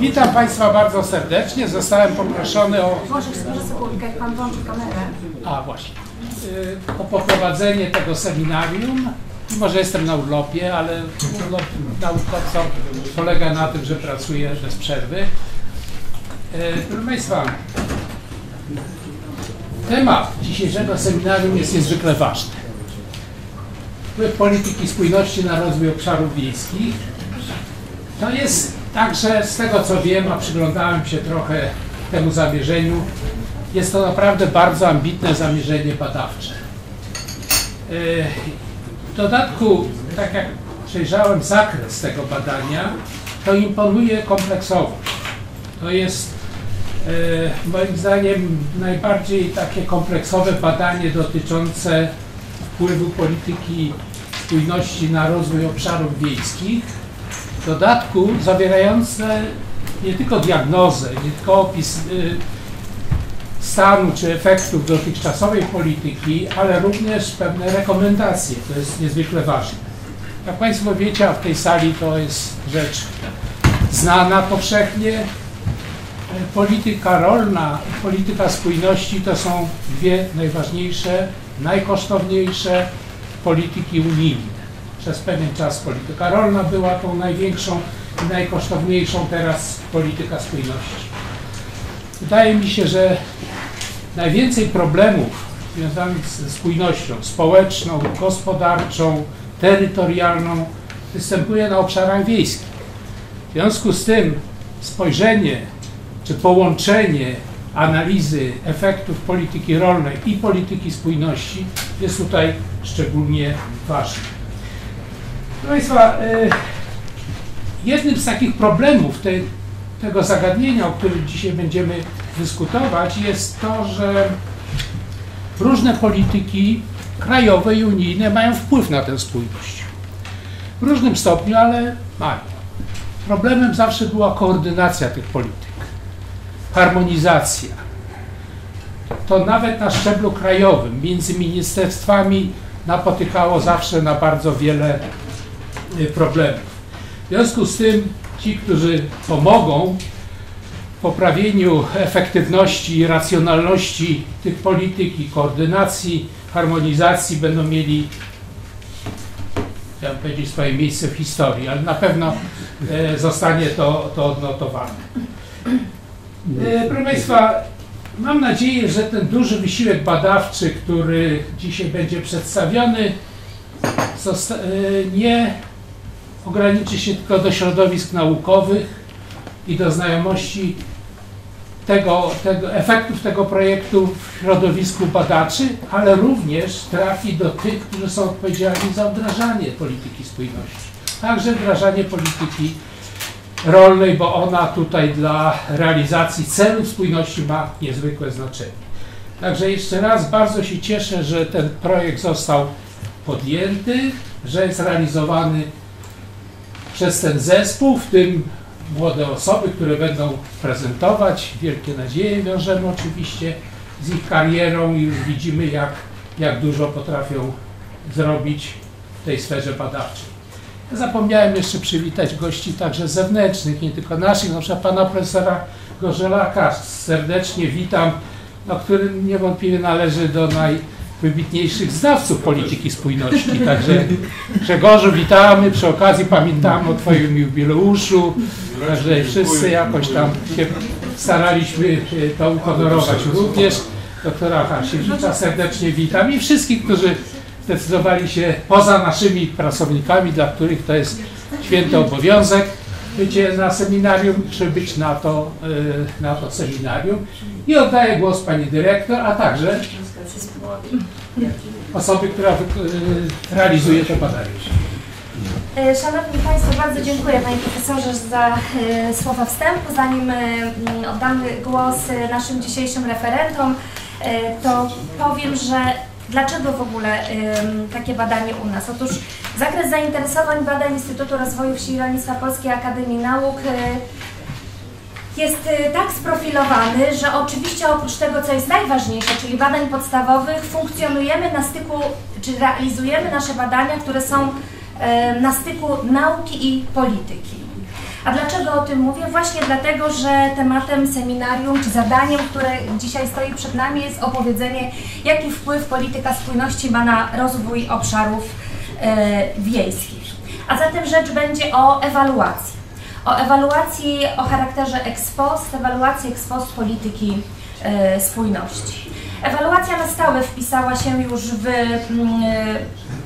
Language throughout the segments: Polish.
Witam Państwa bardzo serdecznie. Zostałem poproszony o, Może, sekundkę, jak Pan włączy kamerę. a właśnie, y, o poprowadzenie tego seminarium. Mimo, że jestem na urlopie, ale urlop naukowca polega na tym, że pracuję bez przerwy. Y, Proszę Państwa, temat dzisiejszego seminarium jest niezwykle ważny. Wpływ polityki spójności na rozwój obszarów wiejskich. To jest także z tego co wiem, a przyglądałem się trochę temu zamierzeniu, jest to naprawdę bardzo ambitne zamierzenie badawcze. Yy, W dodatku, tak jak przejrzałem zakres tego badania, to imponuje kompleksowość. To jest moim zdaniem najbardziej takie kompleksowe badanie dotyczące wpływu polityki spójności na rozwój obszarów wiejskich w dodatku zawierające nie tylko diagnozę, nie tylko opis y, stanu czy efektów dotychczasowej polityki, ale również pewne rekomendacje. To jest niezwykle ważne. Jak Państwo wiecie, a w tej sali to jest rzecz znana powszechnie, polityka rolna i polityka spójności to są dwie najważniejsze, najkosztowniejsze polityki unijne przez pewien czas polityka rolna była tą największą i najkosztowniejszą, teraz polityka spójności. Wydaje mi się, że najwięcej problemów związanych ze spójnością społeczną, gospodarczą, terytorialną występuje na obszarach wiejskich. W związku z tym spojrzenie czy połączenie analizy efektów polityki rolnej i polityki spójności jest tutaj szczególnie ważne. Proszę Państwa, y, jednym z takich problemów te, tego zagadnienia, o którym dzisiaj będziemy dyskutować, jest to, że różne polityki krajowe i unijne mają wpływ na tę spójność. W różnym stopniu, ale mają. Problemem zawsze była koordynacja tych polityk, harmonizacja. To nawet na szczeblu krajowym, między ministerstwami napotykało zawsze na bardzo wiele y, problemów. W związku z tym ci, którzy pomogą w poprawieniu efektywności i racjonalności tych polityk i koordynacji, harmonizacji będą mieli chciałem powiedzieć swoje miejsce w historii, ale na pewno e, zostanie to, to odnotowane. E, proszę Państwa, mam nadzieję, że ten duży wysiłek badawczy, który dzisiaj będzie przedstawiony, e, nie ograniczy się tylko do środowisk naukowych i do znajomości tego, tego, efektów tego projektu w środowisku badaczy, ale również trafi do tych, którzy są odpowiedzialni za wdrażanie polityki spójności. Także wdrażanie polityki rolnej, bo ona tutaj dla realizacji celów spójności ma niezwykłe znaczenie. Także jeszcze raz bardzo się cieszę, że ten projekt został podjęty, że jest realizowany przez ten zespół, w tym młode osoby, które będą prezentować. Wielkie nadzieje wiążemy oczywiście z ich karierą i już widzimy, jak, jak dużo potrafią zrobić w tej sferze badawczej. Zapomniałem jeszcze przywitać gości także zewnętrznych, nie tylko naszych, na przykład pana profesora Gorzelaka serdecznie witam, no, który niewątpliwie należy do najwybitniejszych znawców polityki spójności. Także Grzegorzu witamy, przy okazji pamiętamy o Twoim jubileuszu, także wszyscy jakoś tam się staraliśmy e, to uhonorować również. Doktora Hasiewicza serdecznie witam i wszystkich, którzy zdecydowali się poza naszymi pracownikami, dla których to jest święty obowiązek bycie na seminarium, czy być na to, y, na to seminarium. I oddaję głos Pani Dyrektor, a także osoby, która y, realizuje to badanie. E, Szanowni Państwo, bardzo dziękuję Panie Profesorze za e, słowa wstępu. Zanim e, oddamy głos e, naszym dzisiejszym referentom, e, to powiem, że dlaczego w ogóle takie badanie u nas? Otóż zakres zainteresowań badań Instytutu Rozwoju Wsi i Rolnictwa Polskiej Akademii Nauk e, jest y, tak sprofilowany, że oczywiście oprócz tego, co jest najważniejsze, czyli badań podstawowych, funkcjonujemy na styku, czy realizujemy nasze badania, które są e, na styku nauki i polityki. A dlaczego o tym mówię? Właśnie dlatego, że tematem seminarium, czy zadaniem, które dzisiaj stoi przed nami jest opowiedzenie, jaki wpływ polityka spójności ma na rozwój obszarów e, wiejskich. A zatem rzecz będzie o ewaluacji. O ewaluacji o charakterze ex post, ewaluacji ex post polityki e, spójności. Ewaluacja na stałe wpisała się już w, mm, e,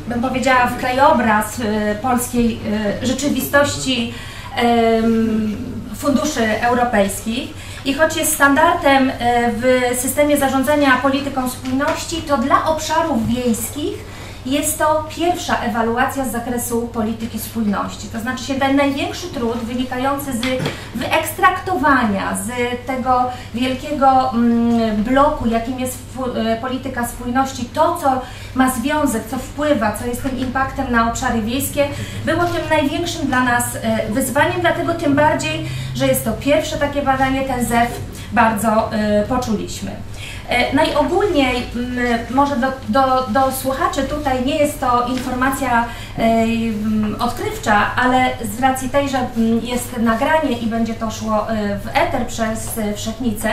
bym powiedziała, w krajobraz polskiej rzeczywistości funduszy europejskich. I choć jest standardem e, w systemie zarządzania polityką spójności, to dla obszarów wiejskich jest to pierwsza ewaluacja z zakresu polityki spójności. To znaczy się ten największy trud wynikający z wyekstraktowania z tego wielkiego mm, bloku, jakim jest e, polityka spójności, to co ma związek, co wpływa, co jest tym impaktem na obszary wiejskie, było tym największym dla nas e, wyzwaniem, dlatego tym bardziej, że jest to pierwsze takie badanie, ten ZEW bardzo e, poczuliśmy. E, Najogólniej, mm, może do, do, do słuchaczy tutaj nie jest to informacja e, mm, odkrywcza, ale z racji tej, że mm, jest nagranie i będzie to szło e, w eter przez Wszechnicę,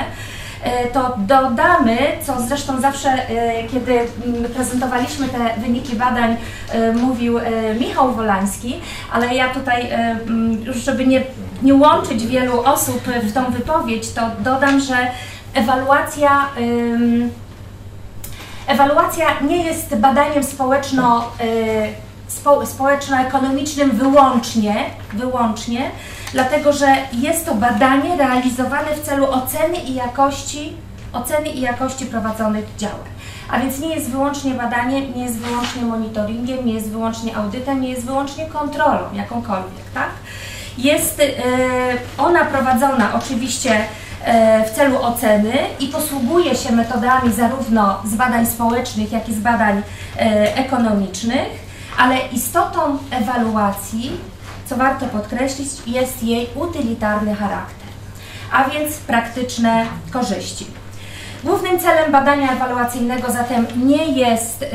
to dodamy, co zresztą zawsze, kiedy prezentowaliśmy te wyniki badań, mówił Michał Wolański, ale ja tutaj, żeby nie, nie łączyć wielu osób w tą wypowiedź, to dodam, że ewaluacja, ewaluacja nie jest badaniem społeczno, y, spo, społeczno-ekonomicznym wyłącznie, wyłącznie, dlatego że jest to badanie realizowane w celu oceny i jakości, oceny i jakości prowadzonych działań. A więc nie jest wyłącznie badaniem, nie jest wyłącznie monitoringiem, nie jest wyłącznie audytem, nie jest wyłącznie kontrolą jakąkolwiek, tak? Jest y, ona prowadzona oczywiście w celu oceny i posługuje się metodami zarówno z badań społecznych, jak i z badań e, ekonomicznych, ale istotą ewaluacji, co warto podkreślić, jest jej utylitarny charakter, a więc praktyczne korzyści. Głównym celem badania ewaluacyjnego zatem nie jest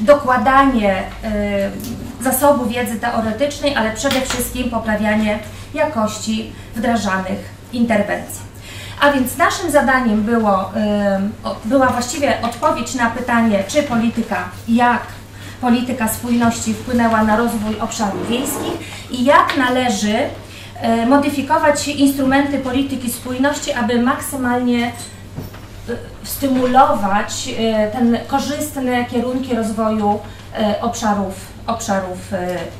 dokładanie zasobu wiedzy teoretycznej, ale przede wszystkim poprawianie jakości wdrażanych interwencji. A więc naszym zadaniem było, była właściwie odpowiedź na pytanie, czy polityka, jak polityka spójności wpłynęła na rozwój obszarów wiejskich i jak należy e, modyfikować instrumenty polityki spójności, aby maksymalnie e, stymulować e, ten korzystne kierunki rozwoju obszarów, obszarów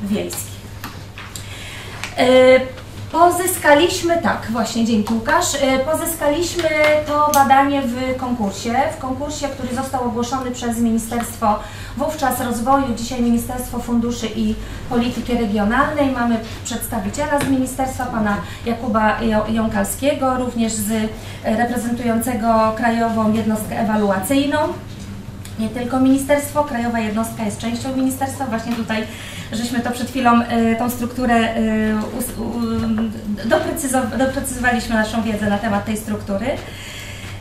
wiejskich. Pozyskaliśmy, tak, właśnie, dzięki Łukasz, E, pozyskaliśmy to badanie w konkursie, w konkursie, który został ogłoszony przez Ministerstwo wówczas Rozwoju, dzisiaj Ministerstwo Funduszy i Polityki Regionalnej. Mamy przedstawiciela z ministerstwa, pana Jakuba Jąkalskiego, również z e, reprezentującego Krajową Jednostkę Ewaluacyjną nie tylko ministerstwo, krajowa jednostka jest częścią ministerstwa. Właśnie tutaj żeśmy to przed chwilą, e, tą strukturę doprecyzow- doprecyzowaliśmy naszą wiedzę na temat tej struktury.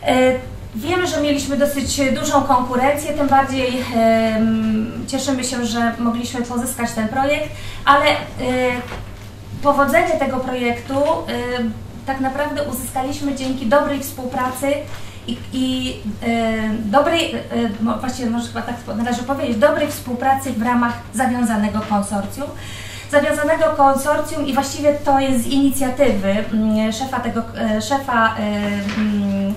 E, Wiemy, że mieliśmy dosyć dużą konkurencję, tym bardziej cieszymy się, że mogliśmy pozyskać ten projekt, ale powodzenie tego projektu y, tak naprawdę uzyskaliśmy dzięki dobrej współpracy i, i y, dobrej, mo- właściwie może chyba tak należy powiedzieć, dobrej współpracy w ramach zawiązanego konsorcjum. Zawiązanego konsorcjum i właściwie to jest z inicjatywy mm, szefa tego, y, szefa mm,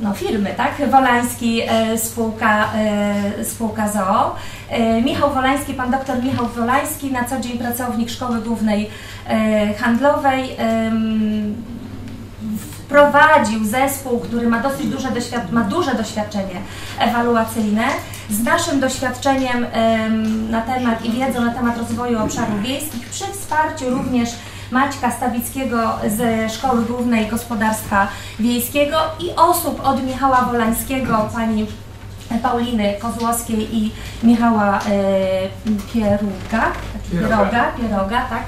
no, firmy, tak? Wolański, e, spółka, e, spółka ZOO. E, Michał Wolański, pan doktor Michał Wolański, na co dzień pracownik Szkoły Głównej e, Handlowej, em, wprowadził zespół, który ma dosyć duże, doświad- ma duże doświadczenie ewaluacyjne z naszym doświadczeniem em, na temat i wiedzą na temat rozwoju obszarów wiejskich przy wsparciu również Maćka Stawickiego ze Szkoły Głównej Gospodarstwa Wiejskiego i osób od Michała Wolańskiego, pani Pauliny Kozłowskiej i Michała e, Pieruga, Pieroga. Pieroga, Pieroga, tak,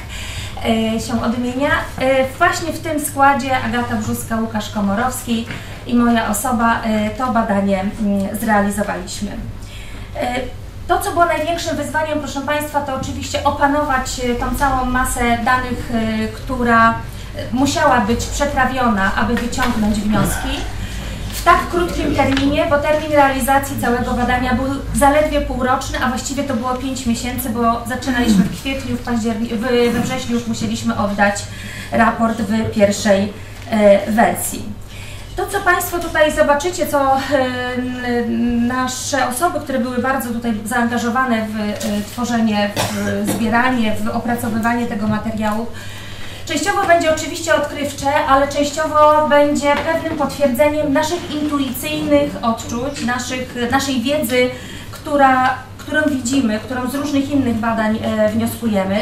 się odmienia. E, Właśnie w tym składzie Agata Brzuska, Łukasz Komorowski i moja osoba e, to badanie mm, zrealizowaliśmy. E, To, co było największym wyzwaniem, proszę Państwa, to oczywiście opanować e, tą całą masę danych, e, która e, musiała być przetrawiona, aby wyciągnąć wnioski w tak krótkim terminie, bo termin realizacji całego badania był zaledwie półroczny, a właściwie to było 5 miesięcy, bo zaczynaliśmy w kwietniu, w, październi- w, we wrześniu już musieliśmy oddać raport w pierwszej e, wersji. To, co Państwo tutaj zobaczycie, co e, nasze osoby, które były bardzo tutaj zaangażowane w e, tworzenie, w zbieranie, w opracowywanie tego materiału, Częściowo będzie oczywiście odkrywcze, ale częściowo będzie pewnym potwierdzeniem naszych intuicyjnych odczuć, naszych, naszej wiedzy, która, którą widzimy, którą z różnych innych badań e, wnioskujemy.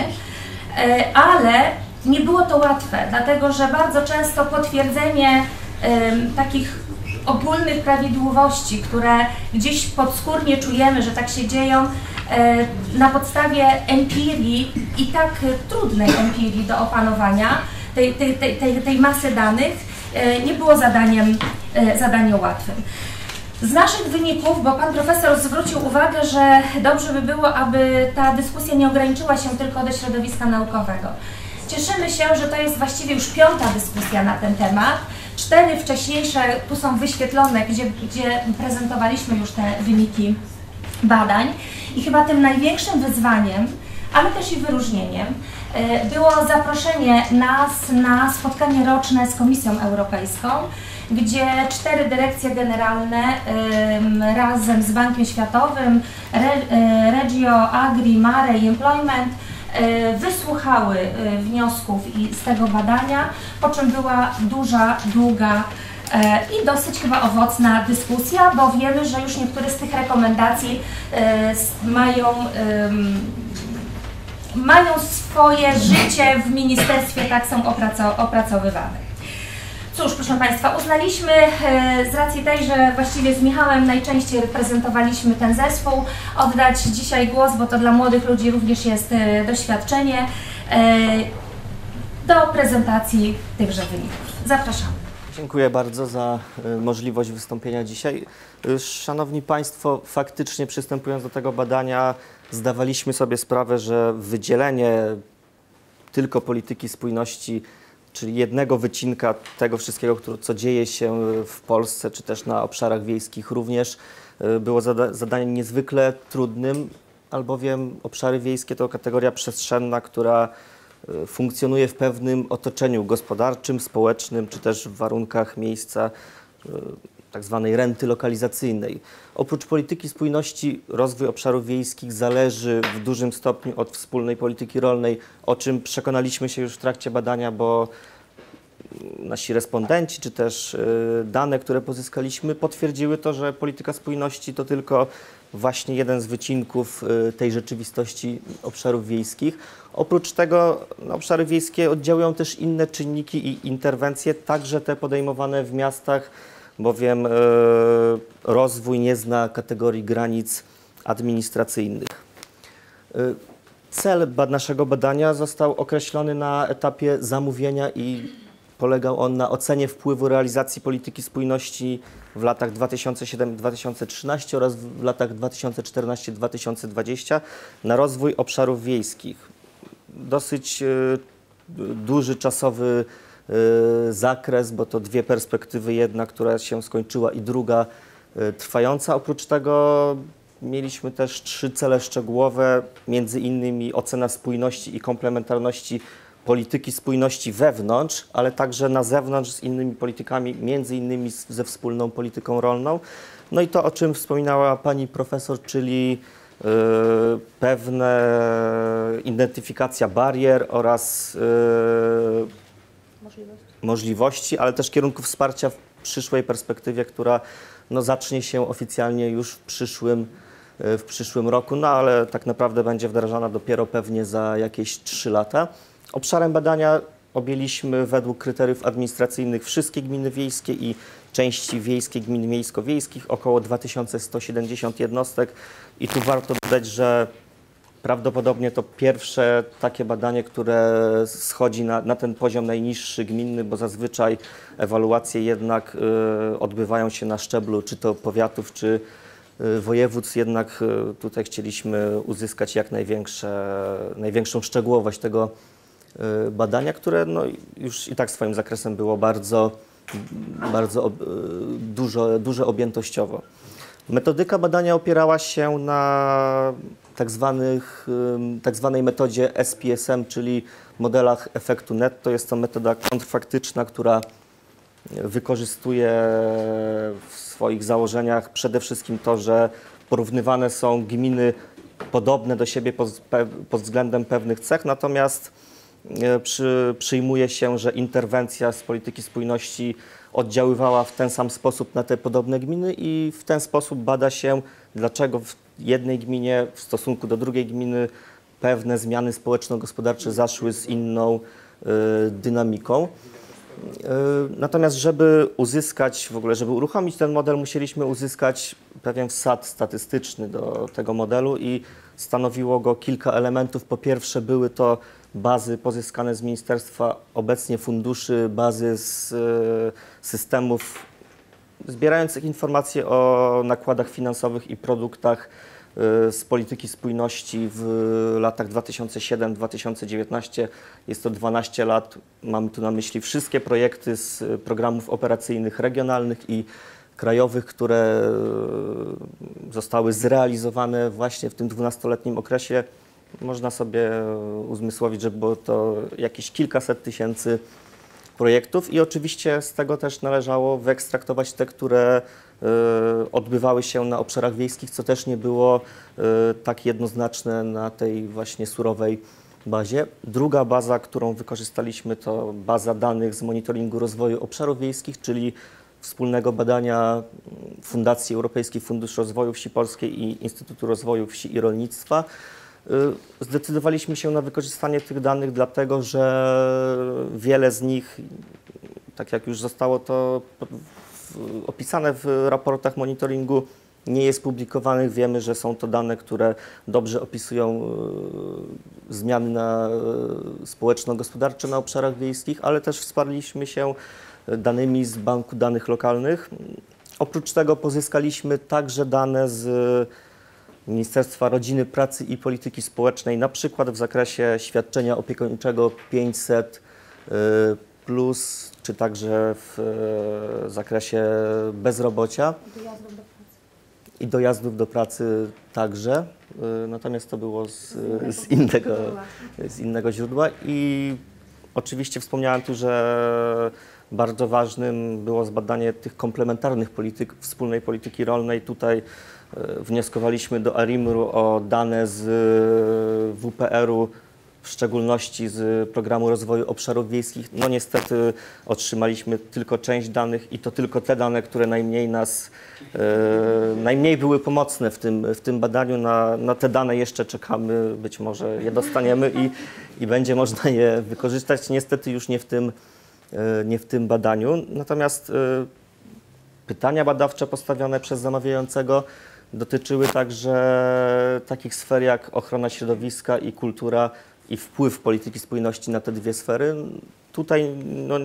E, ale nie było to łatwe, dlatego że bardzo często potwierdzenie em, takich ogólnych prawidłowości, które gdzieś podskórnie czujemy, że tak się dzieją, e, na podstawie empirii i tak e, trudnej empirii do opanowania, tej, tej, tej, tej, tej masy danych, e, nie było zadaniem, e, zadaniem łatwym. Z naszych wyników, bo Pan Profesor zwrócił uwagę, że dobrze by było, aby ta dyskusja nie ograniczyła się tylko do środowiska naukowego. Cieszymy się, że to jest właściwie już piąta dyskusja na ten temat. Cztery wcześniejsze tu są wyświetlone, gdzie, gdzie prezentowaliśmy już te wyniki badań. I chyba tym największym wyzwaniem, ale też i wyróżnieniem, e, było zaproszenie nas na spotkanie roczne z Komisją Europejską, gdzie cztery dyrekcje generalne em, razem z Bankiem Światowym, e, Regio, Agri, Mare i Employment e, wysłuchały wniosków i z tego badania, po czym była duża, długa i dosyć chyba owocna dyskusja, bo wiemy, że już niektóre z tych rekomendacji e, mają mają swoje życie w ministerstwie, tak są opraco- opracowywane. Cóż, proszę Państwa, uznaliśmy e, z racji tej, że właściwie z Michałem najczęściej reprezentowaliśmy ten zespół, oddać dzisiaj głos, bo to dla młodych ludzi również jest e, doświadczenie, e, do prezentacji tychże wyników. Zapraszam. Dziękuję bardzo za y, możliwość wystąpienia dzisiaj. Y, Szanowni Państwo, faktycznie przystępując do tego badania, zdawaliśmy sobie sprawę, że wydzielenie tylko polityki spójności, czyli jednego wycinka tego wszystkiego, co dzieje się w Polsce, czy też na obszarach wiejskich również, y, było zada zadaniem niezwykle trudnym, albowiem obszary wiejskie to kategoria przestrzenna, która funkcjonuje w pewnym otoczeniu gospodarczym, społecznym, czy też w warunkach miejsca y, tak zwanej renty lokalizacyjnej. Oprócz polityki spójności rozwój obszarów wiejskich zależy w dużym stopniu od wspólnej polityki rolnej, o czym przekonaliśmy się już w trakcie badania, bo nasi respondenci, czy też y, dane, które pozyskaliśmy, potwierdziły to, że polityka spójności to tylko właśnie jeden z wycinków y, tej rzeczywistości obszarów wiejskich. Oprócz tego na obszary wiejskie oddziałują też inne czynniki i interwencje, także te podejmowane w miastach, bowiem y, rozwój nie zna kategorii granic administracyjnych. Y, Cel naszego badania został określony na etapie zamówienia i polegał on na ocenie wpływu realizacji polityki spójności w latach 2007-2013 oraz w latach 2014-2020 na rozwój obszarów wiejskich. Dosyć y, duży czasowy y, zakres, bo to dwie perspektywy, jedna, która się skończyła i druga y, trwająca. Oprócz tego mieliśmy też trzy cele szczegółowe, między innymi ocena spójności i komplementarności polityki spójności wewnątrz, ale także na zewnątrz z innymi politykami, między innymi ze wspólną polityką rolną. No i to, o czym wspominała pani profesor, czyli y, pewne identyfikacja barier oraz y, możliwości, ale też kierunków wsparcia w przyszłej perspektywie, która no, zacznie się oficjalnie już w przyszłym, y, w przyszłym roku, no ale tak naprawdę będzie wdrażana dopiero pewnie za jakieś 3 lata. Obszarem badania objęliśmy według kryteriów administracyjnych wszystkie gminy wiejskie i części wiejskie gmin miejsko-wiejskich, około 2170 jednostek i tu warto dodać, że Prawdopodobnie to pierwsze takie badanie, które schodzi na, na ten poziom najniższy gminny, bo zazwyczaj ewaluacje jednak y, odbywają się na szczeblu czy to powiatów, czy y, województw. Jednak y, tutaj chcieliśmy uzyskać jak największe, największą szczegółowość tego badania, które no, już i tak swoim zakresem było bardzo, bardzo ob- y, dużo, duże objętościowo. Metodyka badania opierała się na tak, zwanych, tak zwanej metodzie SPSM, czyli modelach efektu netto. Jest to metoda kontrfaktyczna, która wykorzystuje w swoich założeniach przede wszystkim to, że porównywane są gminy podobne do siebie pod, pod względem pewnych cech, natomiast przy, przyjmuje się, że interwencja z polityki spójności oddziaływała w ten sam sposób na te podobne gminy i w ten sposób bada się, dlaczego w jednej gminie w stosunku do drugiej gminy pewne zmiany społeczno-gospodarcze zaszły z inną e, dynamiką. E, Natomiast, żeby uzyskać, w ogóle, żeby uruchomić ten model, musieliśmy uzyskać pewien wsad statystyczny do tego modelu i stanowiło go kilka elementów. Po pierwsze, były to bazy pozyskane z ministerstwa, obecnie funduszy, bazy z e, systemów zbierających informacje o nakładach finansowych i produktach y, z polityki spójności w latach 2007-2019. Jest to 12 lat. Mamy tu na myśli wszystkie projekty z programów operacyjnych regionalnych i krajowych, które y, zostały zrealizowane właśnie w tym 12-letnim okresie. Można sobie uzmysłowić, że było to jakieś kilkaset tysięcy projektów i oczywiście z tego też należało wyekstraktować te, które y, odbywały się na obszarach wiejskich, co też nie było y, tak jednoznaczne na tej właśnie surowej bazie. Druga baza, którą wykorzystaliśmy to baza danych z monitoringu rozwoju obszarów wiejskich, czyli wspólnego badania Fundacji Europejskiej Fundusz Rozwoju Wsi Polskiej i Instytutu Rozwoju Wsi i Rolnictwa. Y, Zdecydowaliśmy się na wykorzystanie tych danych, dlatego że wiele z nich, tak jak już zostało to opisane w raportach monitoringu, nie jest publikowanych. Wiemy, że są to dane, które dobrze opisują y, zmiany na, y, społeczno-gospodarcze na obszarach wiejskich, ale też wsparliśmy się danymi z Banku Danych Lokalnych. Oprócz tego pozyskaliśmy także dane z Ministerstwa Rodziny, Pracy i Polityki Społecznej, na przykład w zakresie świadczenia opiekuńczego 500 y, plus, czy także w y, zakresie bezrobocia i dojazdów do pracy także. Y, Natomiast to było z, z, innego, z innego źródła i oczywiście wspomniałem tu, że bardzo ważnym było zbadanie tych komplementarnych polityk wspólnej polityki rolnej. Tutaj wnioskowaliśmy do ARIMR-u o dane z y, WPR-u, w szczególności z Programu Rozwoju Obszarów Wiejskich. No niestety otrzymaliśmy tylko część danych i to tylko te dane, które najmniej nas, e, najmniej były pomocne w tym, w tym badaniu. Na, na te dane jeszcze czekamy, być może je dostaniemy i, i będzie można je wykorzystać. Niestety już nie w tym, e, nie w tym badaniu. Natomiast e, pytania badawcze postawione przez zamawiającego dotyczyły także takich sfer jak ochrona środowiska i kultura i wpływ polityki spójności na te dwie sfery. Tutaj no,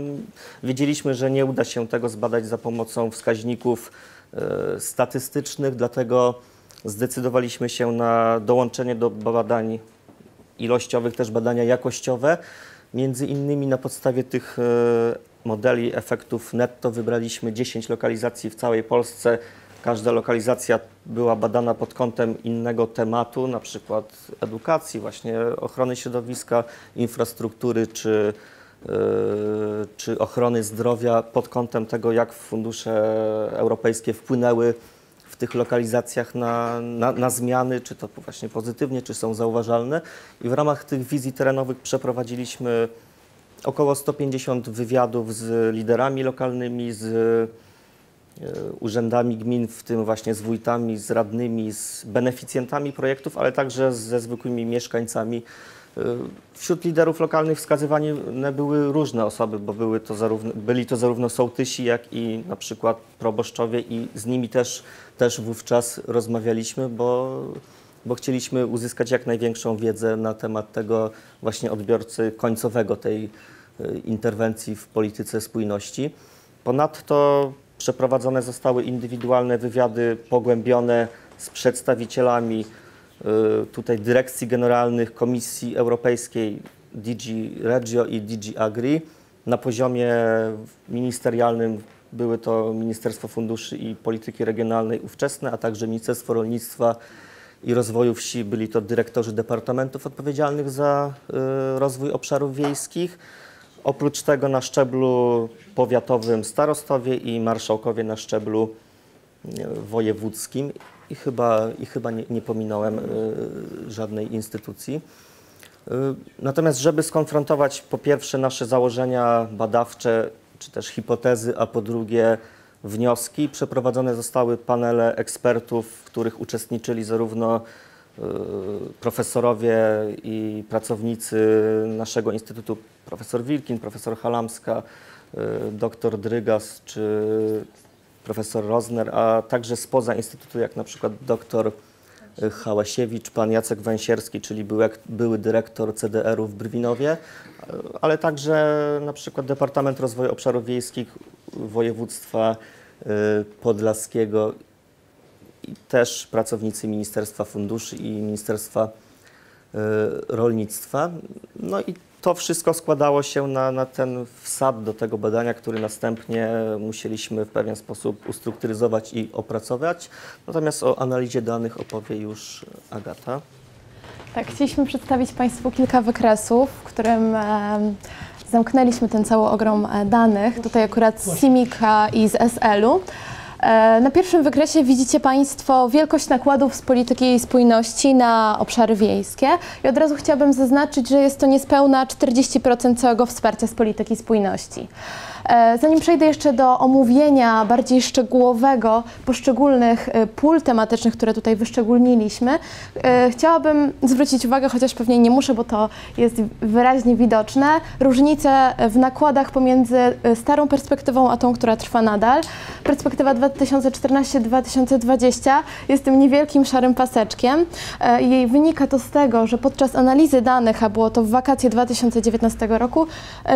wiedzieliśmy, że nie uda się tego zbadać za pomocą wskaźników e, statystycznych, dlatego zdecydowaliśmy się na dołączenie do badań ilościowych, też badania jakościowe. Między innymi na podstawie tych e, modeli efektów netto wybraliśmy 10 lokalizacji w całej Polsce. Każda lokalizacja była badana pod kątem innego tematu, na przykład edukacji, właśnie ochrony środowiska, infrastruktury czy, e, czy ochrony zdrowia, pod kątem tego, jak fundusze europejskie wpłynęły w tych lokalizacjach na, na, na zmiany, czy to właśnie pozytywnie, czy są zauważalne. I w ramach tych wizji terenowych przeprowadziliśmy około 150 wywiadów z liderami lokalnymi, z urzędami gmin, w tym właśnie z wójtami, z radnymi, z beneficjentami projektów, ale także ze zwykłymi mieszkańcami. E, Wśród liderów lokalnych wskazywane były różne osoby, bo były to zarówno, byli to zarówno sołtysi, jak i na przykład proboszczowie i z nimi też, też wówczas rozmawialiśmy, bo bo chcieliśmy uzyskać jak największą wiedzę na temat tego właśnie odbiorcy końcowego tej y, interwencji w polityce spójności. Ponadto przeprowadzone zostały indywidualne wywiady pogłębione z przedstawicielami y, tutaj dyrekcji generalnych Komisji Europejskiej DG Regio i DG Agri. Na poziomie ministerialnym były to Ministerstwo Funduszy i Polityki Regionalnej ówczesne, a także Ministerstwo Rolnictwa i Rozwoju Wsi. Byli to dyrektorzy departamentów odpowiedzialnych za y, rozwój obszarów wiejskich. Oprócz tego na szczeblu powiatowym starostowie i marszałkowie na szczeblu nie, wojewódzkim i chyba, i chyba nie, nie pominąłem y, żadnej instytucji. Y, Natomiast, żeby skonfrontować po pierwsze nasze założenia badawcze, czy też hipotezy, a po drugie wnioski, przeprowadzone zostały panele ekspertów, w których uczestniczyli zarówno profesorowie i pracownicy naszego instytutu, profesor Wilkin, profesor Halamska, y, doktor Drygas czy profesor Rozner, a także spoza instytutu, jak na przykład doktor Hałasiewicz, pan Jacek Węsierski, czyli były, były dyrektor CDR-u w Brwinowie, ale także na przykład Departament Rozwoju Obszarów Wiejskich Województwa y, Podlaskiego też pracownicy Ministerstwa Funduszy i Ministerstwa y, Rolnictwa. No i to wszystko składało się na, na ten wsad do tego badania, który następnie musieliśmy w pewien sposób ustrukturyzować i opracować. Natomiast o analizie danych opowie już Agata. Tak, chcieliśmy przedstawić Państwu kilka wykresów, w którym zamknęliśmy ten cały ogrom e, danych, tutaj akurat z CIMIK-a i z SL-u. E, Na pierwszym wykresie widzicie Państwo wielkość nakładów z polityki spójności na obszary wiejskie i od razu chciałabym zaznaczyć, że jest to niespełna 40% całego wsparcia z polityki spójności. E, Zanim przejdę jeszcze do omówienia bardziej szczegółowego poszczególnych e, pól tematycznych, które tutaj wyszczególniliśmy, e, chciałabym zwrócić uwagę, chociaż pewnie nie muszę, bo to jest wyraźnie widoczne, różnice w nakładach pomiędzy starą perspektywą a tą, która trwa nadal. Perspektywa 2014-2020 jest tym niewielkim szarym paseczkiem i wynika to z tego, że podczas analizy danych, a było to w wakacje 2019 roku,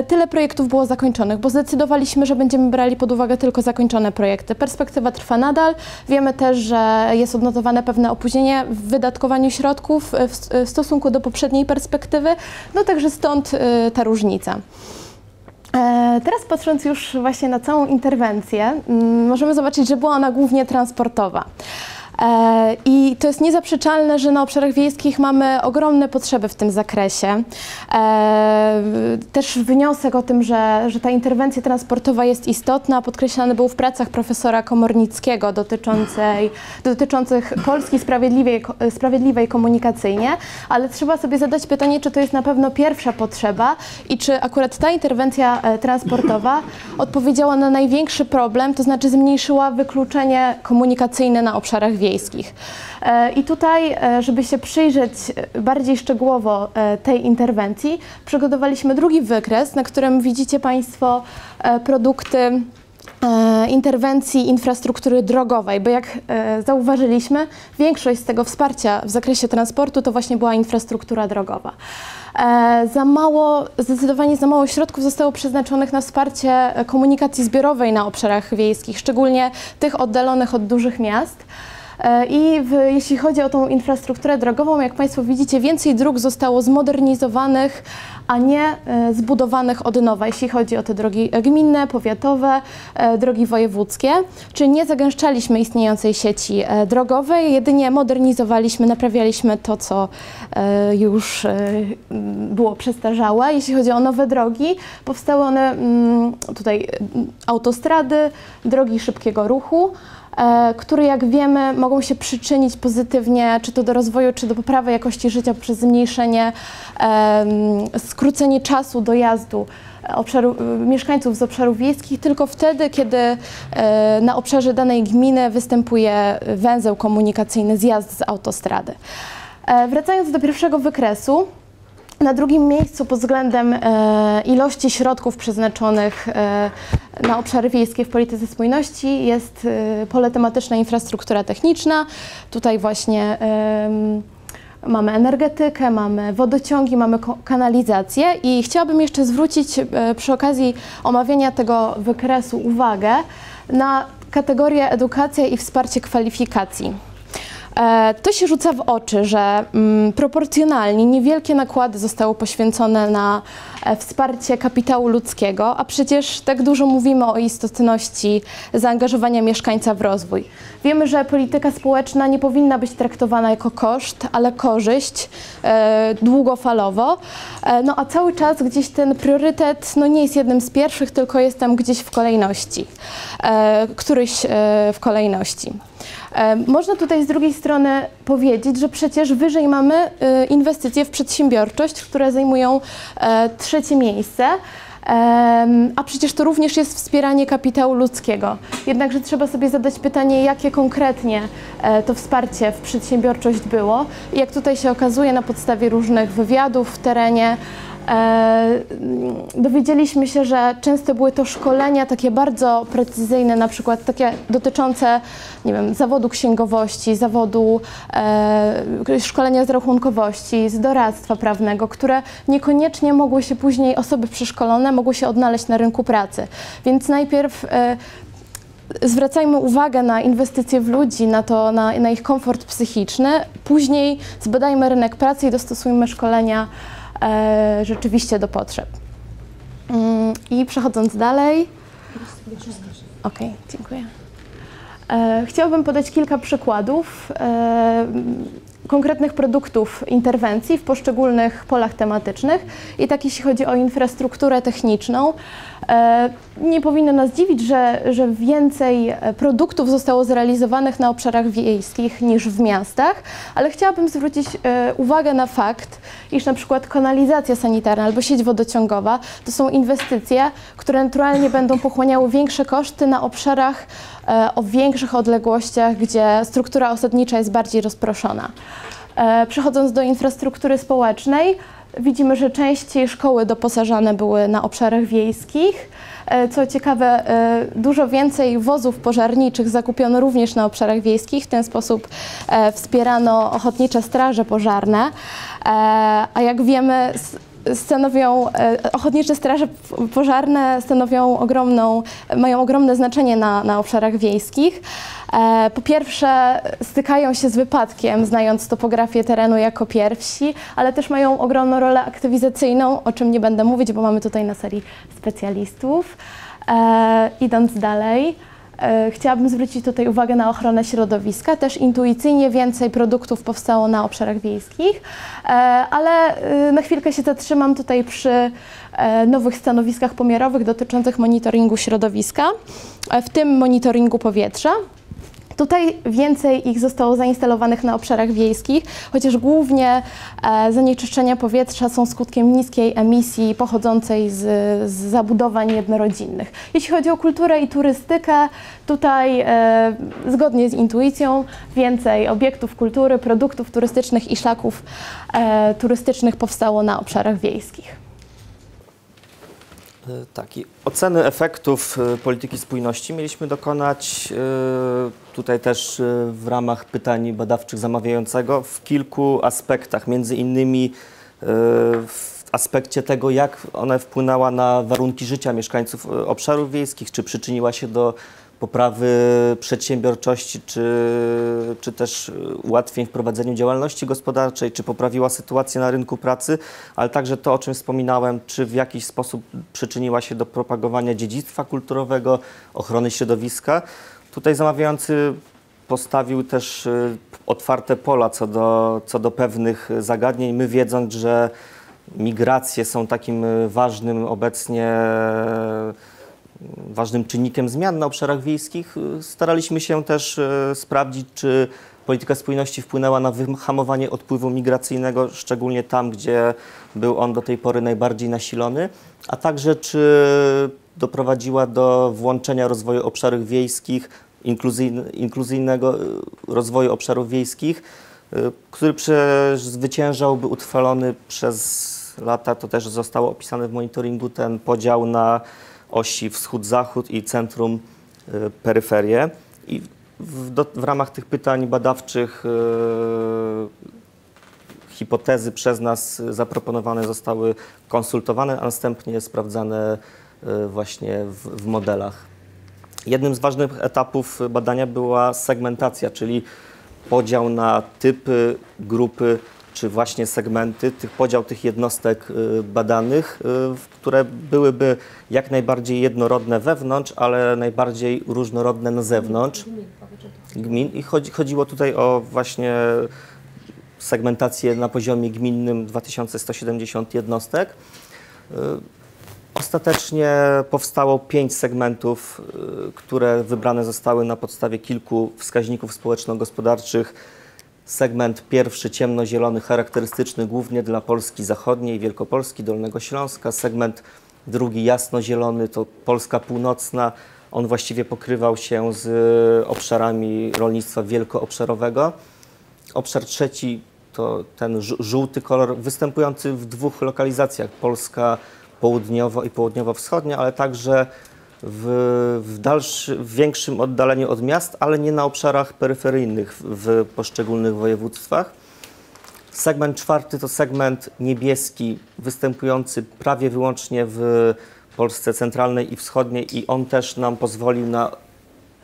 tyle projektów było zakończonych, bo zdecydowaliśmy, że będziemy brali pod uwagę tylko zakończone projekty. Perspektywa trwa nadal. Wiemy też, że jest odnotowane pewne opóźnienie w wydatkowaniu środków e, w, w stosunku do poprzedniej perspektywy, no także stąd e, ta różnica. E, Teraz patrząc już właśnie na całą interwencję, mm, możemy zobaczyć, że była ona głównie transportowa. E, I to jest niezaprzeczalne, że na obszarach wiejskich mamy ogromne potrzeby w tym zakresie. E, Też wniosek o tym, że, że ta interwencja transportowa jest istotna, podkreślany był w pracach profesora Komornickiego dotyczącej, dotyczących Polski sprawiedliwej, sprawiedliwej komunikacyjnie, ale trzeba sobie zadać pytanie, czy to jest na pewno pierwsza potrzeba i czy akurat ta interwencja e, transportowa odpowiedziała na największy problem, to znaczy zmniejszyła wykluczenie komunikacyjne na obszarach wiejskich. E, I tutaj, e, żeby się przyjrzeć e, bardziej szczegółowo tej interwencji, przygotowaliśmy drugi wykres, na którym widzicie Państwo produkty interwencji infrastruktury drogowej, bo jak zauważyliśmy, większość z tego wsparcia w zakresie transportu to właśnie była infrastruktura drogowa. Za mało, zdecydowanie za mało środków zostało przeznaczonych na wsparcie komunikacji zbiorowej na obszarach wiejskich, szczególnie tych oddalonych od dużych miast. E, I w, jeśli chodzi o tą infrastrukturę drogową, jak Państwo widzicie, więcej dróg zostało zmodernizowanych, a nie e, zbudowanych od nowa, jeśli chodzi o te drogi gminne, powiatowe, e, drogi wojewódzkie. Czyli nie zagęszczaliśmy istniejącej sieci drogowej, jedynie modernizowaliśmy, naprawialiśmy to, co już było przestarzałe. Jeśli chodzi o nowe drogi, powstały one mm, tutaj autostrady, drogi szybkiego ruchu które jak wiemy mogą się przyczynić pozytywnie czy to do rozwoju, czy do poprawy jakości życia poprzez zmniejszenie, skrócenie czasu dojazdu e, obszaru, e, mieszkańców z obszarów wiejskich tylko wtedy, kiedy e, na obszarze danej gminy występuje węzeł komunikacyjny, zjazd z autostrady. E, Wracając do pierwszego wykresu, na drugim miejscu pod względem e, ilości środków przeznaczonych e, na obszary wiejskie w polityce spójności jest e, pole tematyczne infrastruktura techniczna. Tutaj właśnie mamy energetykę, mamy wodociągi, mamy kanalizację i chciałabym jeszcze zwrócić przy okazji omawiania tego wykresu uwagę na kategorię edukacja i wsparcie kwalifikacji. E, To się rzuca w oczy, że mm, proporcjonalnie niewielkie nakłady zostały poświęcone na e, wsparcie kapitału ludzkiego, a przecież tak dużo mówimy o istotności zaangażowania mieszkańca w rozwój. Wiemy, że polityka społeczna nie powinna być traktowana jako koszt, ale korzyść e, długofalowo. No a cały czas gdzieś ten priorytet no, nie jest jednym z pierwszych, tylko jest tam gdzieś w kolejności, któryś w kolejności. Można tutaj z drugiej strony powiedzieć, że przecież wyżej mamy e, inwestycje w przedsiębiorczość, które zajmują e, trzecie miejsce. A przecież to również jest wspieranie kapitału ludzkiego. Jednakże trzeba sobie zadać pytanie, jakie konkretnie e, to wsparcie w przedsiębiorczość było. I jak tutaj się okazuje na podstawie różnych wywiadów w terenie, dowiedzieliśmy się, że często były to szkolenia takie bardzo precyzyjne, na przykład takie dotyczące, nie wiem, zawodu księgowości, zawodu e, szkolenia z rachunkowości, z doradztwa prawnego, które niekoniecznie mogły się później, osoby przeszkolone mogły się odnaleźć na rynku pracy. Więc najpierw e, zwracajmy uwagę na inwestycje w ludzi, na, to, na, na ich komfort psychiczny. Później zbadajmy rynek pracy i dostosujmy szkolenia e, rzeczywiście do potrzeb. Mm, I przechodząc dalej. Okej, dziękuję. E, chciałabym podać kilka przykładów e, konkretnych produktów interwencji w poszczególnych polach tematycznych i tak jeśli chodzi o infrastrukturę techniczną. E, nie powinno nas dziwić, że, że więcej e, produktów zostało zrealizowanych na obszarach wiejskich niż w miastach, ale chciałabym zwrócić e, uwagę na fakt, iż na przykład kanalizacja sanitarna albo sieć wodociągowa to są inwestycje, które naturalnie będą pochłaniały większe koszty na obszarach o większych odległościach, gdzie struktura osadnicza jest bardziej rozproszona. E, Przechodząc do infrastruktury społecznej, widzimy, że częściej szkoły doposażane były na obszarach wiejskich. E, Co ciekawe, e, dużo więcej wozów pożarniczych zakupiono również na obszarach wiejskich. W ten sposób e, wspierano ochotnicze straże pożarne. E, A jak wiemy, stanowią, e, ochotnicze straże pożarne stanowią ogromną, mają ogromne znaczenie na, na obszarach wiejskich. E, Po pierwsze stykają się z wypadkiem, znając topografię terenu jako pierwsi, ale też mają ogromną rolę aktywizacyjną, o czym nie będę mówić, bo mamy tutaj na sali specjalistów. E, idąc dalej, chciałabym zwrócić tutaj uwagę na ochronę środowiska. Też intuicyjnie więcej produktów powstało na obszarach wiejskich, e, ale e, na chwilkę się zatrzymam tutaj przy e, nowych stanowiskach pomiarowych dotyczących monitoringu środowiska, e, w tym monitoringu powietrza. Tutaj więcej ich zostało zainstalowanych na obszarach wiejskich, chociaż głównie e, zanieczyszczenia powietrza są skutkiem niskiej emisji pochodzącej z, z zabudowań jednorodzinnych. Jeśli chodzi o kulturę i turystykę, tutaj e, zgodnie z intuicją więcej obiektów kultury, produktów turystycznych i szlaków e, turystycznych powstało na obszarach wiejskich. E, Tak, i oceny efektów e, polityki spójności mieliśmy dokonać tutaj też e, w ramach pytań badawczych zamawiającego w kilku aspektach, między innymi e, w aspekcie tego, jak ona wpłynęła na warunki życia mieszkańców e, obszarów wiejskich, czy przyczyniła się do poprawy przedsiębiorczości, czy, czy też ułatwień w prowadzeniu działalności gospodarczej, czy poprawiła sytuację na rynku pracy, ale także to, o czym wspominałem, czy w jakiś sposób przyczyniła się do propagowania dziedzictwa kulturowego, ochrony środowiska. Tutaj zamawiający postawił też y, otwarte pola co do, co do pewnych zagadnień. My wiedząc, że migracje są takim y, ważnym obecnie y, ważnym czynnikiem zmian na obszarach wiejskich, staraliśmy się też sprawdzić, czy polityka spójności wpłynęła na wyhamowanie odpływu migracyjnego, szczególnie tam, gdzie był on do tej pory najbardziej nasilony, a także czy doprowadziła do włączenia rozwoju obszarów wiejskich, inkluzyjnego y, rozwoju obszarów wiejskich, y, który przezwyciężałby utrwalony przez lata, to też zostało opisane w monitoringu, ten podział na osi wschód-zachód i centrum y. I w, do, w ramach tych pytań badawczych y, hipotezy przez nas zaproponowane zostały konsultowane, a następnie sprawdzane y, właśnie w, w modelach. Jednym z ważnych etapów badania była segmentacja, czyli podział na typy, grupy czy właśnie segmenty, tych podział tych jednostek y, badanych, y, które byłyby jak najbardziej jednorodne wewnątrz, ale najbardziej różnorodne na zewnątrz gmin. I chodzi, chodziło tutaj o właśnie segmentację na poziomie gminnym 2170 jednostek. Ostatecznie powstało pięć segmentów, y, które wybrane zostały na podstawie kilku wskaźników społeczno-gospodarczych. Segment pierwszy ciemnozielony, charakterystyczny głównie dla Polski Zachodniej, Wielkopolski, Dolnego Śląska. Segment drugi jasnozielony to Polska Północna. On właściwie pokrywał się z y, obszarami rolnictwa wielkoobszarowego. Obszar trzeci to ten żółty kolor występujący w dwóch lokalizacjach, Polska południowo i południowo-wschodnia, ale także w, w, dalszy, w większym oddaleniu od miast, ale nie na obszarach peryferyjnych w, poszczególnych województwach. Segment czwarty to segment niebieski, występujący prawie wyłącznie w Polsce centralnej i wschodniej i on też nam pozwolił na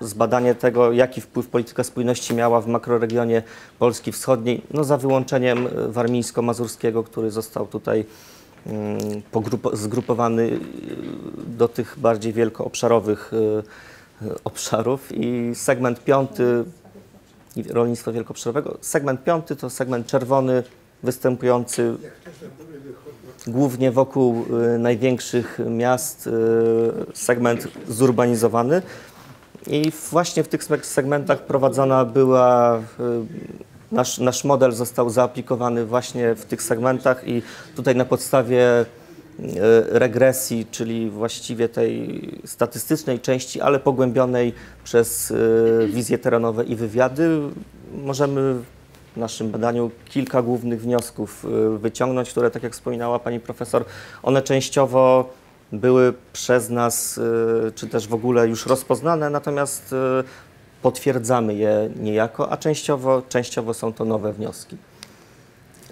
zbadanie tego, jaki wpływ polityka spójności miała w makroregionie Polski Wschodniej, no za wyłączeniem warmińsko-mazurskiego, który został tutaj zgrupowany y, do tych bardziej wielkoobszarowych y, y, obszarów. I segment piąty rolnictwa wielkoobszarowego. Segment piąty to segment czerwony, występujący głównie wokół największych miast, segment zurbanizowany. I właśnie w tych seg- segmentach prowadzona była, nasz, nasz model został zaaplikowany właśnie w tych segmentach i tutaj na podstawie y, regresji, czyli właściwie tej statystycznej części, ale pogłębionej przez y, wizje terenowe i wywiady, możemy w naszym badaniu kilka głównych wniosków y, wyciągnąć, które, tak jak wspominała pani profesor, one częściowo były przez nas, czy też w ogóle już rozpoznane, natomiast potwierdzamy je niejako, a częściowo, częściowo są to nowe wnioski.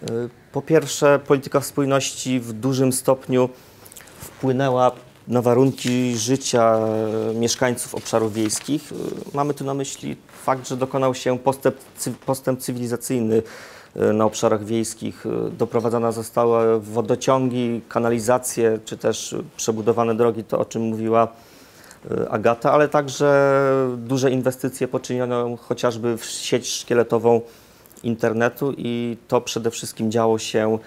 Y, Po pierwsze, polityka spójności w dużym stopniu wpłynęła na warunki życia e, mieszkańców obszarów wiejskich. Y, Mamy tu na myśli fakt, że dokonał się postęp, postęp cywilizacyjny y, na obszarach wiejskich. Y, Doprowadzone zostały wodociągi, kanalizacje, czy też y, przebudowane drogi, to o czym mówiła y, Agata, ale także duże inwestycje poczyniono chociażby w sieć szkieletową internetu i to przede wszystkim działo się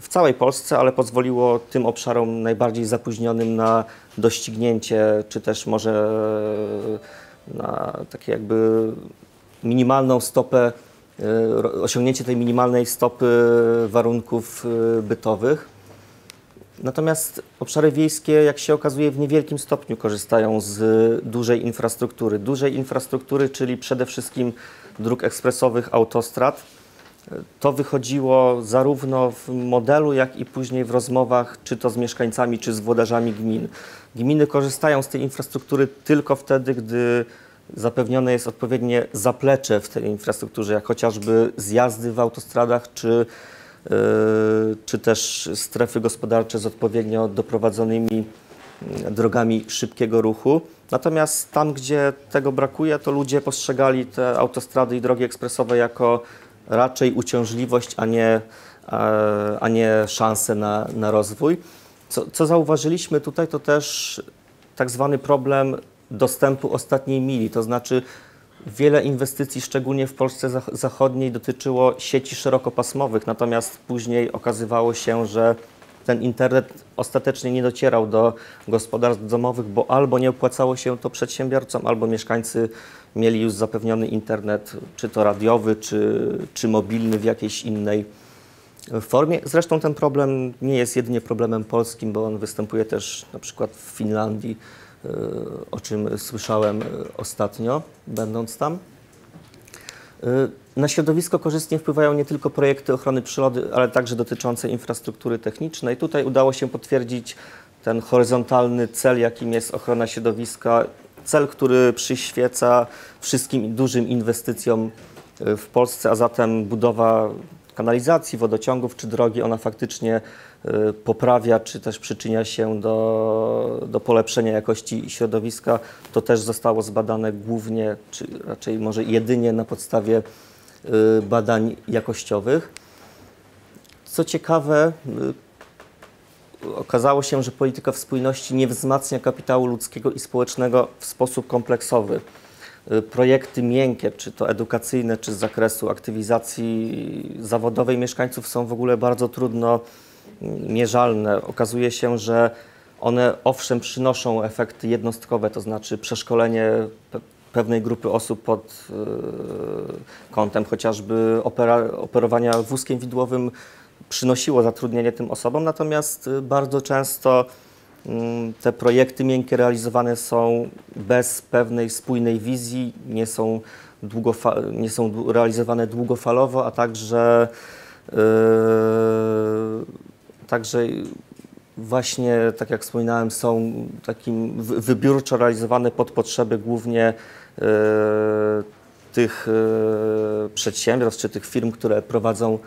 w całej Polsce, ale pozwoliło tym obszarom najbardziej zapóźnionym na doścignięcie, czy też może na takie jakby minimalną stopę, ro- osiągnięcie tej minimalnej stopy warunków bytowych. Natomiast obszary wiejskie, jak się okazuje, w niewielkim stopniu korzystają z dużej infrastruktury. Dużej infrastruktury, czyli przede wszystkim dróg ekspresowych, autostrad. To wychodziło zarówno w modelu, jak i później w rozmowach, czy to z mieszkańcami, czy z włodarzami gmin. Gminy korzystają z tej infrastruktury tylko wtedy, gdy zapewnione jest odpowiednie zaplecze w tej infrastrukturze, jak chociażby zjazdy w autostradach, czy, czy też strefy gospodarcze z odpowiednio doprowadzonymi mm, drogami szybkiego ruchu. Natomiast tam, gdzie tego brakuje, to ludzie postrzegali te autostrady i drogi ekspresowe jako raczej uciążliwość, a nie, a nie szansę na, na rozwój. Co, co zauważyliśmy tutaj, to też tak zwany problem dostępu ostatniej mili, to znaczy wiele inwestycji, szczególnie w Polsce zach- Zachodniej, dotyczyło sieci szerokopasmowych, natomiast później okazywało się, że ten internet ostatecznie nie docierał do gospodarstw domowych, bo albo nie opłacało się to przedsiębiorcom, albo mieszkańcy mieli już zapewniony internet, czy to radiowy, czy, czy mobilny w jakiejś innej formie. Zresztą ten problem nie jest jedynie problemem polskim, bo on występuje też na przykład w Finlandii, o czym słyszałem y, ostatnio, będąc tam. Y, Na środowisko korzystnie wpływają nie tylko projekty ochrony przyrody, ale także dotyczące infrastruktury technicznej. Tutaj udało się potwierdzić ten horyzontalny cel, jakim jest ochrona środowiska, cel, który przyświeca wszystkim dużym inwestycjom w Polsce, a zatem budowa kanalizacji, wodociągów czy drogi, ona faktycznie poprawia, czy też przyczynia się do, do polepszenia jakości środowiska. To też zostało zbadane głównie, czy raczej może jedynie na podstawie y, badań jakościowych. Co ciekawe, y, okazało się, że polityka spójności nie wzmacnia kapitału ludzkiego i społecznego w sposób kompleksowy. Y, Projekty miękkie, czy to edukacyjne, czy z zakresu aktywizacji zawodowej mieszkańców są w ogóle bardzo trudno mierzalne. Okazuje się, że one owszem przynoszą efekty jednostkowe, to znaczy przeszkolenie pe- pewnej grupy osób pod y, kątem chociażby operowania wózkiem widłowym przynosiło zatrudnienie tym osobom, natomiast y, bardzo często mm, te projekty miękkie realizowane są bez pewnej spójnej wizji, nie są, nie są realizowane długofalowo, a także, yy, także właśnie, tak jak wspominałem, są takim wy- wybiórczo realizowane pod potrzeby głównie yy, tych yy, przedsiębiorstw czy tych firm, które prowadzą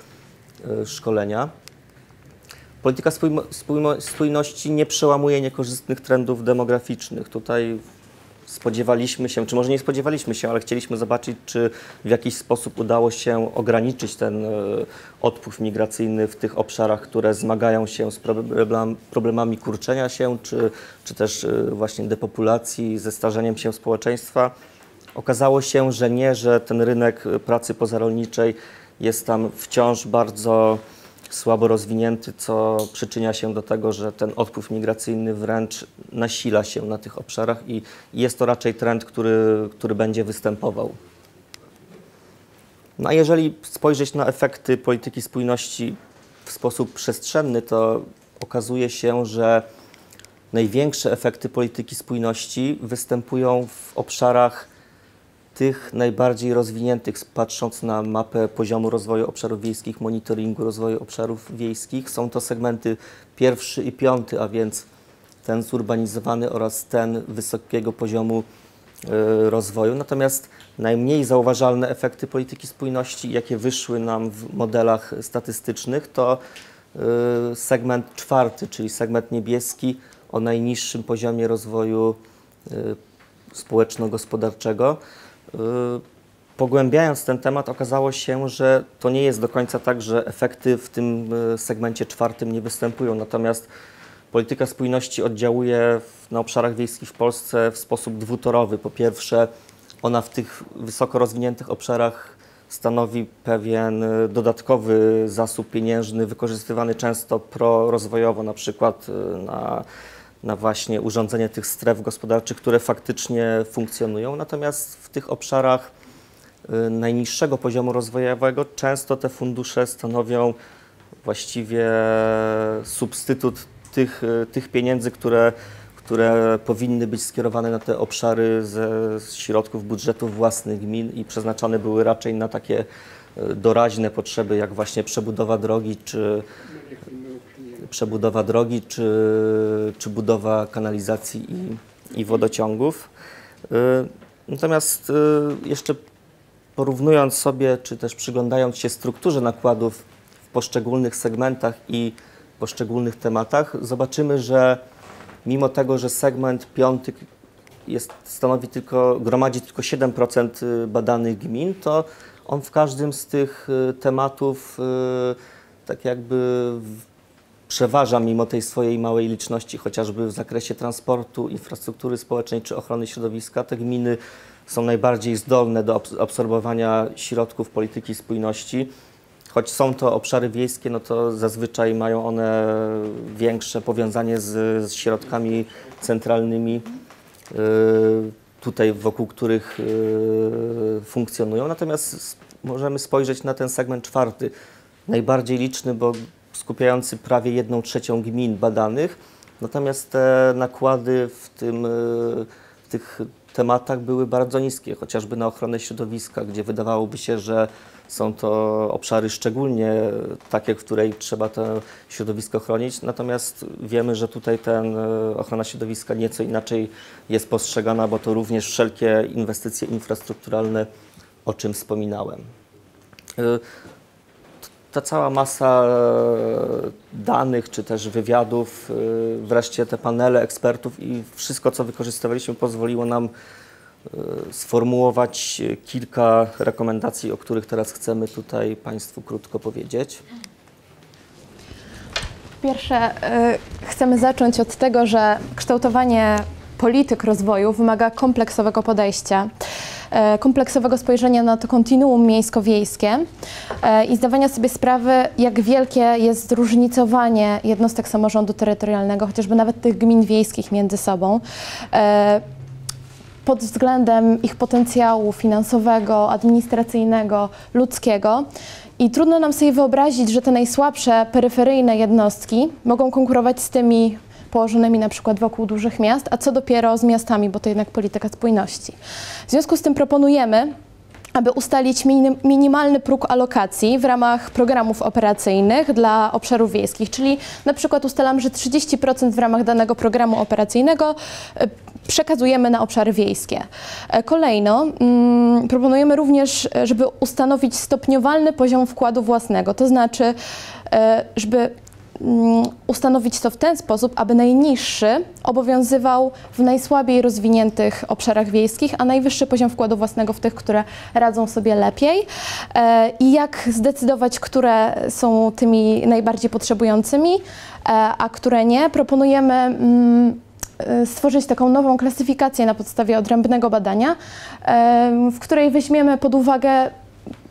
yy, szkolenia. Polityka spójmo- spójności nie przełamuje niekorzystnych trendów demograficznych. Tutaj spodziewaliśmy się, czy może nie spodziewaliśmy się, ale chcieliśmy zobaczyć, czy w jakiś sposób udało się ograniczyć ten e, odpływ migracyjny w tych obszarach, które zmagają się z problem, problemami kurczenia się, czy, czy też e, właśnie depopulacji, ze starzeniem się społeczeństwa. Okazało się, że nie, że ten rynek pracy pozarolniczej jest tam wciąż bardzo słabo rozwinięty, co przyczynia się do tego, że ten odpływ migracyjny wręcz nasila się na tych obszarach i jest to raczej trend, który, który będzie występował. No a jeżeli spojrzeć na efekty polityki spójności w sposób przestrzenny, to okazuje się, że największe efekty polityki spójności występują w obszarach tych najbardziej rozwiniętych, patrząc na mapę poziomu rozwoju obszarów wiejskich, monitoringu rozwoju obszarów wiejskich, są to segmenty pierwszy i piąty, a więc ten zurbanizowany oraz ten wysokiego poziomu e, rozwoju. Natomiast najmniej zauważalne efekty polityki spójności, jakie wyszły nam w modelach statystycznych, to e, segment czwarty, czyli segment niebieski o najniższym poziomie rozwoju e, społeczno-gospodarczego. Y, Pogłębiając ten temat, okazało się, że to nie jest do końca tak, że efekty w tym y, segmencie czwartym nie występują. Natomiast polityka spójności oddziałuje na obszarach wiejskich w Polsce w sposób dwutorowy. Po pierwsze, ona w tych wysoko rozwiniętych obszarach stanowi pewien y, dodatkowy zasób pieniężny, wykorzystywany często prorozwojowo, na przykład na na właśnie urządzenie tych stref gospodarczych, które faktycznie funkcjonują. Natomiast w tych obszarach y, najniższego poziomu rozwojowego często te fundusze stanowią właściwie substytut tych, y, tych pieniędzy, które, które powinny być skierowane na te obszary ze środków budżetów własnych gmin i przeznaczone były raczej na takie y, doraźne potrzeby, jak właśnie przebudowa drogi czy przebudowa drogi czy, czy budowa kanalizacji i, i wodociągów. Y, Natomiast y, jeszcze porównując sobie, czy też przyglądając się strukturze nakładów w poszczególnych segmentach i poszczególnych tematach, zobaczymy, że mimo tego, że segment piąty jest, stanowi tylko, gromadzi tylko 7% badanych gmin, to on w każdym z tych y, tematów y, tak jakby przeważa mimo tej swojej małej liczności, chociażby w zakresie transportu, infrastruktury społecznej czy ochrony środowiska. Te gminy są najbardziej zdolne do abs- absorbowania środków polityki spójności. Choć są to obszary wiejskie, no to zazwyczaj mają one większe powiązanie z, z środkami centralnymi, y, tutaj wokół których y, funkcjonują. Natomiast możemy spojrzeć na ten segment czwarty, najbardziej liczny, bo skupiający prawie jedną trzecią gmin badanych. Natomiast te nakłady w, tym, y, w tych tematach były bardzo niskie, chociażby na ochronę środowiska, gdzie wydawałoby się, że są to obszary szczególnie takie, w której trzeba to środowisko chronić. Natomiast wiemy, że tutaj ten y, ochrona środowiska nieco inaczej jest postrzegana, bo to również wszelkie inwestycje infrastrukturalne, o czym wspominałem. Ta cała masa e, danych, czy też wywiadów, e, wreszcie te panele ekspertów i wszystko, co wykorzystywaliśmy, pozwoliło nam e, sformułować kilka rekomendacji, o których teraz chcemy tutaj Państwu krótko powiedzieć. Po pierwsze, chcemy zacząć od tego, że kształtowanie polityk rozwoju wymaga kompleksowego podejścia, kompleksowego spojrzenia na to kontinuum miejsko-wiejskie y, i zdawania sobie sprawy, jak wielkie jest zróżnicowanie jednostek samorządu terytorialnego, chociażby nawet tych gmin wiejskich między sobą. Y, pod względem ich potencjału finansowego, administracyjnego, ludzkiego. I trudno nam sobie wyobrazić, że te najsłabsze, peryferyjne jednostki mogą konkurować z tymi położonymi na przykład wokół dużych miast, a co dopiero z miastami, bo to jednak polityka spójności. W związku z tym proponujemy, aby ustalić minim, minimalny próg alokacji w ramach programów operacyjnych dla obszarów wiejskich, czyli na przykład ustalam, że 30% w ramach danego programu operacyjnego e, przekazujemy na obszary wiejskie. E, Kolejno mm, proponujemy również, e, żeby ustanowić stopniowalny poziom wkładu własnego, to znaczy, żeby ustanowić to w ten sposób, aby najniższy obowiązywał w najsłabiej rozwiniętych obszarach wiejskich, a najwyższy poziom wkładu własnego w tych, które radzą sobie lepiej. E, I jak zdecydować, które są tymi najbardziej potrzebującymi, e, a które nie, proponujemy mm, e, stworzyć taką nową klasyfikację na podstawie odrębnego badania, w której weźmiemy pod uwagę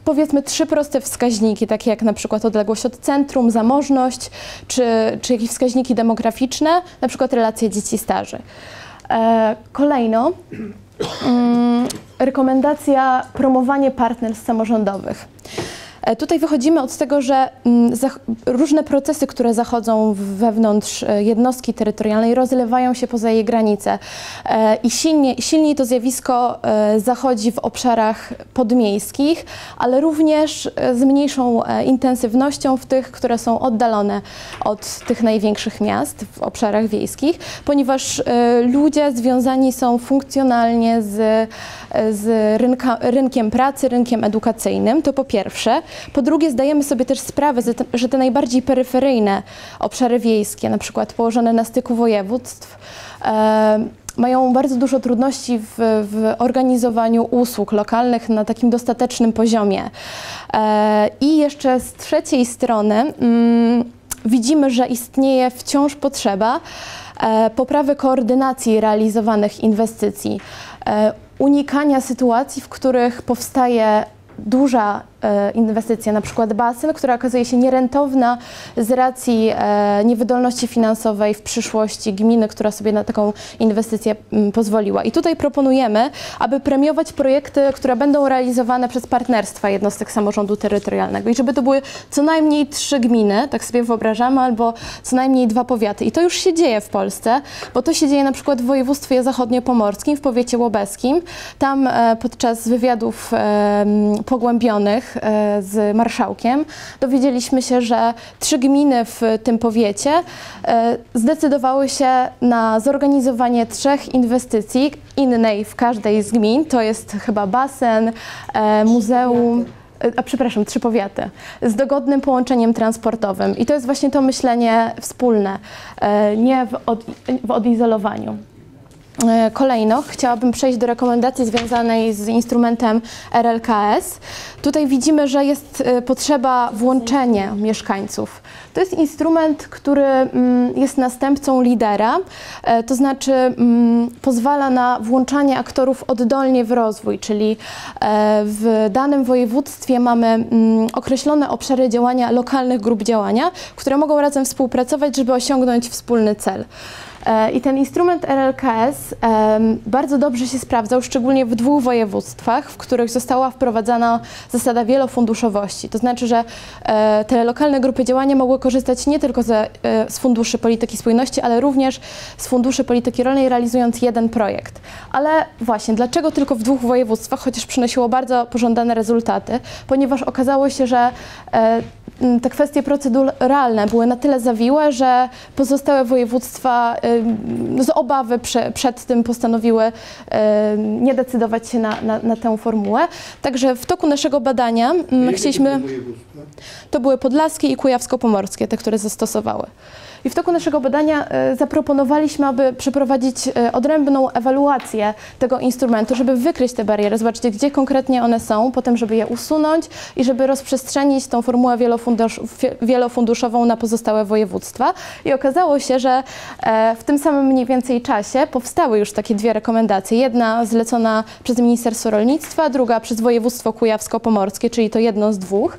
powiedzmy trzy proste wskaźniki, takie jak na przykład odległość od centrum, zamożność, czy, czy jakieś wskaźniki demograficzne, na przykład relacje dzieci-starzy. E, kolejno, mm, rekomendacja promowanie partnerstw samorządowych. E, Tutaj wychodzimy od tego, że mm, różne procesy, które zachodzą wewnątrz e, jednostki terytorialnej, rozlewają się poza jej granice. E, I silnie, silniej to zjawisko zachodzi w obszarach podmiejskich, ale również z mniejszą intensywnością w tych, które są oddalone od tych największych miast w obszarach wiejskich, ponieważ ludzie związani są funkcjonalnie z, z rynka, rynkiem pracy, rynkiem edukacyjnym, to po pierwsze. Po drugie, zdajemy sobie też sprawę, że te, najbardziej peryferyjne obszary wiejskie, na przykład położone na styku województw, e, mają bardzo dużo trudności w, w organizowaniu usług lokalnych na takim dostatecznym poziomie. E, I jeszcze z trzeciej strony mm, widzimy, że istnieje wciąż potrzeba e, poprawy koordynacji realizowanych inwestycji, unikania sytuacji, w których powstaje duża inwestycja, na przykład basen, która okazuje się nierentowna z racji e, niewydolności finansowej w przyszłości gminy, która sobie na taką inwestycję mm, pozwoliła. I tutaj proponujemy, aby premiować projekty, które będą realizowane przez partnerstwa jednostek samorządu terytorialnego i żeby to były co najmniej trzy gminy, tak sobie wyobrażamy, albo co najmniej dwa powiaty. I to już się dzieje w Polsce, bo to się dzieje na przykład w województwie zachodniopomorskim, w powiecie łobeskim. Tam e, podczas wywiadów e, pogłębionych e, z marszałkiem dowiedzieliśmy się, że trzy gminy w tym powiecie e, zdecydowały się na zorganizowanie trzech inwestycji, innej w każdej z gmin, to jest chyba basen, e, muzeum. e, A przepraszam, trzy powiaty, z dogodnym połączeniem transportowym. I to jest właśnie to myślenie wspólne, e, nie w, od, w odizolowaniu. E, Kolejno chciałabym przejść do rekomendacji związanej z instrumentem RLKS. Tutaj widzimy, że jest e, potrzeba włączenia mieszkańców. To jest instrument, który mm, jest następcą lidera, e, to znaczy mm, pozwala na włączanie aktorów oddolnie w rozwój, czyli w danym województwie mamy mm, określone obszary działania lokalnych grup działania, które mogą razem współpracować, żeby osiągnąć wspólny cel. E, I ten instrument RLKS bardzo dobrze się sprawdzał, szczególnie w dwóch województwach, w których została wprowadzana zasada wielofunduszowości. To znaczy, że e, te lokalne grupy działania mogły korzystać nie tylko ze, e, z funduszy polityki spójności, ale również z funduszy polityki rolnej, realizując jeden projekt. Ale właśnie, dlaczego tylko w dwóch województwach, chociaż przynosiło bardzo pożądane rezultaty? Ponieważ okazało się, że te kwestie proceduralne były na tyle zawiłe, że pozostałe województwa z obawy prze, przed tym postanowiły nie decydować się na, na, na tę formułę. Także w toku naszego badania mm, chcieliśmy. To były podlaskie i kujawsko-pomorskie, te, które zastosowały. I w toku naszego badania e, zaproponowaliśmy, aby przeprowadzić e, odrębną ewaluację tego instrumentu, żeby wykryć te bariery, zobaczyć, gdzie konkretnie one są, potem, żeby je usunąć i żeby rozprzestrzenić tą formułę wielofundusz, wielofunduszową na pozostałe województwa. I okazało się, że e, w tym samym mniej więcej czasie powstały już takie dwie rekomendacje. Jedna zlecona przez Ministerstwo Rolnictwa, druga przez województwo kujawsko-pomorskie, czyli to jedno z dwóch.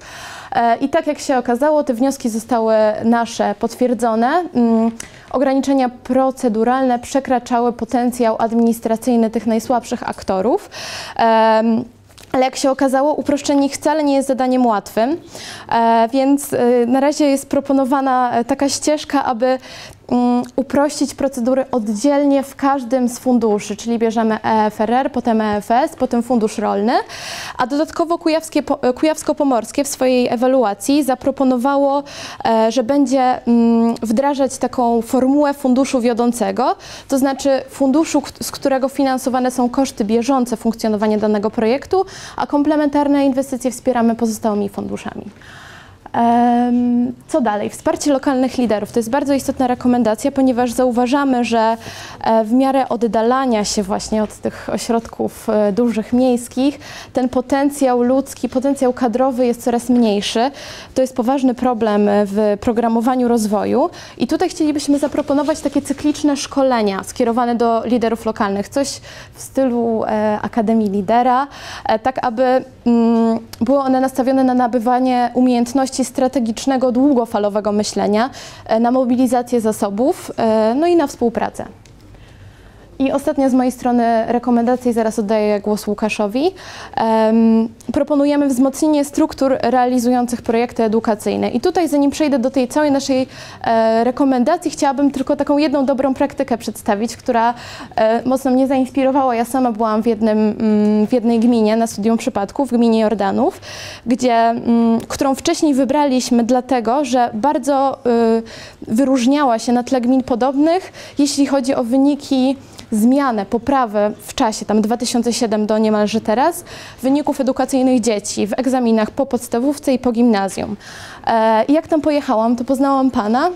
E, I tak jak się okazało, te wnioski zostały nasze potwierdzone. Mm, Ograniczenia proceduralne przekraczały potencjał administracyjny tych najsłabszych aktorów. Ale jak się okazało, uproszczenie ich wcale nie jest zadaniem łatwym, e, więc e, na razie jest proponowana e, taka ścieżka, aby uprościć procedury oddzielnie w każdym z funduszy, czyli bierzemy EFRR, potem EFS, potem Fundusz Rolny, a dodatkowo Kujawsko-Pomorskie w swojej ewaluacji zaproponowało, e, że będzie mm, wdrażać taką formułę funduszu wiodącego, to znaczy funduszu, z którego finansowane są koszty bieżące funkcjonowania danego projektu, a komplementarne inwestycje wspieramy pozostałymi funduszami. Co dalej? Wsparcie lokalnych liderów. To jest bardzo istotna rekomendacja, ponieważ zauważamy, że e, w miarę oddalania się właśnie od tych ośrodków e, dużych miejskich, ten potencjał ludzki, potencjał kadrowy jest coraz mniejszy. To jest poważny problem e, w programowaniu rozwoju i tutaj chcielibyśmy zaproponować takie cykliczne szkolenia skierowane do liderów lokalnych, coś w stylu Akademii Lidera, tak aby były one nastawione na nabywanie umiejętności strategicznego, długofalowego myślenia, e, na mobilizację zasobów, e, no i na współpracę. I ostatnia z mojej strony rekomendacja zaraz oddaję głos Łukaszowi. Em, proponujemy wzmocnienie struktur realizujących projekty edukacyjne. I tutaj, zanim przejdę do tej całej naszej e, rekomendacji, chciałabym tylko taką jedną dobrą praktykę przedstawić, która e, mocno mnie zainspirowała. Ja sama byłam w, jednym, mm, w jednej gminie na studium przypadków, w gminie Jordanów, gdzie, mm, którą wcześniej wybraliśmy dlatego, że bardzo y, wyróżniała się na tle gmin podobnych, jeśli chodzi o wyniki zmianę, poprawę w czasie, tam 2007 do niemalże teraz, wyników edukacyjnych dzieci w egzaminach po podstawówce i po gimnazjum. E, I jak tam pojechałam, to poznałam pana,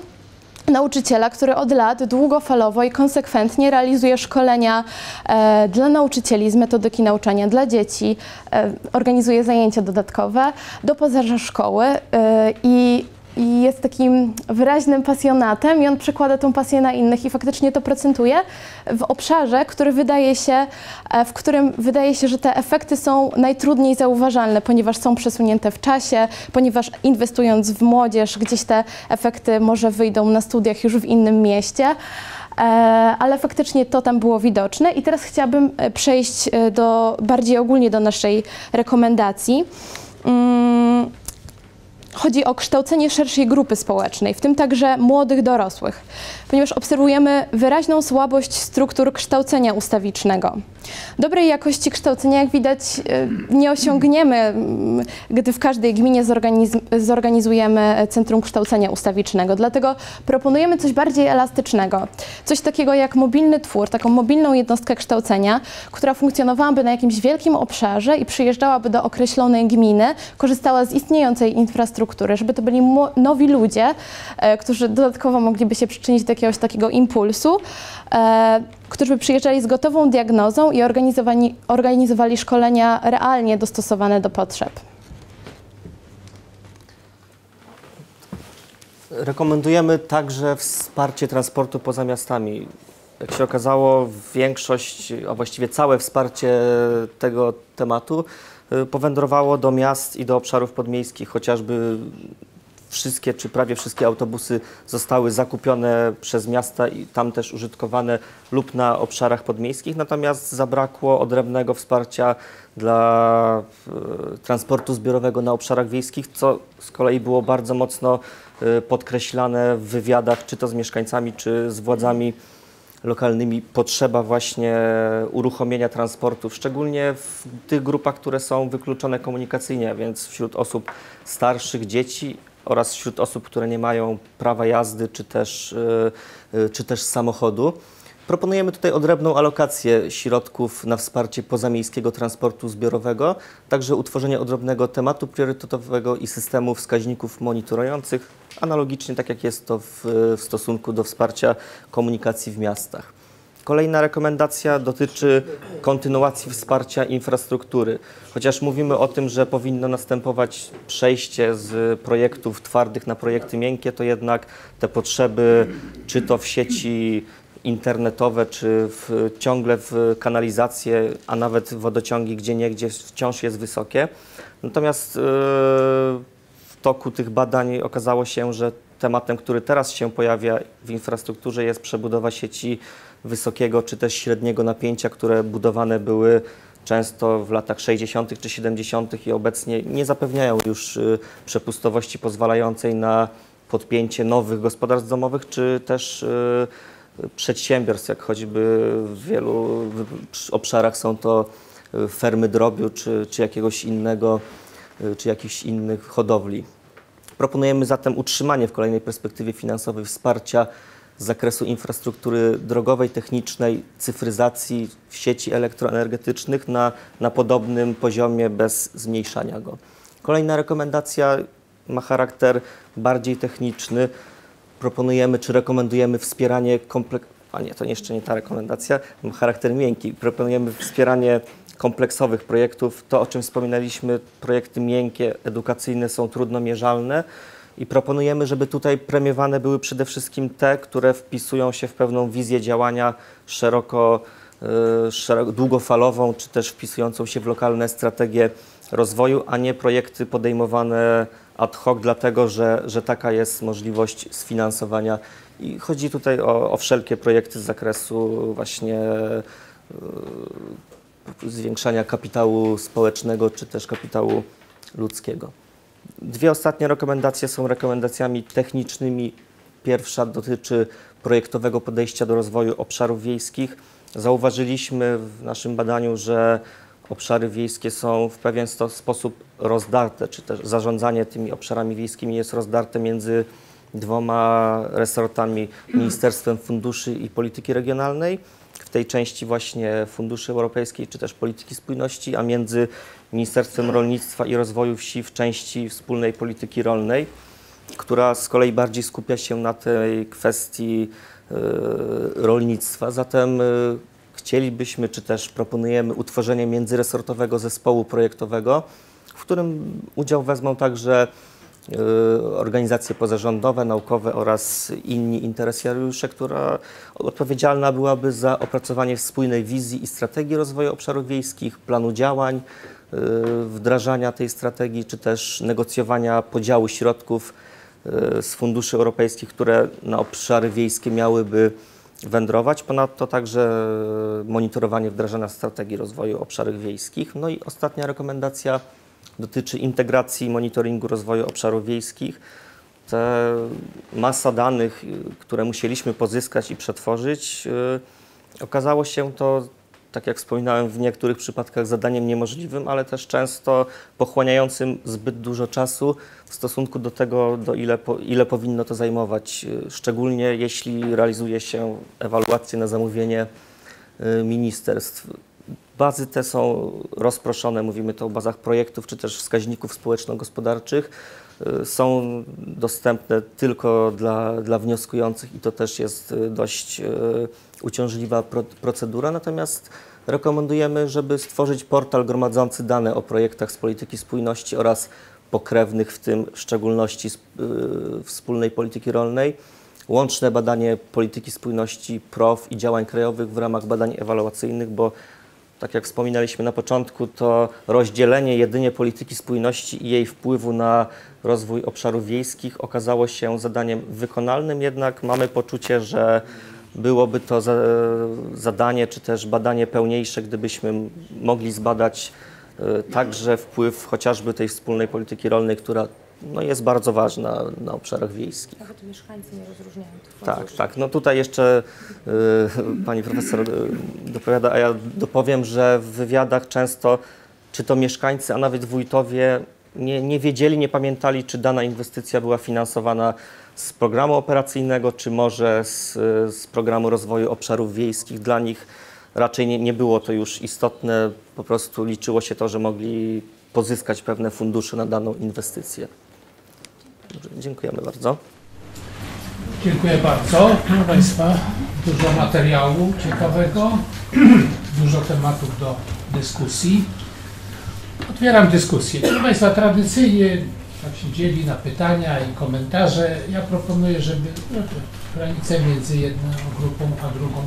nauczyciela, który od lat długofalowo i konsekwentnie realizuje szkolenia e, dla nauczycieli z metodyki nauczania dla dzieci, e, organizuje zajęcia dodatkowe do pozaża szkoły e, i i jest takim wyraźnym pasjonatem i on przekłada tą pasję na innych i faktycznie to procentuje w obszarze, który wydaje się, e, w którym wydaje się, że te efekty są najtrudniej zauważalne, ponieważ są przesunięte w czasie, ponieważ inwestując w młodzież, gdzieś te efekty może wyjdą na studiach już w innym mieście. E, Ale faktycznie to tam było widoczne i teraz chciałabym e, przejść do, bardziej ogólnie do naszej rekomendacji. Chodzi o kształcenie szerszej grupy społecznej, w tym także młodych dorosłych, ponieważ obserwujemy wyraźną słabość struktur kształcenia ustawicznego. Dobrej jakości kształcenia, jak widać, e, nie osiągniemy, mm, gdy w każdej gminie zorganiz- zorganizujemy Centrum Kształcenia Ustawicznego. Dlatego proponujemy coś bardziej elastycznego, coś takiego jak mobilny twór, taką mobilną jednostkę kształcenia, która funkcjonowałaby na jakimś wielkim obszarze i przyjeżdżałaby do określonej gminy, korzystała z istniejącej infrastruktury, żeby to byli nowi ludzie, e, którzy dodatkowo mogliby się przyczynić do jakiegoś takiego impulsu, e, którzy by przyjeżdżali z gotową diagnozą i organizowani, organizowali szkolenia realnie dostosowane do potrzeb. Rekomendujemy także wsparcie transportu poza miastami. Jak się okazało, większość, a właściwie całe wsparcie tego tematu y, powędrowało do miast i do obszarów podmiejskich, chociażby wszystkie czy prawie wszystkie autobusy zostały zakupione przez miasta i tam też użytkowane lub na obszarach podmiejskich, natomiast zabrakło odrębnego wsparcia dla e, transportu zbiorowego na obszarach wiejskich, co z kolei było bardzo mocno e, podkreślane w wywiadach, czy to z mieszkańcami, czy z władzami lokalnymi, potrzeba właśnie uruchomienia transportu, szczególnie w tych grupach, które są wykluczone komunikacyjnie, więc wśród osób starszych, dzieci oraz wśród osób, które nie mają prawa jazdy czy też, y, y, czy też samochodu. Proponujemy tutaj odrębną alokację środków na wsparcie pozamiejskiego transportu zbiorowego, także utworzenie odrębnego tematu priorytetowego i systemu wskaźników monitorujących, analogicznie tak jak jest to w, w stosunku do wsparcia komunikacji w miastach. Kolejna rekomendacja dotyczy kontynuacji wsparcia infrastruktury. Chociaż mówimy o tym, że powinno następować przejście z projektów twardych na projekty miękkie, to jednak te potrzeby, czy to w sieci internetowe, czy w, ciągle w kanalizację, a nawet wodociągi gdzie niegdzie wciąż jest wysokie. Natomiast yy, w toku tych badań okazało się, że tematem, który teraz się pojawia w infrastrukturze jest przebudowa sieci wysokiego czy też średniego napięcia, które budowane były często w latach 60. czy 70. i obecnie nie zapewniają już y, przepustowości pozwalającej na podpięcie nowych gospodarstw domowych czy też y, przedsiębiorstw, jak choćby w wielu obszarach są to y, fermy drobiu czy, czy jakiegoś innego, y, czy jakichś innych hodowli. Proponujemy zatem utrzymanie w kolejnej perspektywie finansowej wsparcia z zakresu infrastruktury drogowej, technicznej, cyfryzacji w sieci elektroenergetycznych na, na podobnym poziomie bez zmniejszania go. Kolejna rekomendacja ma charakter bardziej techniczny. Proponujemy czy rekomendujemy wspieranie komplek... A nie, to jeszcze nie ta rekomendacja, ma charakter miękki. Proponujemy wspieranie kompleksowych projektów. To, o czym wspominaliśmy, projekty miękkie, edukacyjne są trudno mierzalne i proponujemy, żeby tutaj premiowane były przede wszystkim te, które wpisują się w pewną wizję działania szeroko, y, szeroko długofalową, czy też wpisującą się w lokalne strategie rozwoju, a nie projekty podejmowane ad hoc, dlatego że, że taka jest możliwość sfinansowania. I chodzi tutaj o, o wszelkie projekty z zakresu właśnie y, zwiększania kapitału społecznego, czy też kapitału ludzkiego. Dwie ostatnie rekomendacje są rekomendacjami technicznymi. Pierwsza dotyczy projektowego podejścia do rozwoju obszarów wiejskich. Zauważyliśmy w naszym badaniu, że obszary wiejskie są w pewien sposób rozdarte, czy też zarządzanie tymi obszarami wiejskimi jest rozdarte między dwoma resortami, Ministerstwem Funduszy i Polityki Regionalnej, w tej części właśnie Funduszy Europejskiej, czy też Polityki Spójności, a między Ministerstwem Rolnictwa i Rozwoju Wsi w części wspólnej polityki rolnej, która z kolei bardziej skupia się na tej kwestii e, rolnictwa. Zatem e, chcielibyśmy, czy też proponujemy utworzenie międzyresortowego zespołu projektowego, w którym udział wezmą także e, organizacje pozarządowe, naukowe oraz inni interesariusze, która odpowiedzialna byłaby za opracowanie spójnej wizji i strategii rozwoju obszarów wiejskich, planu działań, y, wdrażania tej strategii, czy też negocjowania podziału środków y, z funduszy europejskich, które na obszary wiejskie miałyby wędrować. Ponadto także monitorowanie wdrażania strategii rozwoju obszarów wiejskich. No i ostatnia rekomendacja dotyczy integracji i monitoringu rozwoju obszarów wiejskich. Te masa danych, które musieliśmy pozyskać i przetworzyć, y, okazało się to, tak jak wspominałem, w niektórych przypadkach zadaniem niemożliwym, ale też często pochłaniającym zbyt dużo czasu w stosunku do tego, do ile, po, ile powinno to zajmować, szczególnie jeśli realizuje się ewaluację na zamówienie y, ministerstw. Bazy te są rozproszone, mówimy to o bazach projektów czy też wskaźników społeczno-gospodarczych. Y, Są dostępne tylko dla, dla wnioskujących i to też jest y, dość y, uciążliwa pro, procedura. Natomiast rekomendujemy, żeby stworzyć portal gromadzący dane o projektach z polityki spójności oraz pokrewnych, w tym w szczególności sp- wspólnej polityki rolnej. Łączne badanie polityki spójności PROW i działań krajowych w ramach badań ewaluacyjnych, bo tak jak wspominaliśmy na początku, to rozdzielenie jedynie polityki spójności i jej wpływu na rozwój obszarów wiejskich okazało się zadaniem wykonalnym, jednak mamy poczucie, że byłoby to za, zadanie czy też badanie pełniejsze, gdybyśmy mogli zbadać e, także wpływ chociażby tej wspólnej polityki rolnej, która no, jest bardzo ważna na obszarach wiejskich. Nawet mieszkańcy nie rozróżniają tych Tak, tak. No tutaj jeszcze y, pani profesor y, dopowiada, a ja dopowiem, że w wywiadach często czy to mieszkańcy, a nawet wójtowie nie, nie wiedzieli, nie pamiętali, czy dana inwestycja była finansowana z programu operacyjnego, czy może z, z programu rozwoju obszarów wiejskich. Dla nich raczej nie, nie było to już istotne, po prostu liczyło się to, że mogli pozyskać pewne fundusze na daną inwestycję. Dobrze, dziękujemy bardzo. Dziękuję bardzo. Proszę Państwa, dużo materiału ciekawego, dużo tematów do dyskusji. Otwieram dyskusję. Proszę Państwa, tradycyjnie tak się dzieli na pytania i komentarze. Ja proponuję, żeby no, granice między jedną grupą a drugą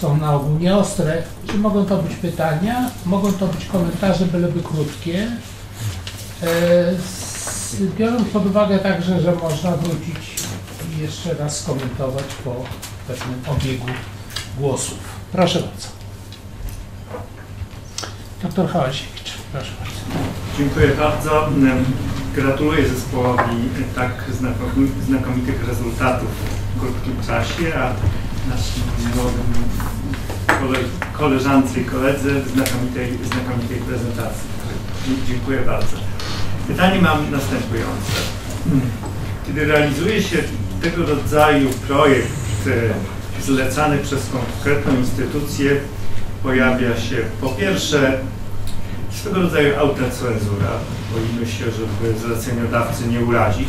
są na ogół nieostre. Czy mogą to być pytania? Mogą to być komentarze, byleby krótkie. E, Biorąc pod uwagę także, że można wrócić i jeszcze raz skomentować po pewnym obiegu głosów. Proszę bardzo. Doktor Hałasiewicz, proszę bardzo. Dziękuję bardzo. Em, Gratuluję zespołowi tak znakomi- znakomitych rezultatów w krótkim czasie, a naszym młodym kole- koleżance i koledze znakomitej, znakomitej prezentacji. Dziękuję bardzo. Pytanie mam następujące. Kiedy realizuje się tego rodzaju projekt zlecany przez konkretną instytucję, pojawia się po pierwsze swego rodzaju autocenzura. Boimy się, żeby zleceniodawcy nie urazić.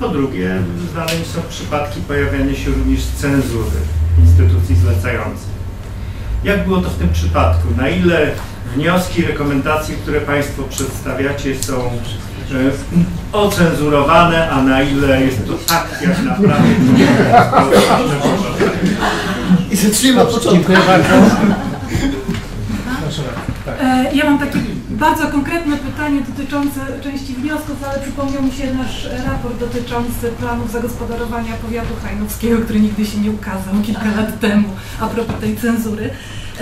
Po drugie, znane mi są przypadki pojawiania się również cenzury instytucji zlecających. Jak było to w tym przypadku? Na ile wnioski rekomendacje, które Państwo przedstawiacie są e, ocenzurowane, a na ile jest to tak, jak naprawdę I zaczniemy od początku. Dziękuję bardzo. E, Ja mam takie bardzo konkretne pytanie dotyczące części wniosków, ale przypomniał mi się nasz raport dotyczący planów zagospodarowania powiatu hajnowskiego, który nigdy się nie ukazał kilka lat temu a propos tej cenzury.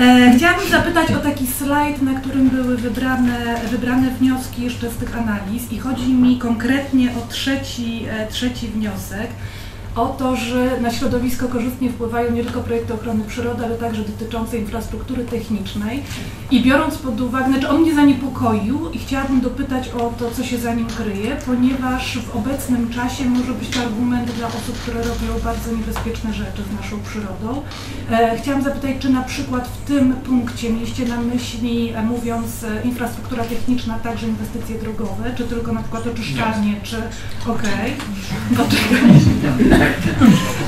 E, Chciałabym zapytać o taki slajd, na którym były wybrane, wybrane wnioski jeszcze z tych analiz i chodzi mi konkretnie o trzeci, e, trzeci wniosek o to, że na środowisko korzystnie wpływają nie tylko projekty ochrony przyrody, ale także dotyczące infrastruktury technicznej. I biorąc pod uwagę, znaczy on mnie zaniepokoił i chciałabym dopytać o to, co się za nim kryje, ponieważ w obecnym czasie może być to argument dla osób, które robią bardzo niebezpieczne rzeczy z naszą przyrodą. E, chciałam zapytać, czy na przykład w tym punkcie mieliście na myśli, e, mówiąc e, infrastruktura techniczna, także inwestycje drogowe, czy tylko na przykład oczyszczalnie, czy okej, okay.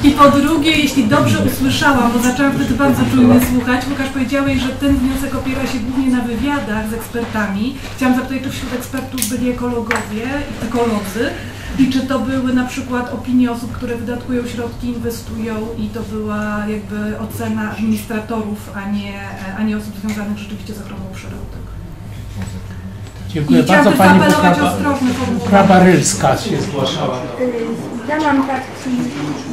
I po drugie, jeśli dobrze usłyszałam, bo zaczęłam wtedy bardzo czujnie słuchać, Łukasz powiedziałeś, że ten wniosek opiera się głównie na wywiadach z ekspertami. Chciałam zapytać, czy wśród ekspertów byli ekologowie i ekolodzy i czy to były na przykład opinie osób, które wydatkują środki, inwestują i to była jakby ocena administratorów, a nie, a nie osób związanych rzeczywiście z ochroną przyrody. Dziękuję I bardzo. Pani zaapelować o Buchra- ostrożne formułowanie. Buchra Rylska się zgłaszała. Ja mam takie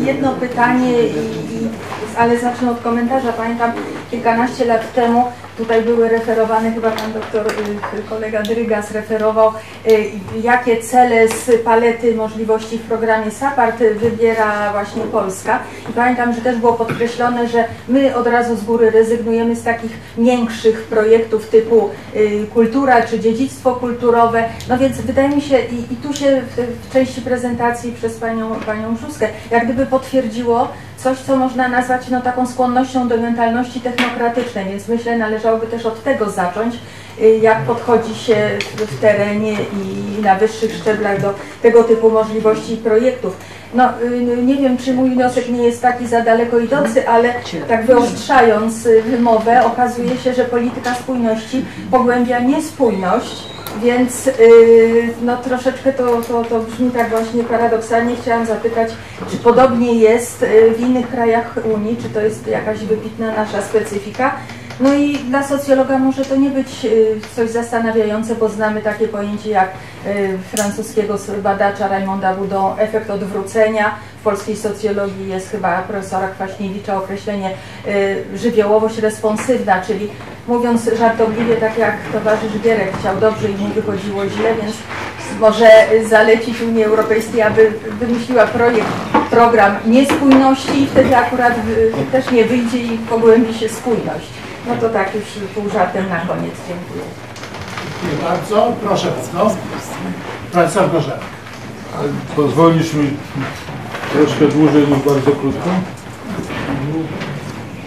jedno pytanie, i, i, ale zacznę od komentarza. Pamiętam kilkanaście lat temu tutaj były referowane, chyba pan doktor, y, kolega Drygas referował, y, jakie cele z palety możliwości w programie SAPART wybiera właśnie Polska. I pamiętam, że też było podkreślone, że my od razu z góry rezygnujemy z takich większych projektów typu y, kultura czy dziedzictwo kulturowe. No więc wydaje mi się, i, i tu się w, w części prezentacji przez panią, panią Brzuskę, jak gdyby potwierdziło coś, co można nazwać no, taką skłonnością do mentalności technokratycznej, więc myślę, należałoby też od tego zacząć, y, jak podchodzi się w terenie i na wyższych szczeblach do tego typu możliwości i projektów. No, y, nie wiem, czy mój wniosek nie jest taki za daleko idący, ale tak wyostrzając y, wymowę, okazuje się, że polityka spójności pogłębia niespójność, więc y, no, troszeczkę to, to, to brzmi tak właśnie paradoksalnie. Chciałam zapytać, czy podobnie jest y, w innych krajach Unii, czy to jest jakaś wybitna nasza specyfika? No i dla socjologa może to nie być y, coś zastanawiające, bo znamy takie pojęcie jak y, francuskiego badacza Raymonda Boudon, efekt odwrócenia. W polskiej socjologii jest chyba profesora Kwaśniewicza określenie y, żywiołowość responsywna, czyli mówiąc żartobliwie, tak jak towarzysz Gierek chciał dobrze i mu wychodziło źle, więc może zalecić Unii Europejskiej, aby wymyśliła projekt, program niespójności i wtedy akurat też nie wyjdzie i pogłębi się spójność. No to tak już pół żartem na koniec. Dziękuję. Dziękuję bardzo. Proszę bardzo. Profesor Gorzelek. Pozwolisz mi troszkę dłużej niż bardzo krótko?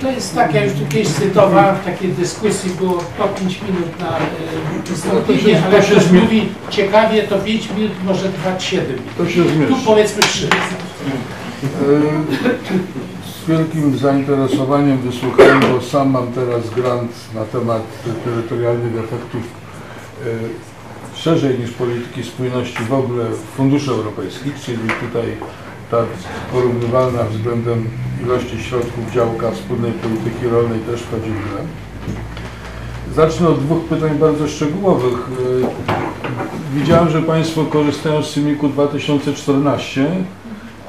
To jest tak, ja już tu kiedyś cytowałem, w takiej dyskusji było po 5 minut na e, wystąpienie, to ale jak się ktoś mówi ciekawie, to 5 minut może trwać 7 minut. To się Tu zmierzy. powiedzmy 3. Z wielkim zainteresowaniem wysłuchałem, bo sam mam teraz grant na temat terytorialnych efektów e, szerzej niż polityki spójności w ogóle funduszy europejskich, czyli tutaj ta porównywalna względem ilości środków działka wspólnej polityki rolnej też wchodzi w grę. Zacznę od dwóch pytań bardzo szczegółowych. E, Widziałem, że Państwo korzystają z CIMIK-u 2014,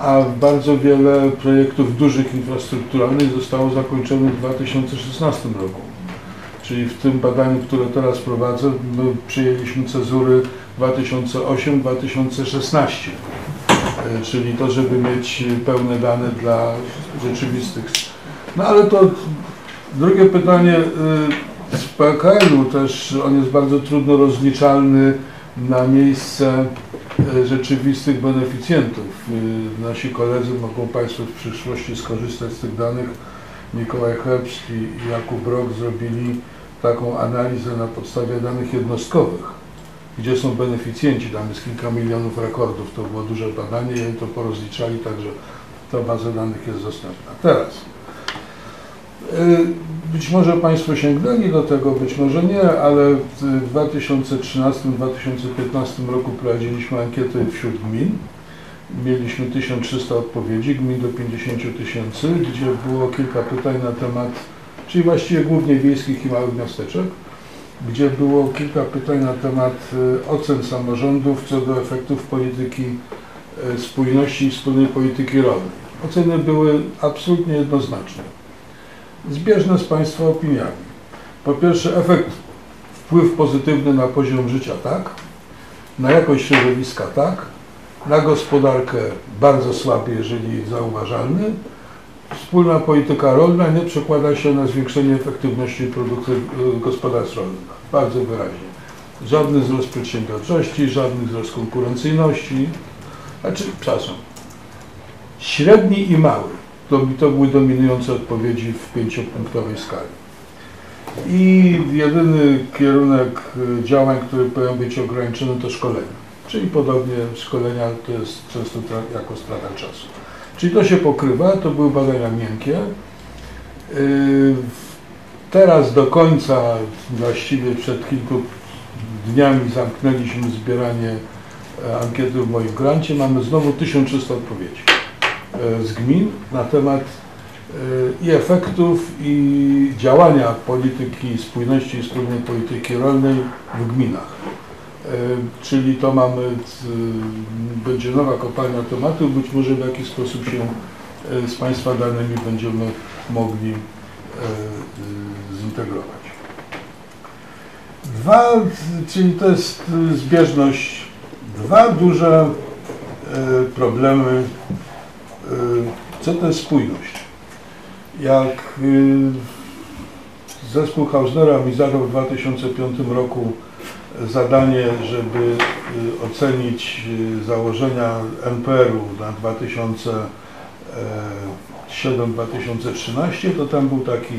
a bardzo wiele projektów dużych infrastrukturalnych zostało zakończonych w 2016 roku. Czyli w tym badaniu, które teraz prowadzę, my przyjęliśmy cezury 2008-2016. E, Czyli to, żeby mieć pełne dane dla rzeczywistych. No ale to drugie pytanie y, z PKL-u też, on jest bardzo trudno rozliczalny na miejsce rzeczywistych beneficjentów. Y, Nasi koledzy mogą Państwo w przyszłości skorzystać z tych danych. Mikołaj Herbst i Jakub Brok zrobili taką analizę na podstawie danych jednostkowych, gdzie są beneficjenci, tam jest kilka milionów rekordów, to było duże badanie i oni to porozliczali, także ta baza danych jest dostępna. Teraz, y, być może Państwo sięgnęli do tego, być może nie, ale w 2013-2015 roku prowadziliśmy ankietę wśród gmin. Mieliśmy 1300 odpowiedzi, gmin do 50 tysięcy, gdzie było kilka pytań na temat, czyli właściwie głównie wiejskich i małych miasteczek, gdzie było kilka pytań na temat y, ocen samorządów co do efektów polityki y, spójności i wspólnej polityki rolnej. Oceny były absolutnie jednoznaczne zbieżne z Państwa opiniami. Po pierwsze, efekt, wpływ pozytywny na poziom życia, tak? Na jakość środowiska, tak? Na gospodarkę bardzo słaby, jeżeli zauważalny. Wspólna polityka rolna nie przekłada się na zwiększenie efektywności produkcji y, gospodarstw rolnych. Bardzo wyraźnie. Żadny wzrost przedsiębiorczości, żadny wzrost konkurencyjności. Znaczy, przepraszam, średni i mały. To, to były dominujące odpowiedzi w pięciopunktowej skali. I jedyny kierunek y, działań, które powinien być ograniczony, to szkolenia. Czyli podobnie szkolenia to jest często jako strata czasu. Czyli to się pokrywa, to były badania miękkie. Yy, Teraz do końca, właściwie przed kilku dniami zamknęliśmy zbieranie e, ankiety w moim grancie. Mamy znowu 1300 odpowiedzi z gmin na temat e, i efektów, i działania polityki spójności i wspólnej polityki rolnej w gminach. E, Czyli to mamy, będzie nowa kopalnia tematów, być może w jakiś sposób się e, z Państwa danymi będziemy mogli e, e, zintegrować. Dwa, czyli to jest e, zbieżność, dwa duże e, problemy, e, co to jest spójność. Jak e, zespół Hausnera mi zadał w 2005 roku zadanie, żeby y, ocenić y, założenia NPR-u na 2007-2013, to tam był taki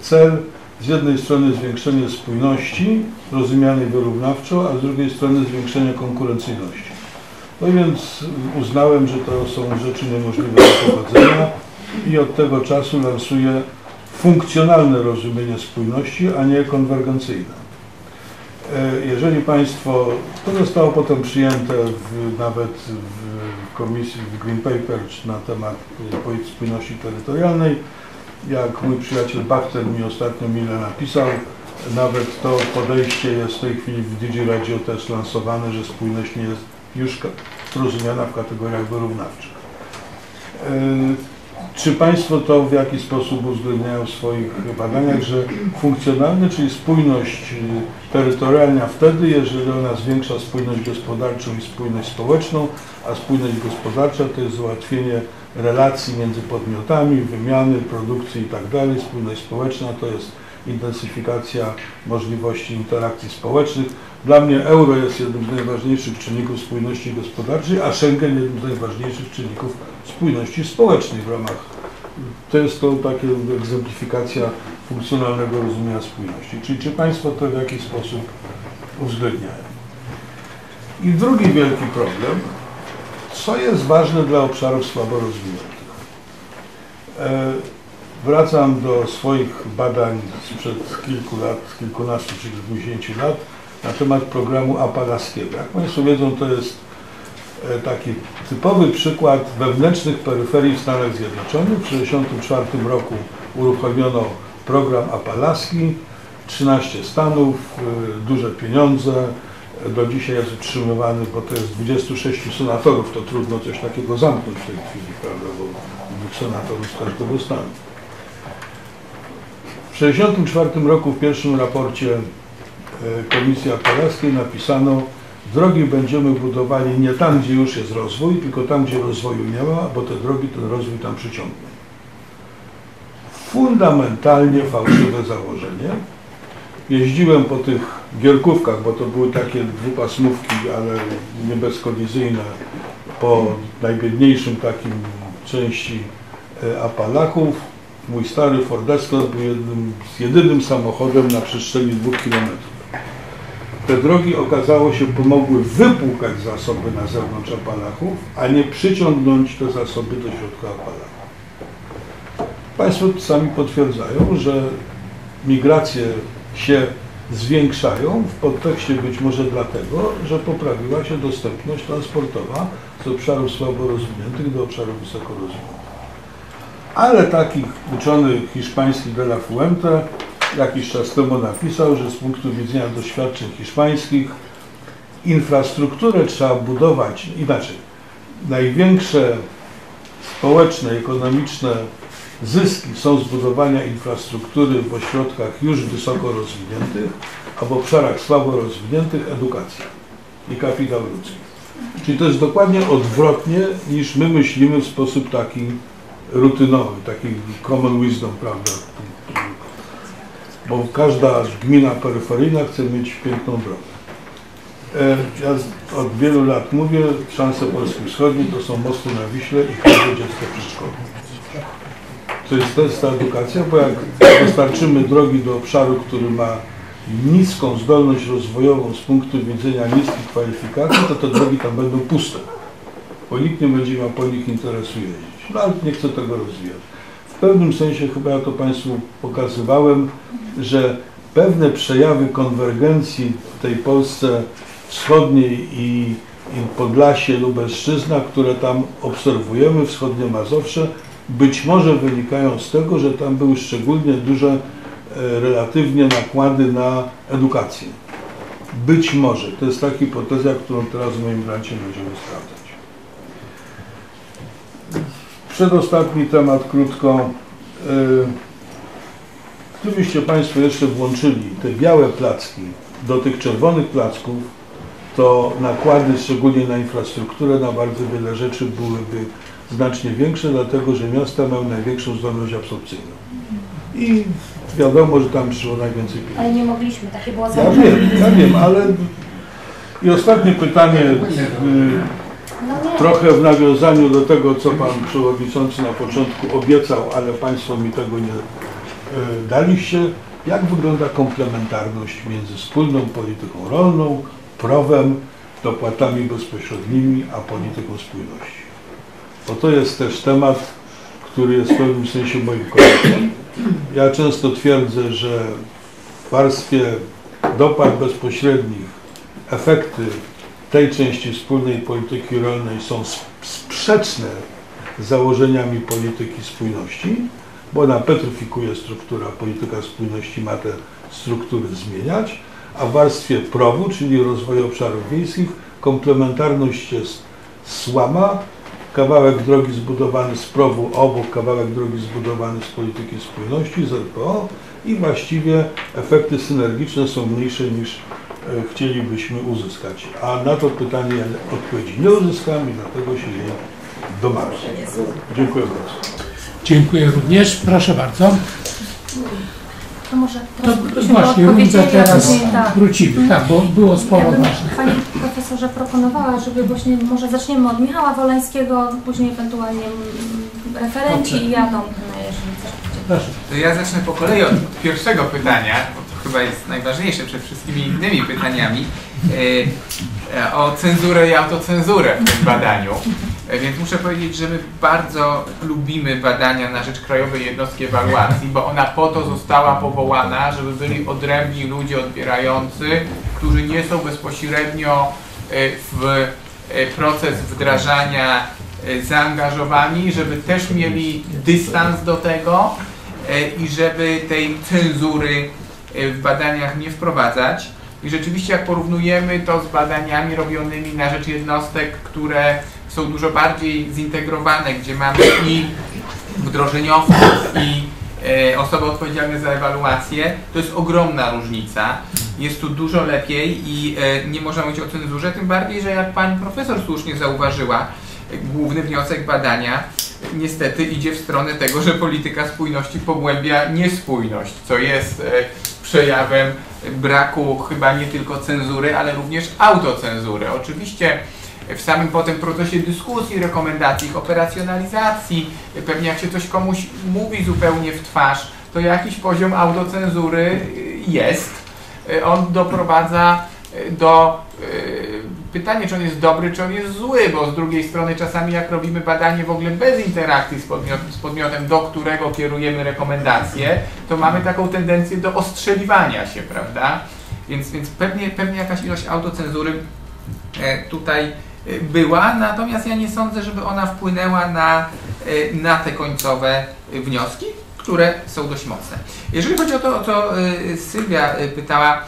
cel, z jednej strony zwiększenie spójności, rozumianej wyrównawczo, a z drugiej strony zwiększenie konkurencyjności. No więc uznałem, że to są rzeczy niemożliwe do pogodzenia i od tego czasu lansuję funkcjonalne rozumienie spójności, a nie konwergencyjne. E, Jeżeli Państwo, to zostało potem przyjęte w, nawet w komisji, w Green Paper na temat e, spójności terytorialnej, jak mój przyjaciel Bachter mi ostatnio mile napisał, nawet to podejście jest w tej chwili w DigiRadio też lansowane, że spójność nie jest już rozumiana w kategoriach wyrównawczych. E, Czy Państwo to w jakiś sposób uwzględniają w swoich badaniach, że funkcjonalny, czyli spójność y, terytorialna wtedy, jeżeli ona zwiększa spójność gospodarczą i spójność społeczną, a spójność gospodarcza to jest załatwienie relacji między podmiotami, wymiany, produkcji i tak. Spójność społeczna to jest intensyfikacja możliwości interakcji społecznych. Dla mnie euro jest jednym z najważniejszych czynników spójności gospodarczej, a Schengen jednym z najważniejszych czynników spójności społecznej w ramach. To jest to takie egzemplifikacja funkcjonalnego rozumienia spójności. Czyli czy Państwo to w jakiś sposób uwzględniają? I drugi wielki problem, co jest ważne dla obszarów słabo rozwiniętych. E, Wracam do swoich badań sprzed kilku lat, kilkunastu czy kilkudziesięciu lat na temat programu apalaskiego. Jak Państwo wiedzą, to jest e, taki typowy przykład wewnętrznych peryferii w Stanach Zjednoczonych. W 1964 roku uruchomiono program apalaski, 13 stanów, e, duże pieniądze, do dzisiaj jest utrzymywany, bo to jest 26 senatorów, to trudno coś takiego zamknąć w tej chwili, prawda, bo dwóch senatorów z każdego stanu. W 1964 roku w pierwszym raporcie e, Komisji Apelaskiej napisano drogi będziemy budowali nie tam, gdzie już jest rozwój, tylko tam, gdzie rozwoju nie ma, bo te drogi ten rozwój tam przyciągną. Fundamentalnie fałszywe założenie. Jeździłem po tych gierkówkach, bo to były takie dwupasmówki, ale nie bezkolizyjne, po najbiedniejszym takim części e, Apalaków. Mój stary Ford Escort był jednym, jedynym samochodem na przestrzeni dwóch kilometrów. Te drogi okazało się pomogły wypłukać zasoby na zewnątrz Apalachów, a nie przyciągnąć te zasoby do środka Apalachów. Państwo sami potwierdzają, że migracje się zwiększają w podtekście być może dlatego, że poprawiła się dostępność transportowa z obszarów słabo rozwiniętych do obszarów wysoko rozwiniętych. Ale taki uczony hiszpański de la Fuente jakiś czas temu napisał, że z punktu widzenia doświadczeń hiszpańskich infrastrukturę trzeba budować inaczej. Największe społeczne, ekonomiczne zyski są z budowania infrastruktury w ośrodkach już wysoko rozwiniętych, a w obszarach słabo rozwiniętych edukacja i kapitał ludzki. Czyli to jest dokładnie odwrotnie niż my myślimy w sposób taki rutynowy, taki common wisdom, prawda? Bo każda gmina peryferyjna chce mieć piękną drogę. E, Ja od wielu lat mówię, szanse Polski Wschodniej to są mosty na Wiśle i każde dziecko w przedszkolu. To jest, jest ta edukacja, bo jak dostarczymy drogi do obszaru, który ma niską zdolność rozwojową z punktu widzenia niskich kwalifikacji, to te drogi tam będą puste, bo nikt nie będzie miał po nich interesu jeździć. No ale nie chcę tego rozwijać. W pewnym sensie chyba ja to Państwu pokazywałem, że pewne przejawy konwergencji w tej Polsce wschodniej i, i Podlasie, Lubelszczyzna, które tam obserwujemy, wschodnie Mazowsze, być może wynikają z tego, że tam były szczególnie duże e, relatywnie nakłady na edukację. Być może. To jest ta hipoteza, którą teraz w moim grancie będziemy sprawdzać. Przedostatni temat, krótko. E, Gdybyście Państwo jeszcze włączyli te białe placki do tych czerwonych placków, to nakłady, szczególnie na infrastrukturę, na bardzo wiele rzeczy byłyby znacznie większe, dlatego że miasta mają największą zdolność absorpcyjną. I wiadomo, że tam przyszło najwięcej pieniędzy. Ale nie mogliśmy, takie było Ja założenie. wiem, ja wiem, ale... I ostatnie pytanie, nie. Trochę w nawiązaniu do tego, co Pan Przewodniczący na początku obiecał, ale Państwo mi tego nie y, daliście. Jak wygląda komplementarność między wspólną polityką rolną, prowem, dopłatami bezpośrednimi, a polityką spójności? Bo to jest też temat, który jest w pewnym sensie moim kolegą. Ja często twierdzę, że w warstwie dopłat bezpośrednich efekty tej części wspólnej polityki rolnej są sp- sprzeczne z założeniami polityki spójności, bo ona petryfikuje strukturę, polityka spójności ma te struktury zmieniać, a w warstwie prowu, czyli rozwoju obszarów wiejskich, komplementarność jest słaba, kawałek drogi zbudowany z prowu obok, kawałek drogi zbudowany z polityki spójności, z RPO i właściwie efekty synergiczne są mniejsze niż chcielibyśmy uzyskać. A na to pytanie ja odpowiedzi nie uzyskam i dlatego się jej domagam. Dziękuję bardzo. Dziękuję również. Proszę bardzo. To może To właśnie, rundę odpowiedzieli, a teraz tak. wrócimy, tak, bo było Ja sporo bym ważnych. Pani profesorze proponowała, żeby właśnie może zaczniemy od Michała Wolańskiego, później ewentualnie referenci Dobrze. i ja do jeżeli coś. To ja zacznę po kolei od pierwszego pytania, chyba jest najważniejsze przed wszystkimi innymi pytaniami, e, e, o cenzurę i autocenzurę w tym badaniu. E, Więc muszę powiedzieć, że my bardzo lubimy badania na rzecz Krajowej Jednostki Ewaluacji, bo ona po to została powołana, żeby byli odrębni ludzie odbierający, którzy nie są bezpośrednio w proces wdrażania zaangażowani, żeby też mieli dystans do tego i żeby tej cenzury w badaniach nie wprowadzać. I rzeczywiście jak porównujemy to z badaniami robionymi na rzecz jednostek, które są dużo bardziej zintegrowane, gdzie mamy i wdrożeniowców i e, osoby odpowiedzialne za ewaluację, to jest ogromna różnica. Jest tu dużo lepiej i e, nie można mówić o cenzurze, tym bardziej, że jak pani profesor słusznie zauważyła, główny wniosek badania niestety idzie w stronę tego, że polityka spójności pogłębia niespójność, co jest e, przejawem braku chyba nie tylko cenzury, ale również autocenzury. Oczywiście w samym potem procesie dyskusji, rekomendacji, ich operacjonalizacji, pewnie jak się coś komuś mówi zupełnie w twarz, to jakiś poziom autocenzury jest. Y, On doprowadza y, do pytania, czy on jest dobry, czy on jest zły, bo z drugiej strony czasami jak robimy badanie w ogóle bez interakcji z, podmiot, z podmiotem, do którego kierujemy rekomendacje, to mamy taką tendencję do ostrzeliwania się, prawda? Więc, więc pewnie, pewnie jakaś ilość autocenzury e, tutaj e, była, natomiast ja nie sądzę, żeby ona wpłynęła na, e, na te końcowe wnioski, które są dość mocne. Jeżeli chodzi o to, o co Sylwia pytała,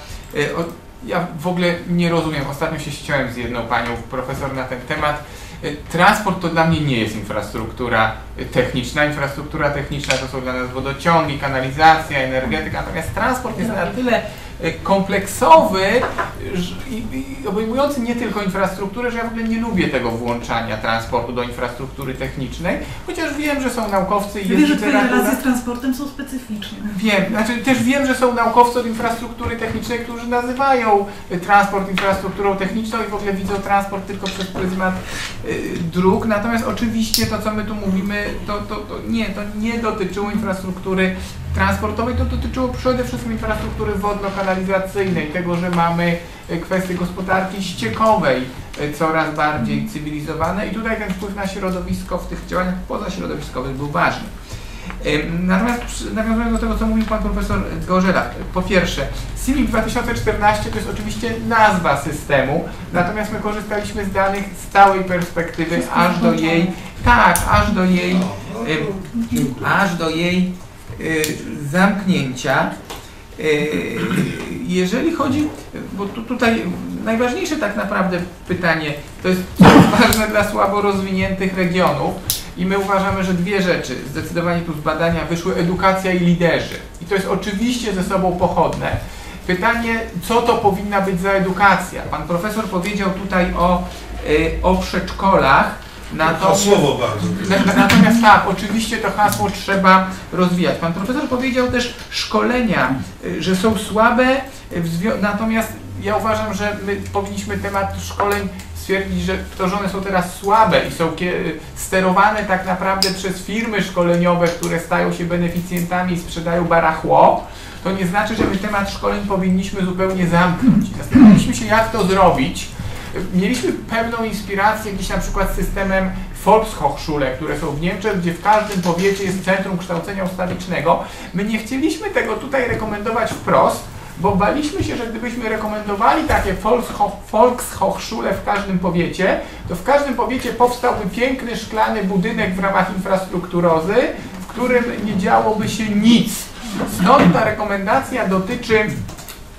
o, ja w ogóle nie rozumiem, ostatnio się ściąłem z jedną panią profesor na ten temat. E, Transport to dla mnie nie jest infrastruktura techniczna. Infrastruktura techniczna to są dla nas wodociągi, kanalizacja, energetyka, natomiast transport jest na tyle e, kompleksowy i, obejmujący nie tylko infrastrukturę, że ja w ogóle nie lubię tego włączania transportu do infrastruktury technicznej, chociaż wiem, że są naukowcy i jest że Twoje relacje z transportem są specyficzne. Wiem, znaczy też wiem, że są naukowcy od infrastruktury technicznej, którzy nazywają y, transport infrastrukturą techniczną i w ogóle widzą transport tylko przez pryzmat y, dróg. Natomiast oczywiście to, co my tu mówimy, to, to, to nie, to nie dotyczyło infrastruktury transportowej, to dotyczyło przede wszystkim infrastruktury wodno-kanalizacyjnej, tego, że mamy y, kwestie gospodarki ściekowej y, coraz bardziej cywilizowane i tutaj ten wpływ na środowisko w tych działaniach pozaśrodowiskowych był ważny. Ym, Natomiast nawiązując do tego, co mówił pan profesor Gorzela, po pierwsze, CIMIC 2014 to jest oczywiście nazwa systemu, natomiast my korzystaliśmy z danych z całej perspektywy, aż do jej, tak, aż do jej, aż do jej y, zamknięcia. Y, Jeżeli chodzi, bo tu, tutaj najważniejsze tak naprawdę pytanie, to jest ważne dla słabo rozwiniętych regionów i my uważamy, że dwie rzeczy zdecydowanie tu z badania wyszły, edukacja i liderzy. I to jest oczywiście ze sobą pochodne. Pytanie, co to powinna być za edukacja? Pan profesor powiedział tutaj o, y, o przedszkolach, natomiast... Słowo bardzo. Na- na- Natomiast tak, oczywiście to hasło trzeba rozwijać. Pan profesor powiedział też szkolenia, że są słabe, natomiast ja uważam, że my powinniśmy temat szkoleń stwierdzić, że to, że one są teraz słabe i są sterowane tak naprawdę przez firmy szkoleniowe, które stają się beneficjentami i sprzedają barachło, to nie znaczy, że my temat szkoleń powinniśmy zupełnie zamknąć. Zastanawialiśmy się, jak to zrobić. Mieliśmy pewną inspirację gdzieś na przykład systemem Volkshochschule, które są w Niemczech, gdzie w każdym powiecie jest centrum kształcenia ustawicznego. My nie chcieliśmy tego tutaj rekomendować wprost, bo baliśmy się, że gdybyśmy rekomendowali takie Volkshoch- Volkshochschule w każdym powiecie, to w każdym powiecie powstałby piękny szklany budynek w ramach infrastrukturozy, w którym nie działoby się nic. Stąd ta rekomendacja dotyczy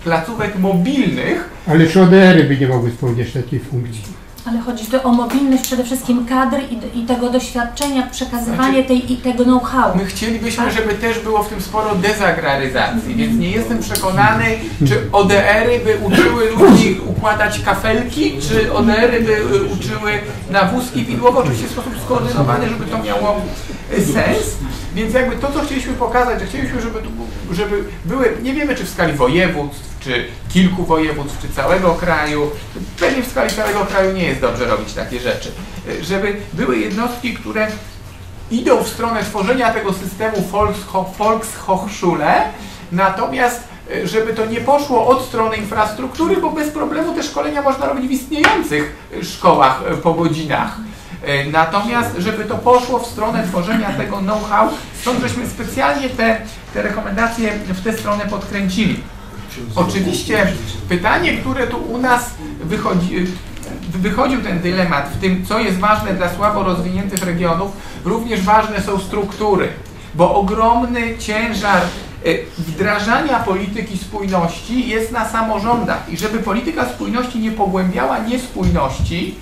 placówek mobilnych, Ale czy ODR-y by nie mogły spełniać takiej funkcji? Ale chodzi tu o mobilność przede wszystkim kadr i, i tego doświadczenia, przekazywanie Znaczy- tej, i tego know-how. My chcielibyśmy, Tak. żeby też było w tym sporo dezagraryzacji, więc nie jestem przekonany, czy ODR-y by uczyły ludzi układać kafelki, czy ODR-y by y, uczyły na wózki widłowe, oczywiście w sposób skoordynowany, żeby to miało y, sens. Więc jakby to, co chcieliśmy pokazać, że chcieliśmy, żeby, tu, żeby były, nie wiemy czy w skali województw, czy kilku województw, czy całego kraju, pewnie w skali całego kraju nie jest dobrze robić takie rzeczy, żeby były jednostki, które idą w stronę tworzenia tego systemu Volksho- Volkshochschule, natomiast y, żeby to nie poszło od strony infrastruktury, bo bez problemu te szkolenia można robić w istniejących y, szkołach y, po godzinach. Natomiast, żeby to poszło w stronę tworzenia tego know-how, stąd żeśmy specjalnie te, te rekomendacje w tę stronę podkręcili. Oczywiście pytanie, które tu u nas wychodzi, wychodził ten dylemat w tym, co jest ważne dla słabo rozwiniętych regionów, również ważne są struktury, bo ogromny ciężar e, wdrażania polityki spójności jest na samorządach i żeby polityka spójności nie pogłębiała niespójności,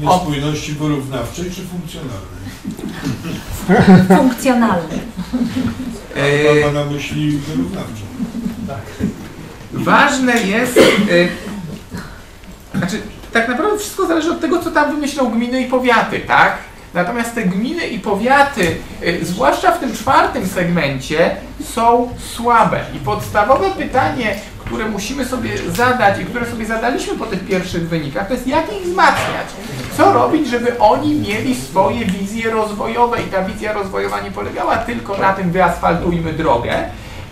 Niespójności porównawczej czy funkcjonalnej? Funkcjonalny. e, Pan ma na myśli wyrównawczą. Ważne jest, y, znaczy tak naprawdę wszystko zależy od tego, co tam wymyślą gminy i powiaty, tak? Natomiast te gminy i powiaty, y, zwłaszcza w tym czwartym segmencie, są słabe. I podstawowe pytanie, które musimy sobie zadać i które sobie zadaliśmy po tych pierwszych wynikach, to jest jak ich wzmacniać? Co robić, żeby oni mieli swoje wizje rozwojowe i ta wizja rozwojowa nie polegała tylko na tym wyasfaltujmy drogę,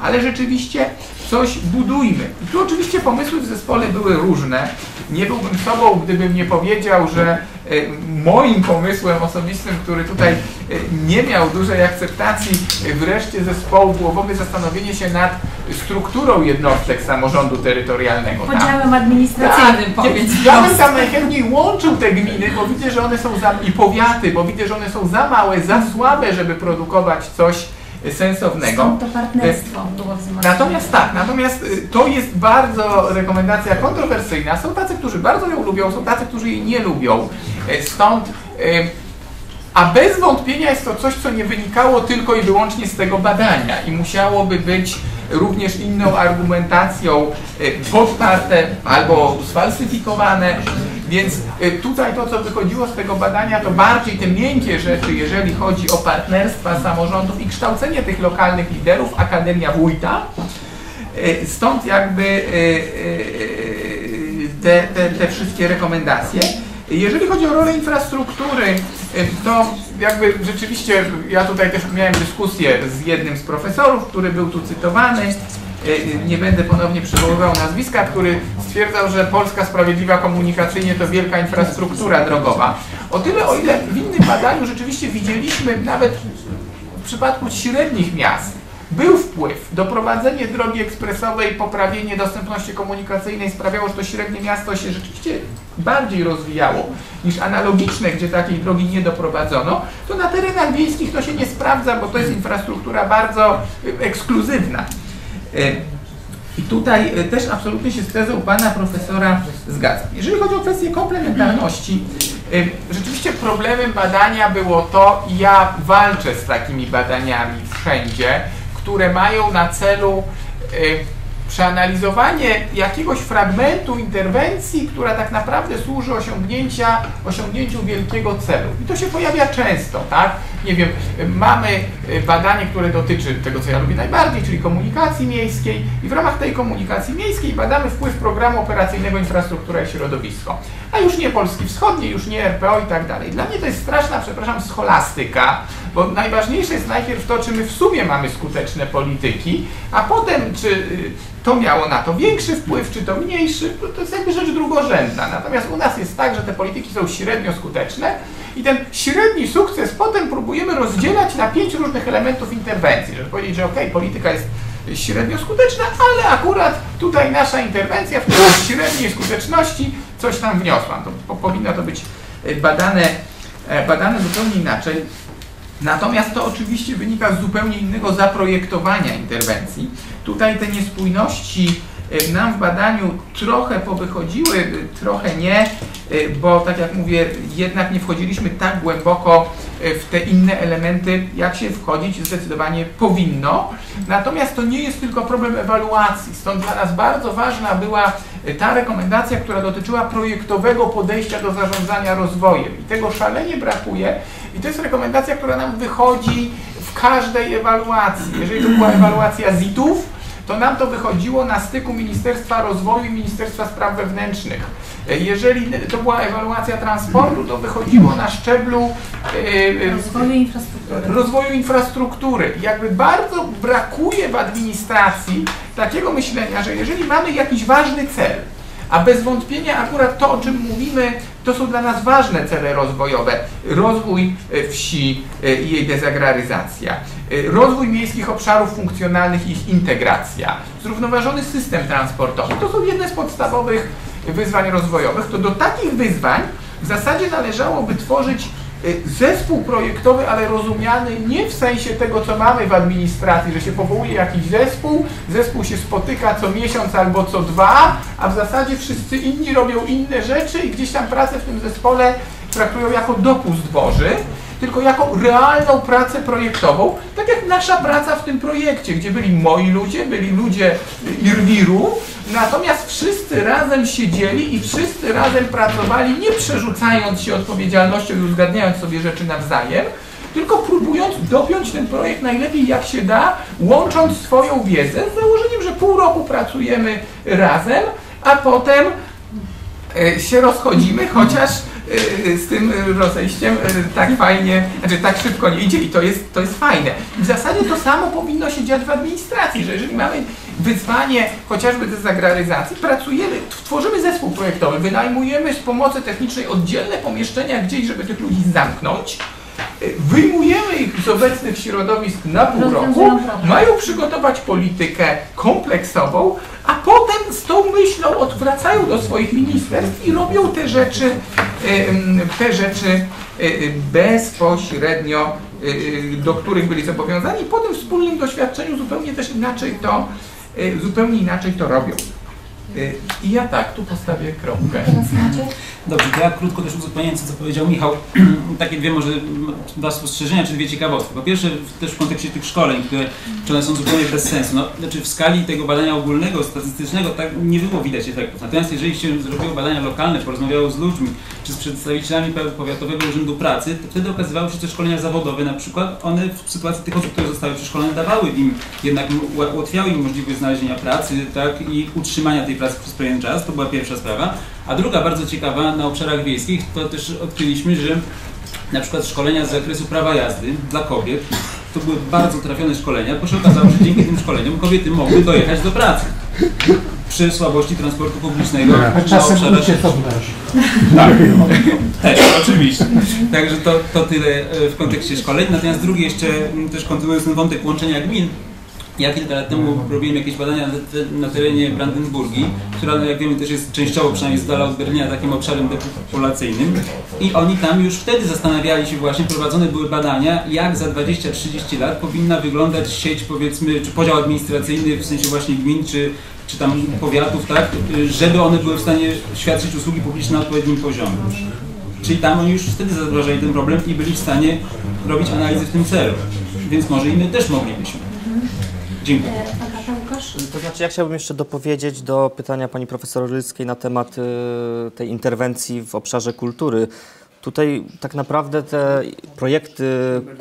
ale rzeczywiście coś budujmy. I tu oczywiście pomysły w zespole były różne. Nie byłbym sobą, gdybym nie powiedział, że e, moim pomysłem osobistym, który tutaj e, nie miał dużej akceptacji e, wreszcie zespołu, było w ogóle zastanowienie się nad strukturą jednostek samorządu terytorialnego. tak? Podziałem administracyjnym, Tak, powiedz. Ja bym tam najchętniej łączył te gminy, bo widzę, że one są za, i powiaty, bo widzę, że one są za małe, za słabe, żeby produkować coś sensownego. Stąd to partnerstwo było wzmocnione. Natomiast tak, natomiast y, to jest bardzo rekomendacja kontrowersyjna. Są tacy, którzy bardzo ją lubią, są tacy, którzy jej nie lubią. Y, Stąd, y, a bez wątpienia jest to coś, co nie wynikało tylko i wyłącznie z tego badania i musiałoby być również inną argumentacją y, podparte albo sfalsyfikowane. Więc y, tutaj to, co wychodziło z tego badania, to bardziej te miękkie rzeczy, jeżeli chodzi o partnerstwa samorządów i kształcenie tych lokalnych liderów, Akademia Wójta. Y, Stąd jakby te, te, te wszystkie rekomendacje. Jeżeli chodzi o rolę infrastruktury, y, to jakby rzeczywiście ja tutaj też miałem dyskusję z jednym z profesorów, który był tu cytowany. Y, Nie będę ponownie przywoływał nazwiska, który stwierdzał, że Polska Sprawiedliwa komunikacyjnie to wielka infrastruktura drogowa. O tyle, o ile w innym badaniu rzeczywiście widzieliśmy nawet w przypadku średnich miast był wpływ. Doprowadzenie drogi ekspresowej, poprawienie dostępności komunikacyjnej sprawiało, że to średnie miasto się rzeczywiście bardziej rozwijało niż analogiczne, gdzie takiej drogi nie doprowadzono, to na terenach wiejskich to się nie sprawdza, bo to jest infrastruktura bardzo y, ekskluzywna. Y, I tutaj y, też absolutnie się z tezą pana profesora zgadzam. Jeżeli chodzi o kwestię komplementarności, rzeczywiście problemem badania było to, ja walczę z takimi badaniami wszędzie, które mają na celu y, przeanalizowanie jakiegoś fragmentu interwencji, która tak naprawdę służy osiągnięcia, osiągnięciu wielkiego celu. I to się pojawia często, tak? Nie wiem, mamy y, badanie, które dotyczy tego, co ja lubię najbardziej, czyli komunikacji miejskiej i w ramach tej komunikacji miejskiej badamy wpływ programu operacyjnego Infrastruktura i Środowisko. A już nie Polski Wschodniej, już nie RPO i tak dalej. Dla mnie to jest straszna, przepraszam, scholastyka, bo najważniejsze jest najpierw to, czy my w sumie mamy skuteczne polityki, a potem, czy y, to miało na to większy wpływ, czy to mniejszy, to, jest jakby rzecz drugorzędna. Natomiast u nas jest tak, że te polityki są średnio skuteczne i ten średni sukces potem próbujemy rozdzielać na pięć różnych elementów interwencji, żeby powiedzieć, że okej, polityka jest średnio skuteczna, ale akurat tutaj nasza interwencja w tej średniej skuteczności coś tam wniosła. To po, powinno to być y, badane, e, badane zupełnie inaczej. Natomiast to oczywiście wynika z zupełnie innego zaprojektowania interwencji. Tutaj te niespójności nam w badaniu trochę powychodziły, y, trochę nie, y, bo tak jak mówię, jednak nie wchodziliśmy tak głęboko w te inne elementy, jak się wchodzić zdecydowanie powinno. Natomiast to nie jest tylko problem ewaluacji. Stąd dla nas bardzo ważna była ta rekomendacja, która dotyczyła projektowego podejścia do zarządzania rozwojem. I tego szalenie brakuje. I to jest rekomendacja, która nam wychodzi w każdej ewaluacji. Jeżeli to była ewaluacja ZIT-ów, to nam to wychodziło na styku Ministerstwa Rozwoju i Ministerstwa Spraw Wewnętrznych. E, Jeżeli to była ewaluacja transportu, to wychodziło na szczeblu e, e, Rozwoju infrastruktury. rozwoju infrastruktury. Jakby bardzo brakuje w administracji takiego myślenia, że jeżeli mamy jakiś ważny cel, a bez wątpienia akurat to, o czym mówimy, to są dla nas ważne cele rozwojowe. Rozwój wsi i jej dezagraryzacja, rozwój miejskich obszarów funkcjonalnych i ich integracja, zrównoważony system transportowy. To są jedne z podstawowych wyzwań rozwojowych. To do takich wyzwań w zasadzie należałoby tworzyć y, zespół projektowy, ale rozumiany nie w sensie tego, co mamy w administracji, że się powołuje jakiś zespół, zespół się spotyka co miesiąc albo co dwa, a w zasadzie wszyscy inni robią inne rzeczy i gdzieś tam pracę w tym zespole traktują jako dopust Boży, tylko jako realną pracę projektową, tak jak nasza praca w tym projekcie, gdzie byli moi ludzie, byli ludzie Irwiru, natomiast wszyscy razem siedzieli i wszyscy razem pracowali, nie przerzucając się odpowiedzialnością i uzgadniając sobie rzeczy nawzajem, tylko próbując dopiąć ten projekt najlepiej jak się da, łącząc swoją wiedzę z założeniem, że pół roku pracujemy razem, a potem e, się rozchodzimy, chociaż z tym rozejściem e, tak fajnie, znaczy tak szybko nie idzie i to jest, to jest fajne. W zasadzie to samo powinno się dziać w administracji, że jeżeli mamy wyzwanie chociażby dezagraryzacji, pracujemy, tworzymy zespół projektowy, wynajmujemy z pomocy technicznej oddzielne pomieszczenia gdzieś, żeby tych ludzi zamknąć, wyjmujemy ich z obecnych środowisk na pół roku, mają przygotować politykę kompleksową, a potem z tą myślą odwracają do swoich ministerstw i robią te rzeczy, te rzeczy e, bezpośrednio, e, do których byli zobowiązani i potem w wspólnym doświadczeniu zupełnie też inaczej to, e, zupełnie inaczej to robią. E, I ja tak tu postawię kropkę. Dobrze, to ja krótko też uzupełniając co powiedział Michał, takie dwie może dwa spostrzeżenia, czy dwie ciekawostki. Po pierwsze, też w kontekście tych szkoleń, które czy one są zupełnie bez sensu. No, znaczy w skali tego badania ogólnego, statystycznego, tak nie było widać efektów. Natomiast jeżeli się zrobiło badania lokalne, porozmawiało z ludźmi, czy z przedstawicielami Powiatowego Urzędu Pracy, to wtedy okazywało się, że szkolenia zawodowe na przykład, one w sytuacji tych osób, które zostały przeszkolone, dawały im, jednak ułatwiały im możliwość znalezienia pracy, tak, i utrzymania tej pracy przez pewien czas. To była pierwsza sprawa. A druga bardzo ciekawa, na obszarach wiejskich, to też odkryliśmy, że na przykład szkolenia z zakresu prawa jazdy dla kobiet, to były bardzo trafione szkolenia, bo się okazało, że dzięki tym szkoleniom kobiety mogły dojechać do pracy przy słabości transportu publicznego A na czasem od męża. Tak, też, oczywiście. Także to, to tyle e, w kontekście szkoleń. Natomiast drugie jeszcze, też kontynuując ten wątek łączenia gmin, ja kilka lat temu robiłem jakieś badania na, te- na terenie Brandenburgii, która, no, jak wiemy, też jest częściowo, przynajmniej z dala od Berlina, takim obszarem depopulacyjnym. I oni tam już wtedy zastanawiali się właśnie, prowadzone były badania, jak za 20-30 lat powinna wyglądać sieć, powiedzmy, czy podział administracyjny, w sensie właśnie gmin, czy, czy tam powiatów, tak, żeby one były w stanie świadczyć usługi publiczne na odpowiednim poziomie. Czyli tam oni już wtedy zauważali ten problem i byli w stanie robić analizy w tym celu. Więc może i my też moglibyśmy. Dziękuję. Agata Łukasz? To znaczy, ja chciałbym jeszcze dopowiedzieć do pytania pani profesor Ryckiej na temat y, tej interwencji w obszarze kultury. Tutaj tak naprawdę te projekty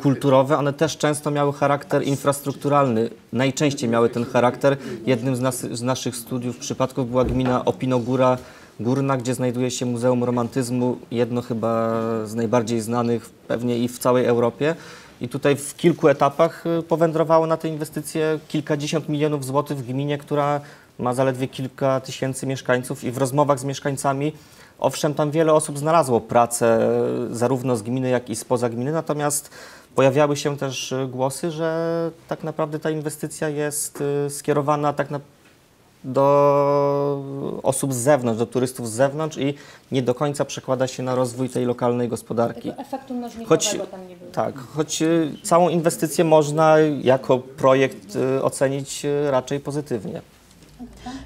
kulturowe, one też często miały charakter infrastrukturalny. Najczęściej miały ten charakter. Jednym z, nas, z naszych studiów przypadków była gmina Opinogóra Górna, gdzie znajduje się Muzeum Romantyzmu, jedno chyba z najbardziej znanych pewnie i w całej Europie. I tutaj w kilku etapach y, powędrowało na te inwestycje kilkadziesiąt milionów złotych w gminie, która ma zaledwie kilka tysięcy mieszkańców. I w rozmowach z mieszkańcami Owszem, tam wiele osób znalazło pracę e, zarówno z gminy, jak i spoza gminy, natomiast pojawiały się też e, głosy, że tak naprawdę ta inwestycja jest skierowana tak na, do osób z zewnątrz, do turystów z zewnątrz i nie do końca przekłada się na rozwój tej lokalnej gospodarki. efektu mnożnikowego Choć, tam nie było. tak, choć e, całą inwestycję można jako projekt e, ocenić e, raczej pozytywnie.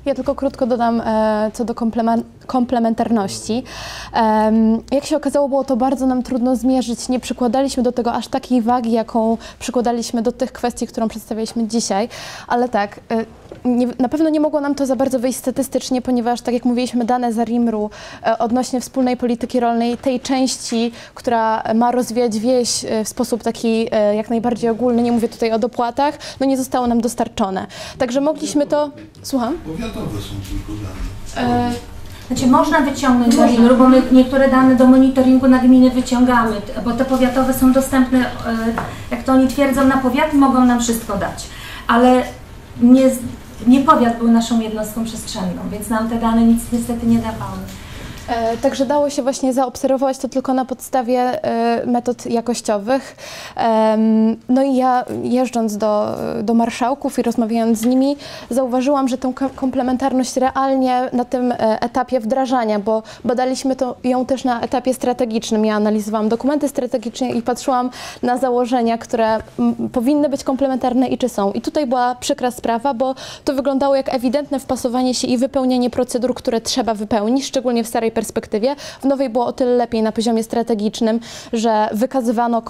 Ja tylko krótko dodam e, co do komplemen- komplementarności. Em, jak się okazało, było to bardzo nam trudno zmierzyć. Nie przykładaliśmy do tego aż takiej wagi, jaką przykładaliśmy do tych kwestii, którą przedstawialiśmy dzisiaj. Ale tak, e, nie, na pewno nie mogło nam to za bardzo wyjść statystycznie, ponieważ, tak jak mówiliśmy, dane z RIMR-u e, odnośnie wspólnej polityki rolnej, tej części, która ma rozwijać wieś e, w sposób taki e, jak najbardziej ogólny, nie mówię tutaj o dopłatach, no nie zostało nam dostarczone. Także mogliśmy to... Słucham? Powiatowe są tylko dane. E, Znaczy można wyciągnąć z RIMR-u, bo my niektóre dane do monitoringu na gminy wyciągamy, bo te powiatowe są dostępne, e, jak to oni twierdzą, na powiat mogą nam wszystko dać. Ale nie, nie powiat był naszą jednostką przestrzenną, więc nam te dane nic niestety nie dawały. E, Także dało się właśnie zaobserwować to tylko na podstawie e, metod jakościowych. No i ja jeżdżąc do, do marszałków i rozmawiając z nimi, zauważyłam, że tę ko- komplementarność realnie na tym e, etapie wdrażania, bo badaliśmy to, ją też na etapie strategicznym. Ja analizowałam dokumenty strategiczne i patrzyłam na założenia, które powinny być komplementarne i czy są. I tutaj była przykra sprawa, bo to wyglądało jak ewidentne wpasowanie się i wypełnienie procedur, które trzeba wypełnić, szczególnie w starej perspektywie. W nowej było o tyle lepiej na poziomie strategicznym, że wykazywano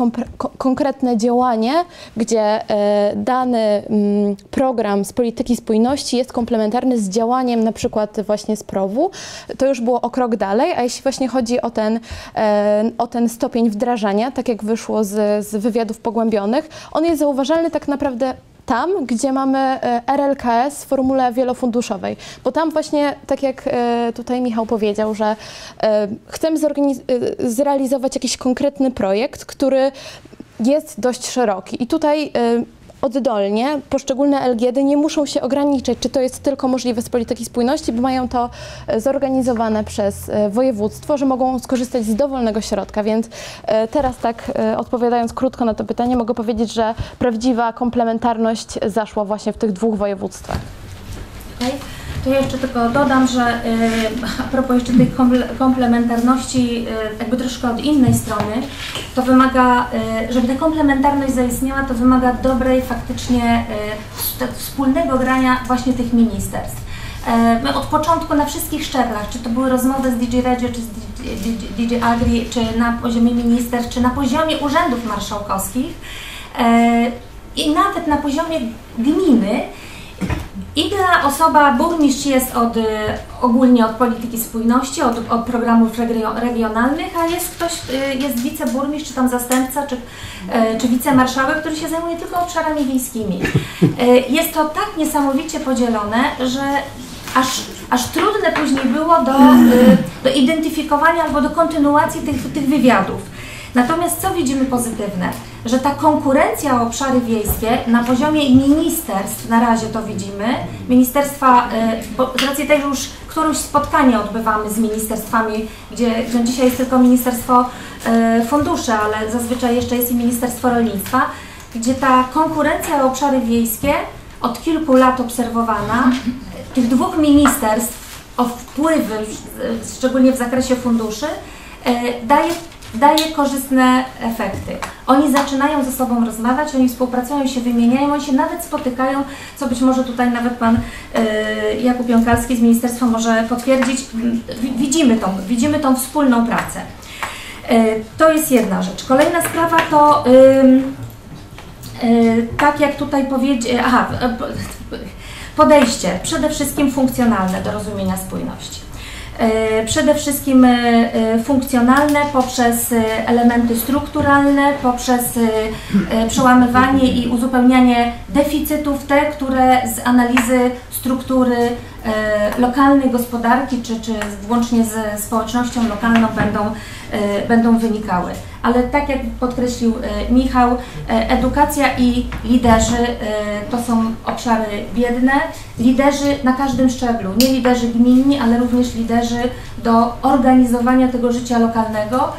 konkretne działanie, gdzie e, dany mm, program z polityki spójności jest komplementarny z działaniem na przykład właśnie z PROW-u. To już było o krok dalej, a jeśli właśnie chodzi o ten, e, o ten stopień wdrażania, tak jak wyszło z, z wywiadów pogłębionych, on jest zauważalny tak naprawdę tam, gdzie mamy e, RLKS w formule wielofunduszowej, bo tam właśnie, tak jak e, tutaj Michał powiedział, że e, chcemy zrealizować jakiś konkretny projekt, który jest dość szeroki. I tutaj oddolnie poszczególne LGD nie muszą się ograniczać, czy to jest tylko możliwe z polityki spójności, bo mają to e, zorganizowane przez e, województwo, że mogą skorzystać z dowolnego środka, więc e, teraz tak odpowiadając krótko na to pytanie, mogę powiedzieć, że prawdziwa komplementarność zaszła właśnie w tych dwóch województwach. Okej? Ja jeszcze tylko dodam, że y, a propos jeszcze tej komple- komplementarności, y, jakby troszkę od innej strony, to wymaga, y, żeby ta komplementarność zaistniała, to wymaga dobrej faktycznie ws- wspólnego grania właśnie tych ministerstw. E, My od początku na wszystkich szczeblach, czy to były rozmowy z DG Regio, czy z DG, DG Agri, czy na poziomie ministerstw, czy na poziomie urzędów marszałkowskich e, i nawet na poziomie gminy, Inna osoba, burmistrz jest od, y, ogólnie od polityki spójności, od, od programów regio- regionalnych, a jest ktoś, y, jest wiceburmistrz, czy tam zastępca, czy, y, czy wicemarszałek, który się zajmuje tylko obszarami wiejskimi. Y, Jest to tak niesamowicie podzielone, że aż, aż trudne później było do, y, do identyfikowania albo do kontynuacji tych, tych wywiadów. Natomiast co widzimy pozytywne? Że ta konkurencja o obszary wiejskie na poziomie ministerstw, na razie to widzimy, ministerstwa, y, bo z racji tego, już któreś spotkanie odbywamy z ministerstwami, gdzie, gdzie dzisiaj jest tylko Ministerstwo y, Funduszy, ale zazwyczaj jeszcze jest i Ministerstwo Rolnictwa, gdzie ta konkurencja o obszary wiejskie od kilku lat obserwowana, tych dwóch ministerstw o wpływy, szczególnie w zakresie funduszy, y, daje daje korzystne efekty. Oni zaczynają ze sobą rozmawiać, oni współpracują, się wymieniają, oni się nawet spotykają, co być może tutaj nawet Pan y, Jakub Jąkalski z Ministerstwa może potwierdzić. Wi- Widzimy tą, widzimy tą wspólną pracę. Y, to jest jedna rzecz. Kolejna sprawa to ym, y, tak jak tutaj powiedzieć, aha, y, p- podejście przede wszystkim funkcjonalne do rozumienia spójności. E, Przede wszystkim e, e, funkcjonalne poprzez elementy strukturalne, poprzez przełamywanie i uzupełnianie deficytów, te, które z analizy struktury e, lokalnej gospodarki, czy, czy włącznie ze społecznością lokalną będą, e, będą wynikały. Ale tak jak podkreślił e, Michał, edukacja i liderzy to są obszary biedne. Liderzy na każdym szczeblu, nie liderzy gminni, ale również liderzy do organizowania tego życia lokalnego.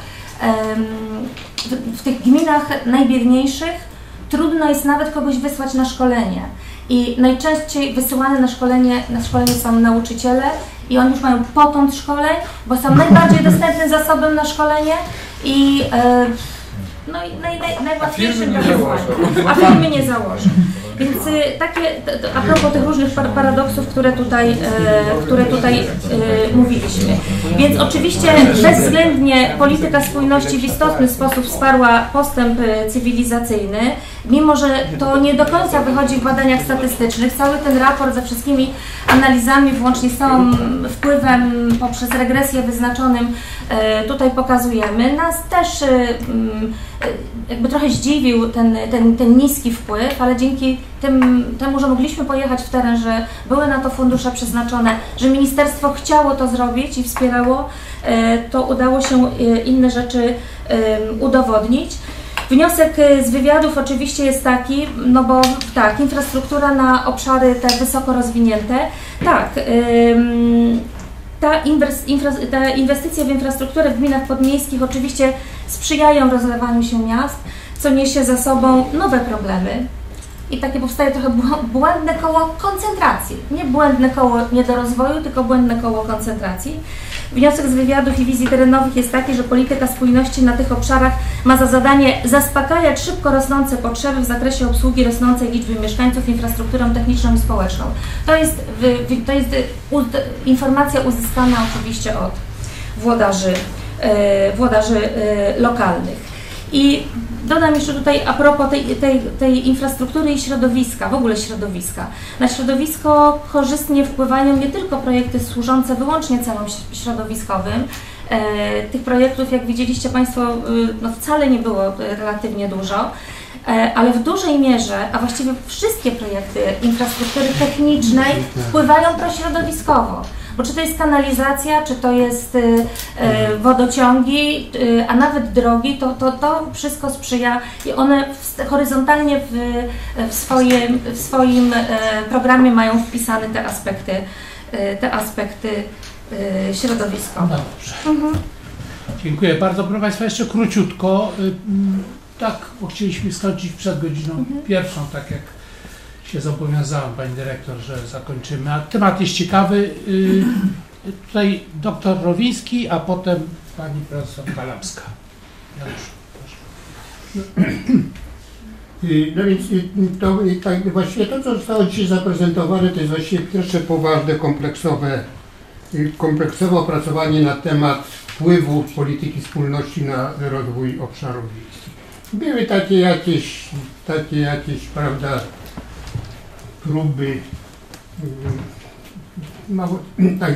W tych gminach najbiedniejszych trudno jest nawet kogoś wysłać na szkolenie. I najczęściej wysyłane na szkolenie, na szkolenie są nauczyciele i oni już mają potąd szkoleń, bo są najbardziej dostępnym zasobem na szkolenie i e, no i naj, naj, najłatwiejszym do. A firmy nie założą. Więc y, takie, a propos tych różnych par- paradoksów, które tutaj, e, które tutaj e, mówiliśmy. Więc oczywiście bezwzględnie polityka spójności w istotny sposób wsparła postęp e, cywilizacyjny, mimo że to nie do końca wychodzi w badaniach statystycznych. Cały ten raport ze wszystkimi analizami, włącznie z całym wpływem poprzez regresję wyznaczonym e, tutaj pokazujemy. Nas też e, mm, e, jakby trochę zdziwił ten, ten, ten niski wpływ, ale dzięki tym, temu, że mogliśmy pojechać w teren, że były na to fundusze przeznaczone, że ministerstwo chciało to zrobić i wspierało, to udało się inne rzeczy udowodnić. Wniosek e, z wywiadów oczywiście jest taki, no bo tak, infrastruktura na obszary te wysoko rozwinięte, tak, ym, ta, inwestycje w infrastrukturę w gminach podmiejskich oczywiście sprzyjają rozlewaniu się miast, co niesie za sobą nowe problemy. I takie powstaje trochę bł- błędne koło koncentracji. Nie błędne koło niedorozwoju, tylko błędne koło koncentracji. Wniosek z wywiadów i wizji terenowych jest taki, że polityka spójności na tych obszarach ma za zadanie zaspokajać szybko rosnące potrzeby w zakresie obsługi rosnącej liczby mieszkańców infrastrukturą techniczną i społeczną. To jest, to jest informacja uzyskana oczywiście od włodarzy, e, włodarzy e, lokalnych. I dodam jeszcze tutaj a propos tej, tej, tej infrastruktury i środowiska, w ogóle środowiska. Na środowisko korzystnie wpływają nie tylko projekty służące wyłącznie celom środowiskowym. E, tych projektów, jak widzieliście Państwo, y, no wcale nie było y, relatywnie dużo. E, Ale w dużej mierze, a właściwie wszystkie projekty infrastruktury technicznej wpływają prośrodowiskowo. Bo czy to jest kanalizacja, czy to jest y, y, wodociągi, y, a nawet drogi, to, to, to wszystko sprzyja i one horyzontalnie w, w, swoim, w swoim e, programie mają wpisane te aspekty, e, te aspekty e, środowiskowe. Dobrze. Mhm. Dziękuję bardzo. Proszę Państwa, jeszcze króciutko. Tak, bo chcieliśmy skończyć przed godziną pierwszą, tak jak się zobowiązałem, Pani Dyrektor, że zakończymy. A temat jest ciekawy. Y, Tutaj doktor Rowiński, a potem Pani Profesor Kalapska. Janusz, proszę. Y, No więc y, to tak, właściwie to, co zostało dzisiaj zaprezentowane, to jest właściwie pierwsze poważne, kompleksowe, kompleksowe opracowanie na temat wpływu polityki spójności na rozwój obszarów wiejskich. Były takie jakieś, takie jakieś, prawda, próby, y, mało, tak,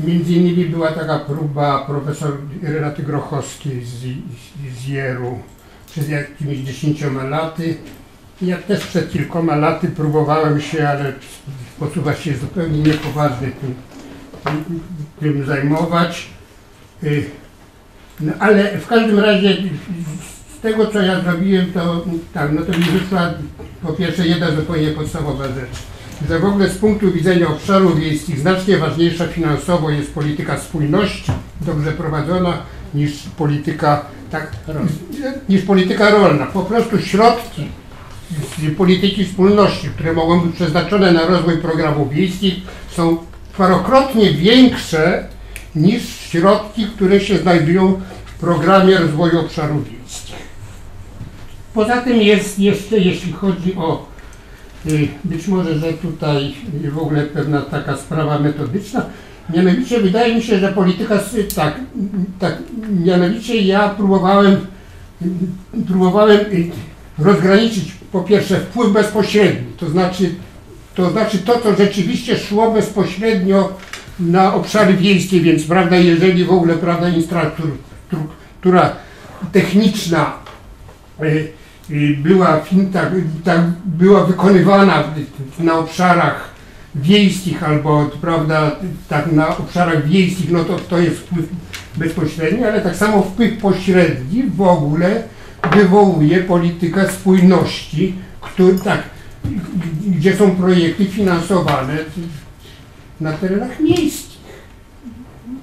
między innymi była taka próba profesor Renaty Grochowskiej z, z Jeru, przed jakimiś dziesięcioma laty. Ja też przed kilkoma laty próbowałem się, ale sposób właściwie zupełnie niepoważny tym, tym, zajmować. Y, No, ale w każdym razie tego co ja zrobiłem, to tak, no to mi wyszła po pierwsze jedna zupełnie podstawowa rzecz. Że w ogóle z punktu widzenia obszarów wiejskich znacznie ważniejsza finansowo jest polityka spójności, dobrze prowadzona, niż polityka tak, niż polityka rolna. Po prostu środki z polityki spójności, które mogą być przeznaczone na rozwój programów wiejskich, są parokrotnie większe niż środki, które się znajdują w programie rozwoju obszarów wiejskich. Poza tym jest jeszcze, jeśli chodzi o y, być może, że tutaj w ogóle pewna taka sprawa metodyczna, mianowicie wydaje mi się, że polityka, tak, tak, mianowicie ja próbowałem, próbowałem y, rozgraniczyć po pierwsze wpływ bezpośredni, to znaczy, to znaczy to, co rzeczywiście szło bezpośrednio na obszary wiejskie, więc prawda, jeżeli w ogóle prawda, infrastruktura techniczna y, była, fin- tak, była wykonywana na obszarach wiejskich albo prawda, tak na obszarach wiejskich, no to to jest wpływ bezpośredni, ale tak samo wpływ pośredni w ogóle wywołuje politykę spójności, który, tak, gdzie są projekty finansowane na terenach miejskich.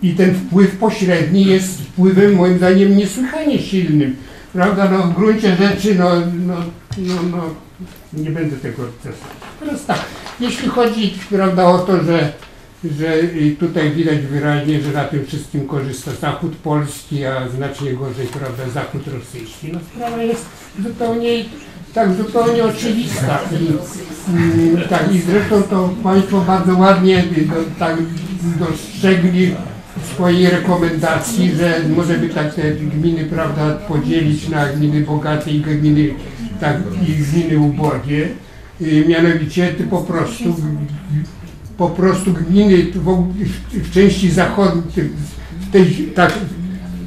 I ten wpływ pośredni jest wpływem moim zdaniem niesłychanie silnym. Prawda, no w gruncie rzeczy, no, no, no, no nie będę tego testował. Teraz tak, jeśli chodzi prawda, o to, że, że tutaj widać wyraźnie, że na tym wszystkim korzysta zachód polski, a znacznie gorzej prawda, zachód rosyjski. No sprawa jest zupełnie tak zupełnie oczywista. I, mm, tak, I zresztą to Państwo bardzo ładnie no, tak dostrzegli swojej rekomendacji, że może by tak te gminy prawda, podzielić na gminy bogate i gminy, tak, i gminy ubogie. Y, Mianowicie ty po prostu po prostu gminy w, w, części zachodniej, w tej, tak,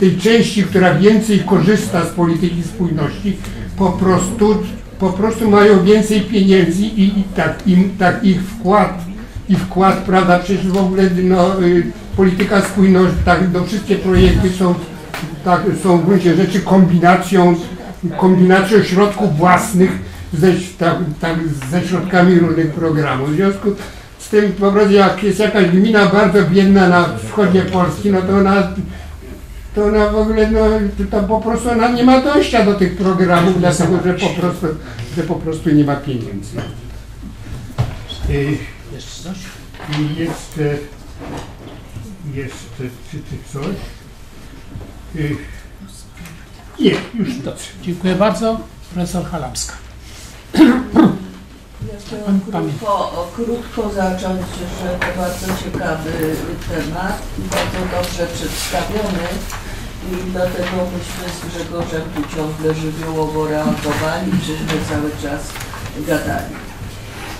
tej części, która więcej korzysta z polityki spójności, po prostu, po prostu mają więcej pieniędzy i, i tak, im, tak ich wkład, i wkład, prawda, przecież w ogóle no, y, polityka spójności, tak, no, wszystkie projekty są, tak, są w gruncie rzeczy kombinacją, kombinacją środków własnych ze, tak, tak, ze środkami różnych programów. W związku z tym po prostu jak jest jakaś gmina bardzo biedna na wschodzie Polski, no to ona, to ona w ogóle, no, to po prostu ona nie ma dojścia do tych programów, dlatego że po prostu, że po prostu nie ma pieniędzy. Jeszcze coś? I jeszcze, czy, czy coś? Y, Nie, już Dobrze, dziękuję bardzo. Profesor Halamska. Ja chciałam krótko, krótko zacząć, że to bardzo ciekawy temat i bardzo dobrze przedstawiony i dlatego myśmy z Grzegorzem tu ciągle żywiołowo reagowali, czyśmy cały czas gadali.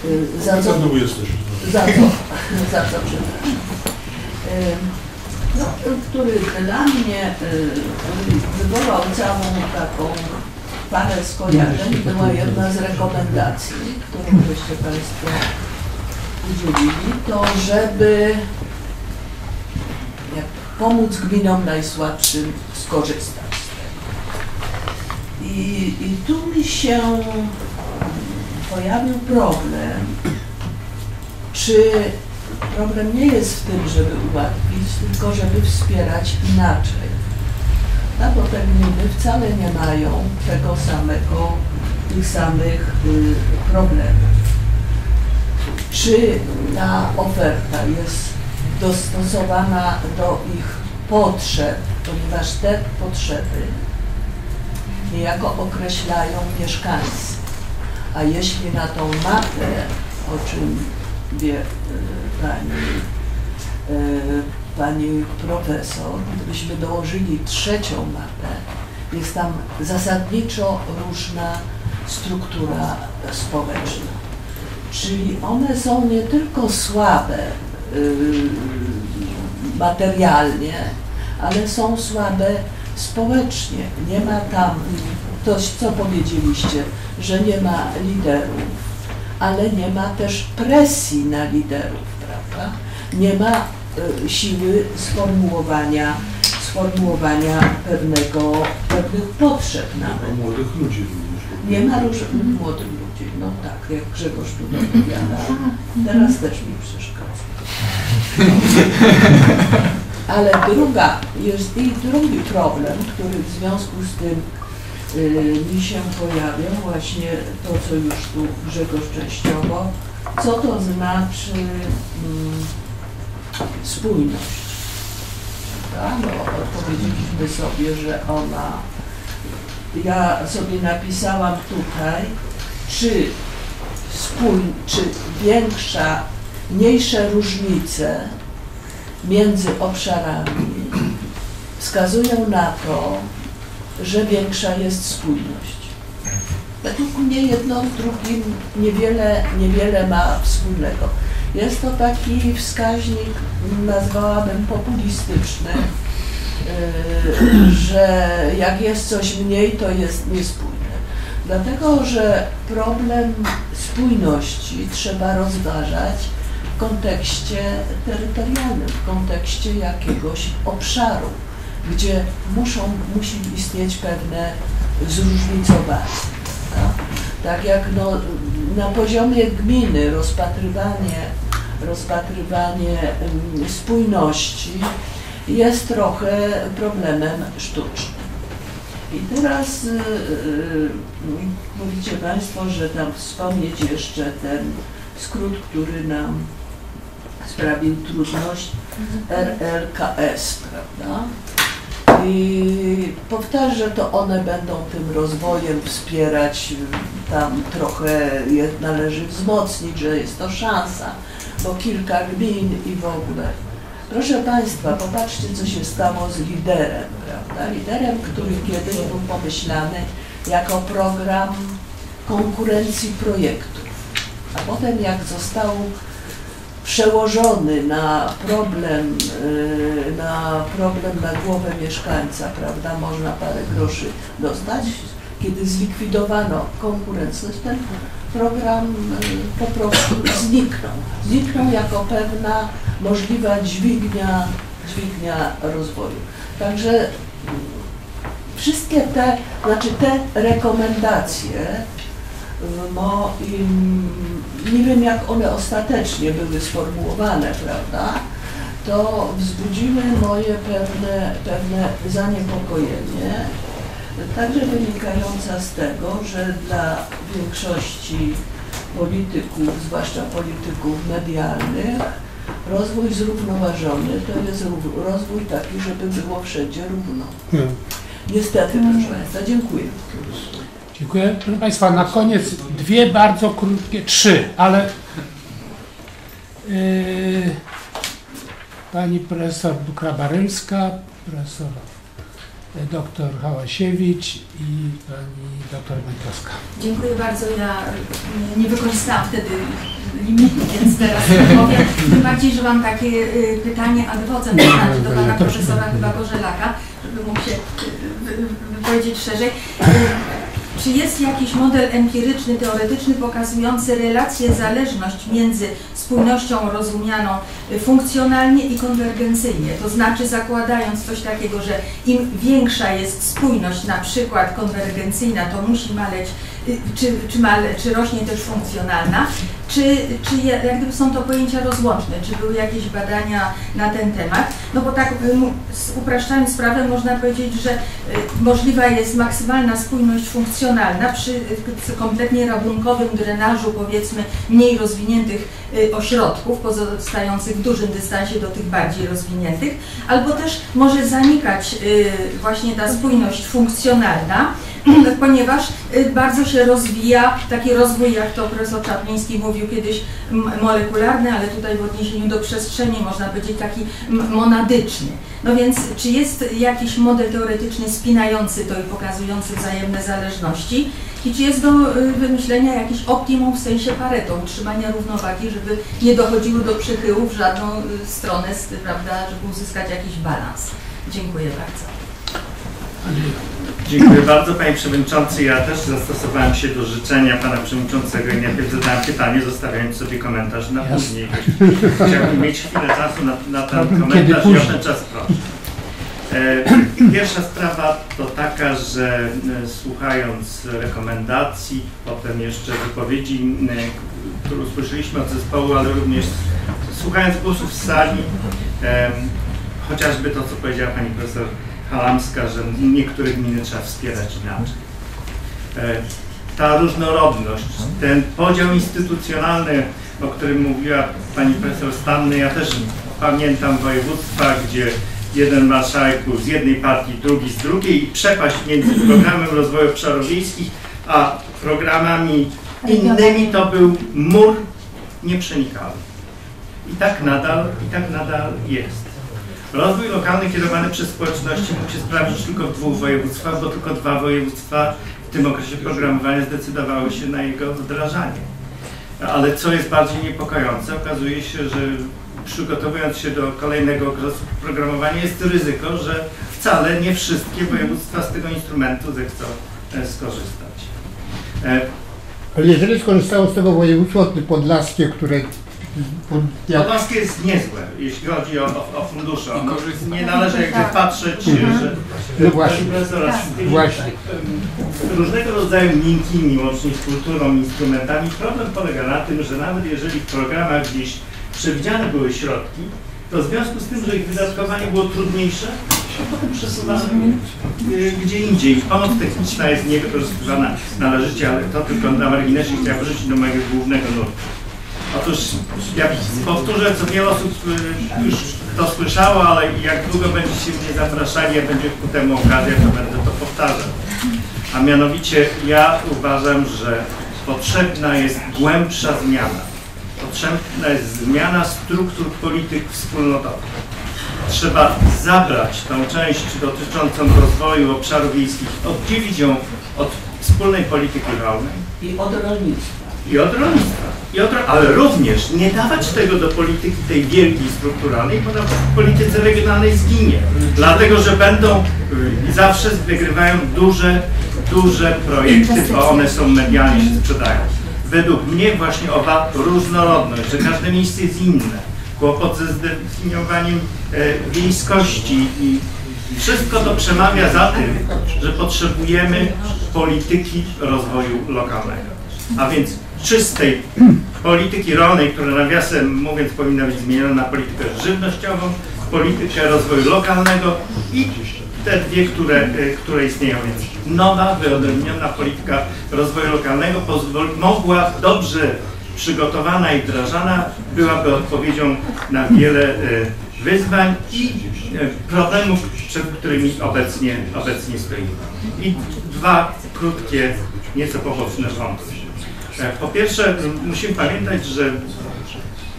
Y, Za co, Znowu jesteśmy. za co, za co przepraszam. No, który dla mnie wywołał całą taką parę skojarzeń, była jedna z rekomendacji, którą byście Państwo udzielili, to żeby jak pomóc gminom najsłabszym skorzystać z tego. I, I tu mi się pojawił problem, czy problem nie jest w tym, żeby ułatwić, tylko żeby wspierać inaczej. No bo te gminy wcale nie mają tego samego, tych samych y, problemów. Czy ta oferta jest dostosowana do ich potrzeb, ponieważ te potrzeby niejako określają mieszkańcy. A jeśli na tą mapę, o czym wie y, pani, y, pani profesor, gdybyśmy dołożyli trzecią mapę, jest tam zasadniczo różna struktura społeczna. Czyli one są nie tylko słabe y, materialnie, ale są słabe społecznie. Nie ma tam, to co powiedzieliście, że nie ma liderów, ale nie ma też presji na liderów, prawda? Nie ma y, siły sformułowania, sformułowania pewnego, pewnych potrzeb nawet. Młodych ludzi również. Nie ma różnych młodych ludzi, no tak, jak Grzegorz tu opowiada. Teraz też mi przeszkadza. Ale druga, jest i drugi problem, który w związku z tym y, mi się pojawia, właśnie to, co już tu Grzegorz częściowo, co to znaczy mm, spójność. No, powiedzieliśmy sobie, że ona ja sobie napisałam tutaj, czy spój, czy większa, mniejsze różnice między obszarami wskazują na to, że większa jest spójność. Według mnie jedno z drugim niewiele, niewiele ma wspólnego. Jest to taki wskaźnik, nazwałabym populistyczny, yy, że jak jest coś mniej, to jest niespójne. Dlatego, że problem spójności trzeba rozważać w kontekście terytorialnym, w kontekście jakiegoś obszaru, gdzie muszą, musi istnieć pewne zróżnicowanie. Tak jak no, na poziomie gminy rozpatrywanie, rozpatrywanie spójności jest trochę problemem sztucznym. I teraz y, y, mówicie Państwo, że tam wspomnieć jeszcze ten skrót, który nam sprawił trudność RLKS, prawda? I powtarza, że to one będą tym rozwojem wspierać, tam trochę je należy wzmocnić, że jest to szansa, bo kilka gmin i w ogóle. Proszę Państwa, popatrzcie, co się stało z liderem, prawda? Liderem, który kiedyś był pomyślany jako program konkurencji projektów, a potem jak został przełożony na problem, yy, na problem na głowę mieszkańca, prawda, można parę groszy dostać. Kiedy zlikwidowano konkurencyjność, ten program yy, po prostu zniknął. Zniknął jako pewna możliwa dźwignia, dźwignia rozwoju. Także wszystkie te, znaczy te rekomendacje, no i nie wiem jak one ostatecznie były sformułowane, prawda, to wzbudziły moje pewne, pewne zaniepokojenie, także wynikające z tego, że dla większości polityków, zwłaszcza polityków medialnych, rozwój zrównoważony to jest rozwój taki, żeby było wszędzie równo. Niestety, proszę Państwa, dziękuję. Dziękuję. Proszę Państwa, na koniec dwie bardzo krótkie, trzy, ale yy, pani profesor Dukra-Barymska, profesor e, doktor Hałasiewicz i pani doktor Majkowska. Dziękuję bardzo. Ja y, nie wykorzystałam wtedy limitu, więc teraz powiem. Tym bardziej, że mam takie y, pytanie ad vocem, do pana profesora chyba Gorzelaka, żeby mógł się wy- wy- wypowiedzieć szerzej. Czy jest jakiś model empiryczny, teoretyczny pokazujący relację, zależność między spójnością rozumianą funkcjonalnie i konwergencyjnie? To znaczy zakładając coś takiego, że im większa jest spójność, na przykład konwergencyjna, to musi maleć, y, czy, czy, male, czy rośnie też funkcjonalna, czy, czy jak gdyby są to pojęcia rozłączne, czy były jakieś badania na ten temat? No bo tak y, upraszczając sprawę można powiedzieć, że y, możliwa jest maksymalna spójność funkcjonalna przy, kompletnie rabunkowym drenażu powiedzmy mniej rozwiniętych y, ośrodków pozostających w dużym dystansie do tych bardziej rozwiniętych, albo też może zanikać właśnie ta spójność funkcjonalna, ponieważ bardzo się rozwija taki rozwój, jak to profesor Czapliński mówił kiedyś, m- molekularny, ale tutaj w odniesieniu do przestrzeni można powiedzieć taki monadyczny. No więc czy jest jakiś model teoretyczny spinający to i pokazujący wzajemne zależności i czy jest do y, wymyślenia jakiś optimum w sensie Pareto, utrzymania równowagi, żeby nie dochodziło do przychyłu w żadną y, stronę, prawda, żeby uzyskać jakiś balans. Dziękuję bardzo. Dziękuję bardzo Panie Przewodniczący. Ja też zastosowałem się do życzenia Pana Przewodniczącego i najpierw zadałem pytanie, zostawiając sobie komentarz na Jasne. później. Chciałbym mieć chwilę czasu na, na ten komentarz i o ten czas proszę. E, Pierwsza sprawa to taka, że e, słuchając rekomendacji, potem jeszcze wypowiedzi, e, które usłyszeliśmy od zespołu, ale również słuchając głosów z sali, chociażby to, co powiedziała Pani Profesor Halamska, że niektóre gminy trzeba wspierać inaczej. E, Ta różnorodność, ten podział instytucjonalny, o którym mówiła Pani Profesor Stanny, ja też pamiętam województwa, gdzie jeden marszałek był z jednej partii, drugi z drugiej i przepaść między programem rozwoju obszarów wiejskich, a programami innymi to był mur nieprzenikały. I tak nadal, i tak nadal jest. Rozwój lokalny kierowany przez społeczności mógł się sprawdzić tylko w dwóch województwach, bo tylko dwa województwa w tym okresie programowania zdecydowały się na jego wdrażanie. Ale co jest bardziej niepokojące, okazuje się, że przygotowując się do kolejnego okresu programowania jest ryzyko, że wcale nie wszystkie województwa z tego instrumentu zechcą e, skorzystać. E, Ale jeżeli skorzystało z tego województwo podlaskie, które Podlaskie jest niezłe, jeśli chodzi o, o, o fundusze. Nie należy jakby Tak. patrzeć, Mhm. że No właśnie. Tak. Właśnie. różnego rodzaju miękkimi, łącznie z kulturą, instrumentami. Problem polega na tym, że nawet jeżeli w programach gdzieś przewidziane były środki, to w związku z tym, że ich wydatkowanie było trudniejsze, się potem przesuwano y, gdzie indziej. Pomoc techniczna jest niewykorzystywana należycie, ale to tylko na marginesie chciałem wrócić do mojego głównego nurtu. Otóż ja powtórzę, co wiele osób y, już to słyszało, ale jak długo będziecie mnie zapraszali, jak będzie ku temu okazja, to będę to powtarzał. A mianowicie ja uważam, że potrzebna jest głębsza zmiana. Potrzebna jest zmiana struktur polityk wspólnotowych. Trzeba zabrać tą część dotyczącą rozwoju obszarów wiejskich, oddzielić ją od wspólnej polityki rolnej I od rolnictwa. I od rolnictwa. I od, ale również nie dawać tego do polityki tej wielkiej, strukturalnej, bo na polityce regionalnej zginie. Dlatego, że będą y, zawsze wygrywają duże, duże projekty, bo one są medialnie się sprzedają. Według mnie właśnie owa różnorodność, że każde miejsce jest inne, kłopot ze zdefiniowaniem e, wiejskości i wszystko to przemawia za tym, że potrzebujemy polityki rozwoju lokalnego. A więc czystej polityki rolnej, która nawiasem mówiąc powinna być zmieniona na politykę żywnościową, politykę rozwoju lokalnego i te dwie, które, y, które istnieją. Więc nowa, wyodrębniona polityka rozwoju lokalnego mogła dobrze przygotowana i wdrażana byłaby odpowiedzią na wiele y, wyzwań i y, problemów, przed którymi obecnie, obecnie stoimy. I dwa krótkie, nieco poboczne wątki. E, Po pierwsze, musimy pamiętać, że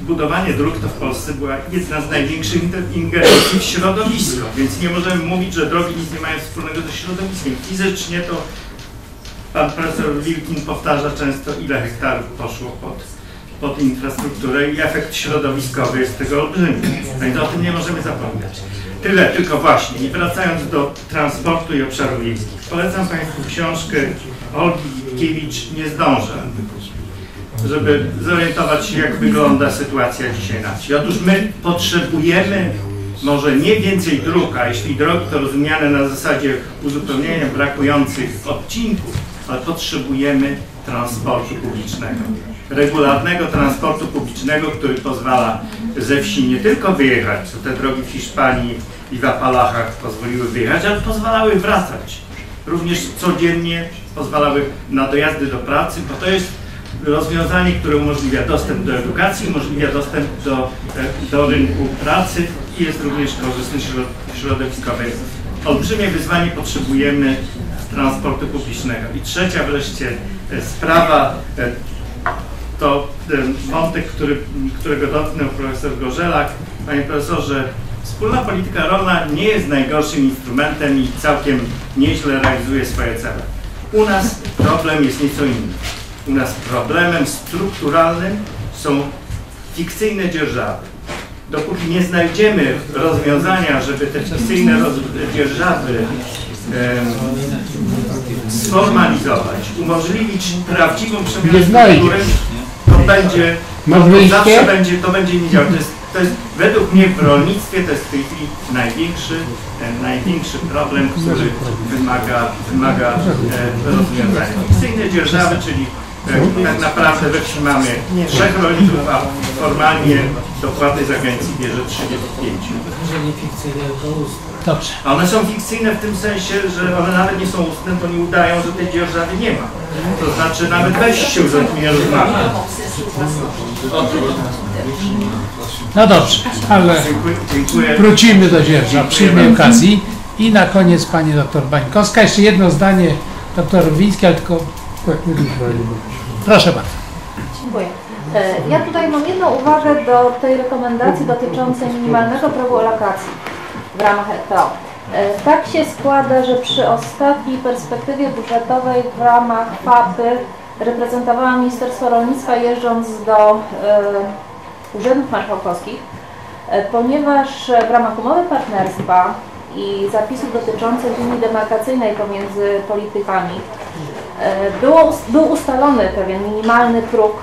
budowanie dróg to w Polsce była jedna z największych ingerencji w środowisko, więc nie możemy mówić, że drogi nic nie mają wspólnego ze środowiskiem. Fizycznie to pan profesor Wilkin powtarza często, ile hektarów poszło pod, pod infrastrukturę i efekt środowiskowy jest tego olbrzymi. Więc o tym nie możemy zapominać. Tyle tylko właśnie. I wracając do transportu i obszarów wiejskich. Polecam Państwu książkę Olgi Witkiewicz Nie zdążę żeby zorientować się, jak wygląda sytuacja dzisiaj na wsi. Otóż my potrzebujemy może nie więcej dróg, a jeśli drogi to rozumiane na zasadzie uzupełnienia brakujących odcinków, ale potrzebujemy transportu publicznego. Regularnego transportu publicznego, który pozwala ze wsi nie tylko wyjechać, co te drogi w Hiszpanii i w Apalachach pozwoliły wyjechać, ale pozwalały wracać. Również codziennie pozwalały na dojazdy do pracy, bo to jest rozwiązanie, które umożliwia dostęp do edukacji, umożliwia dostęp do, e, do rynku pracy i jest również korzystny środ- środowiskowy. Olbrzymie wyzwanie potrzebujemy transportu publicznego. I trzecia wreszcie e, sprawa e, to e, wątek, który, którego dotknął profesor Gorzelak. Panie profesorze, wspólna polityka rolna nie jest najgorszym instrumentem i całkiem nieźle realizuje swoje cele. U nas problem jest nieco inny. U nas problemem strukturalnym są fikcyjne dzierżawy. Dopóki nie znajdziemy rozwiązania, żeby te fikcyjne dzierżawy sformalizować, umożliwić prawdziwą przemianę Nie znajdziesz. To będzie, to wyjście? zawsze będzie, to będzie nie działać. To jest, to jest, według mnie w rolnictwie to jest w tej chwili największy, e, największy problem, który wymaga, wymaga e, rozwiązania. Fikcyjne dzierżawy, czyli e, tak naprawdę we wsi mamy trzech rolników, a formalnie dopłaty z agencji bierze 35. Dobrze. A one są fikcyjne w tym sensie, że one nawet nie są ustne, bo nie udają, że tej dzierżawy nie ma. To znaczy nawet weź się z nie rozmawia. No dobrze, ale wrócimy do dzierża Dziękuję przy innej okazji. I na koniec pani doktor Bańkowska. Jeszcze jedno zdanie doktor Wiński, ale tylko proszę bardzo. Dziękuję. E, Ja tutaj mam jedną uwagę do tej rekomendacji dotyczącej minimalnego progu alokacji w ramach RPO. E, Tak się składa, że przy ostatniej perspektywie budżetowej w ramach FAPy reprezentowałam Ministerstwo Rolnictwa jeżdżąc do e, urzędów marszałkowskich, e, ponieważ w ramach umowy partnerstwa i zapisów dotyczących linii demarkacyjnej pomiędzy politykami było, był ustalony pewien minimalny próg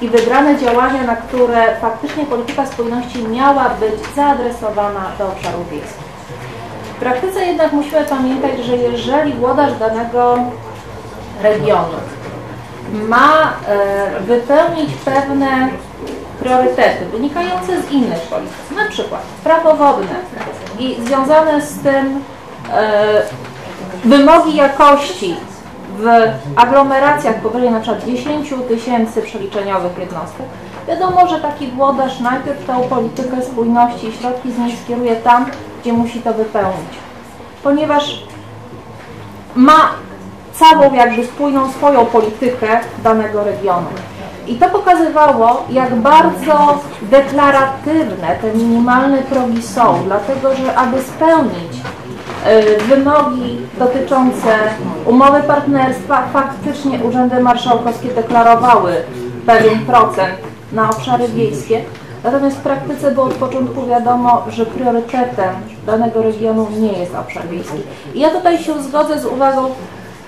i wybrane działania, na które faktycznie polityka spójności miała być zaadresowana do obszarów wiejskich. W praktyce jednak musimy pamiętać, że jeżeli włodarz danego regionu ma e, wypełnić pewne priorytety wynikające z innych polityk, na przykład prawo wodne i związane z tym e, wymogi jakości w aglomeracjach powyżej przykład 10 tysięcy przeliczeniowych jednostek, Wiadomo, że taki włodarz najpierw tą politykę spójności i środki z niej skieruje tam, gdzie musi to wypełnić. Ponieważ ma całą jakby spójną swoją politykę danego regionu. I to pokazywało, jak bardzo deklaratywne te minimalne progi są, dlatego że aby spełnić wymogi dotyczące umowy partnerstwa, faktycznie urzędy marszałkowskie deklarowały pewien procent na obszary wiejskie, natomiast w praktyce było od początku wiadomo, że priorytetem danego regionu nie jest obszar wiejski. I ja tutaj się zgodzę z uwagą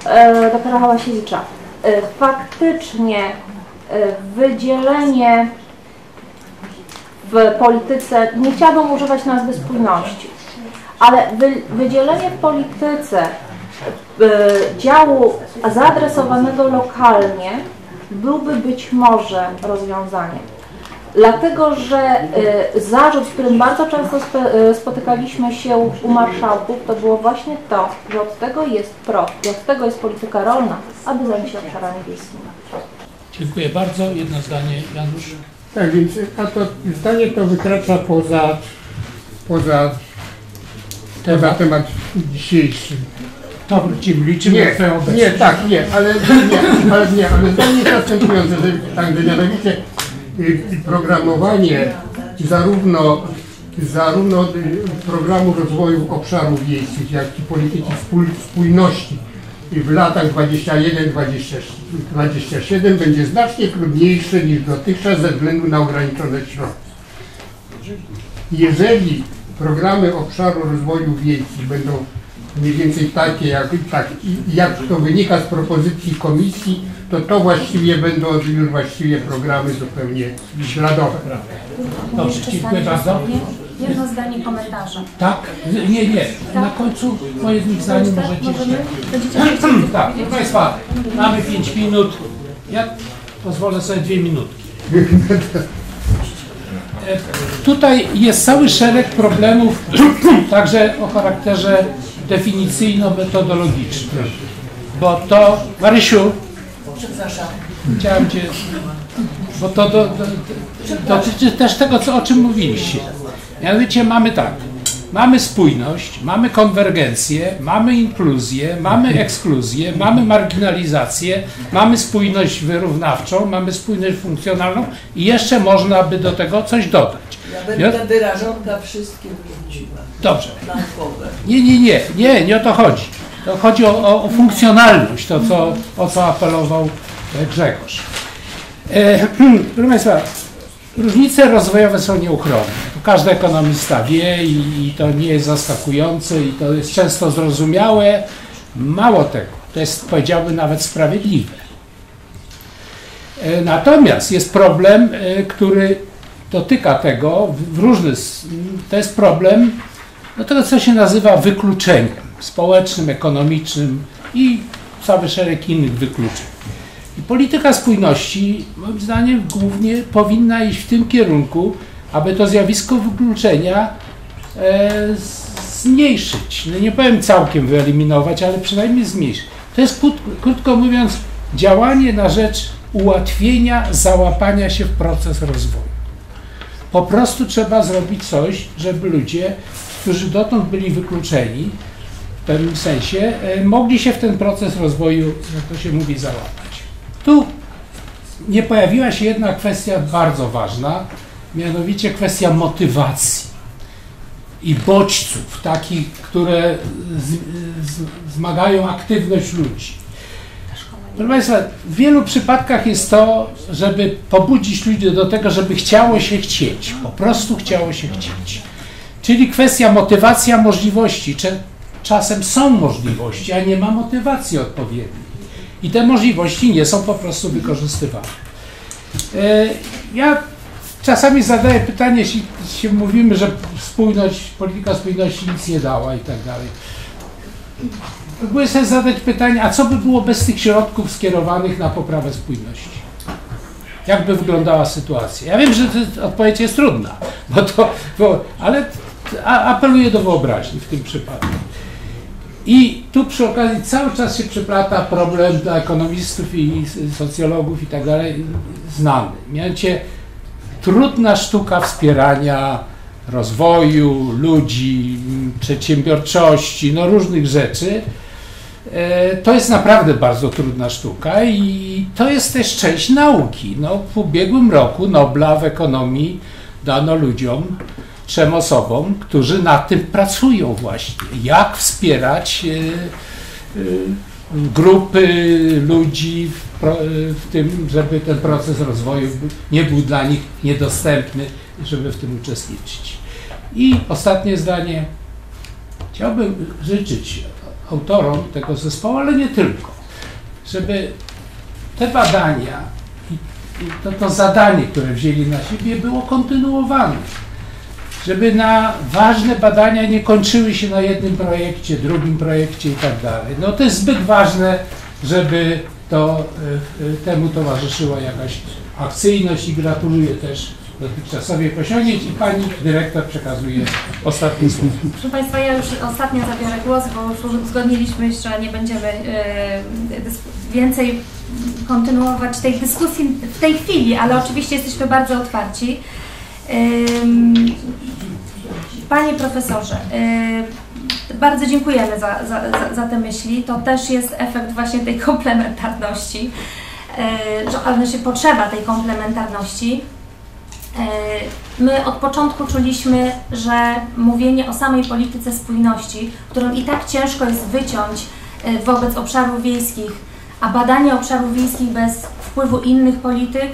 e, doktora Hałasiewicza. E, faktycznie e, wydzielenie w polityce, nie chciałabym używać nazwy spójności, ale wy, wydzielenie w polityce e, działu zaadresowanego lokalnie byłby być może rozwiązaniem. Dlatego, że y, zarzut, z którym bardzo często spe, y, spotykaliśmy się u marszałków, to było właśnie to, że od tego jest PRO i od tego jest polityka rolna, aby zająć się obszarami wiejskimi. Dziękuję bardzo. Jedno zdanie, Janusz. Tak, więc a to zdanie to wykracza poza, poza temat, temat dzisiejszy. To wrócimy, liczymy nie, Twoją obecność. Nie, tak, nie, ale nie, ale nie, ale zdanie jest następujące, że tak, że mianowicie y, programowanie zarówno zarówno y, programu rozwoju obszarów wiejskich, jak i polityki spój, spójności w latach 21-27 będzie znacznie trudniejsze niż dotychczas ze względu na ograniczone środki. Jeżeli programy obszaru rozwoju wiejskich będą mniej więcej takie, jak, tak, jak to wynika z propozycji komisji, to to właściwie będą już właściwie programy zupełnie śladowe. Dobrze, dziękuję bardzo. Jedno zdanie komentarza. Tak? Nie, nie. Na końcu po jednym zdaniu możecie Możemy? Jeszcze... coś Tak, proszę Państwa, mamy 5 minut. Ja pozwolę sobie dwie minutki. Tutaj jest cały szereg problemów, także o charakterze definicyjno-metodologicznym. Bo to, Marysiu, Przepraszam. chciałem Cię, bo to do, do, dotyczy też tego, co, o czym mówiliście. Mianowicie mamy tak, mamy spójność, mamy konwergencję, mamy inkluzję, mamy ekskluzję, mamy marginalizację, mamy spójność wyrównawczą, mamy spójność funkcjonalną i jeszcze można by do tego coś dodać. Ja będę wyrażonka wszystkie wyrzuciła. Dobrze. Naukowe. Nie, nie, nie, nie, nie o to chodzi. To chodzi o, o, o funkcjonalność, to co, o co apelował e, Grzegorz. E, proszę Państwa, różnice rozwojowe są nieuchronne. Każdy ekonomista wie i, i to nie jest zaskakujące i to jest często zrozumiałe. Mało tego, to jest powiedziałbym nawet sprawiedliwe. E, Natomiast jest problem, e, który dotyka tego w, różny, to jest problem no tego, co się nazywa wykluczeniem społecznym, ekonomicznym i cały szereg innych wykluczeń. I polityka spójności, moim zdaniem, głównie powinna iść w tym kierunku, aby to zjawisko wykluczenia e, zmniejszyć. No nie powiem całkiem wyeliminować, ale przynajmniej zmniejszyć. To jest, krót, krótko mówiąc, działanie na rzecz ułatwienia załapania się w proces rozwoju. Po prostu trzeba zrobić coś, żeby ludzie, którzy dotąd byli wykluczeni, w pewnym sensie, e, mogli się w ten proces rozwoju, jak to się mówi, załapać. Tu nie pojawiła się jedna kwestia bardzo ważna, mianowicie kwestia motywacji i bodźców, takich, które z, z, zmagają aktywność ludzi. Proszę Państwa, w wielu przypadkach jest to, żeby pobudzić ludzi do tego, żeby chciało się chcieć, po prostu chciało się chcieć. Czyli kwestia motywacja możliwości. Czasem są możliwości, a nie ma motywacji odpowiedniej. I te możliwości nie są po prostu wykorzystywane. E, Ja czasami zadaję pytanie, jeśli się mówimy, że spójność, polityka spójności nic nie dała i tak dalej. Próbuję sobie zadać pytanie, a co by było bez tych środków skierowanych na poprawę spójności? Jak by wyglądała sytuacja? Ja wiem, że odpowiedź jest trudna, bo to, bo, ale apeluję do wyobraźni w tym przypadku. I tu przy okazji cały czas się przyplata problem dla ekonomistów i socjologów i tak dalej znany. Mianowicie trudna sztuka wspierania rozwoju ludzi, przedsiębiorczości, no różnych rzeczy. E, To jest naprawdę bardzo trudna sztuka i to jest też część nauki. No, w ubiegłym roku Nobla w ekonomii dano ludziom, trzem osobom, którzy nad tym pracują właśnie. Jak wspierać e, e, grupy ludzi w, pro, w tym, żeby ten proces rozwoju nie był dla nich niedostępny, żeby w tym uczestniczyć. I ostatnie zdanie. Chciałbym życzyć autorom tego zespołu, ale nie tylko, żeby te badania i to, to zadanie, które wzięli na siebie, było kontynuowane. Żeby na ważne badania nie kończyły się na jednym projekcie, drugim projekcie i tak dalej. No to jest zbyt ważne, żeby to, y, y, temu towarzyszyła jakaś akcyjność i gratuluję też dotychczasowych osiągnięć i pani dyrektor przekazuje ostatni słów. Proszę Państwa, ja już ostatnio zabiorę głos, bo już uzgodniliśmy, że nie będziemy e, więcej kontynuować tej dyskusji w tej chwili, ale oczywiście jesteśmy bardzo otwarci. Panie profesorze, bardzo dziękujemy za, za, za, te myśli. To też jest efekt właśnie tej komplementarności, że się potrzeba tej komplementarności. My od początku czuliśmy, że mówienie o samej polityce spójności, którą i tak ciężko jest wyciąć wobec obszarów wiejskich, a badanie obszarów wiejskich bez wpływu innych polityk,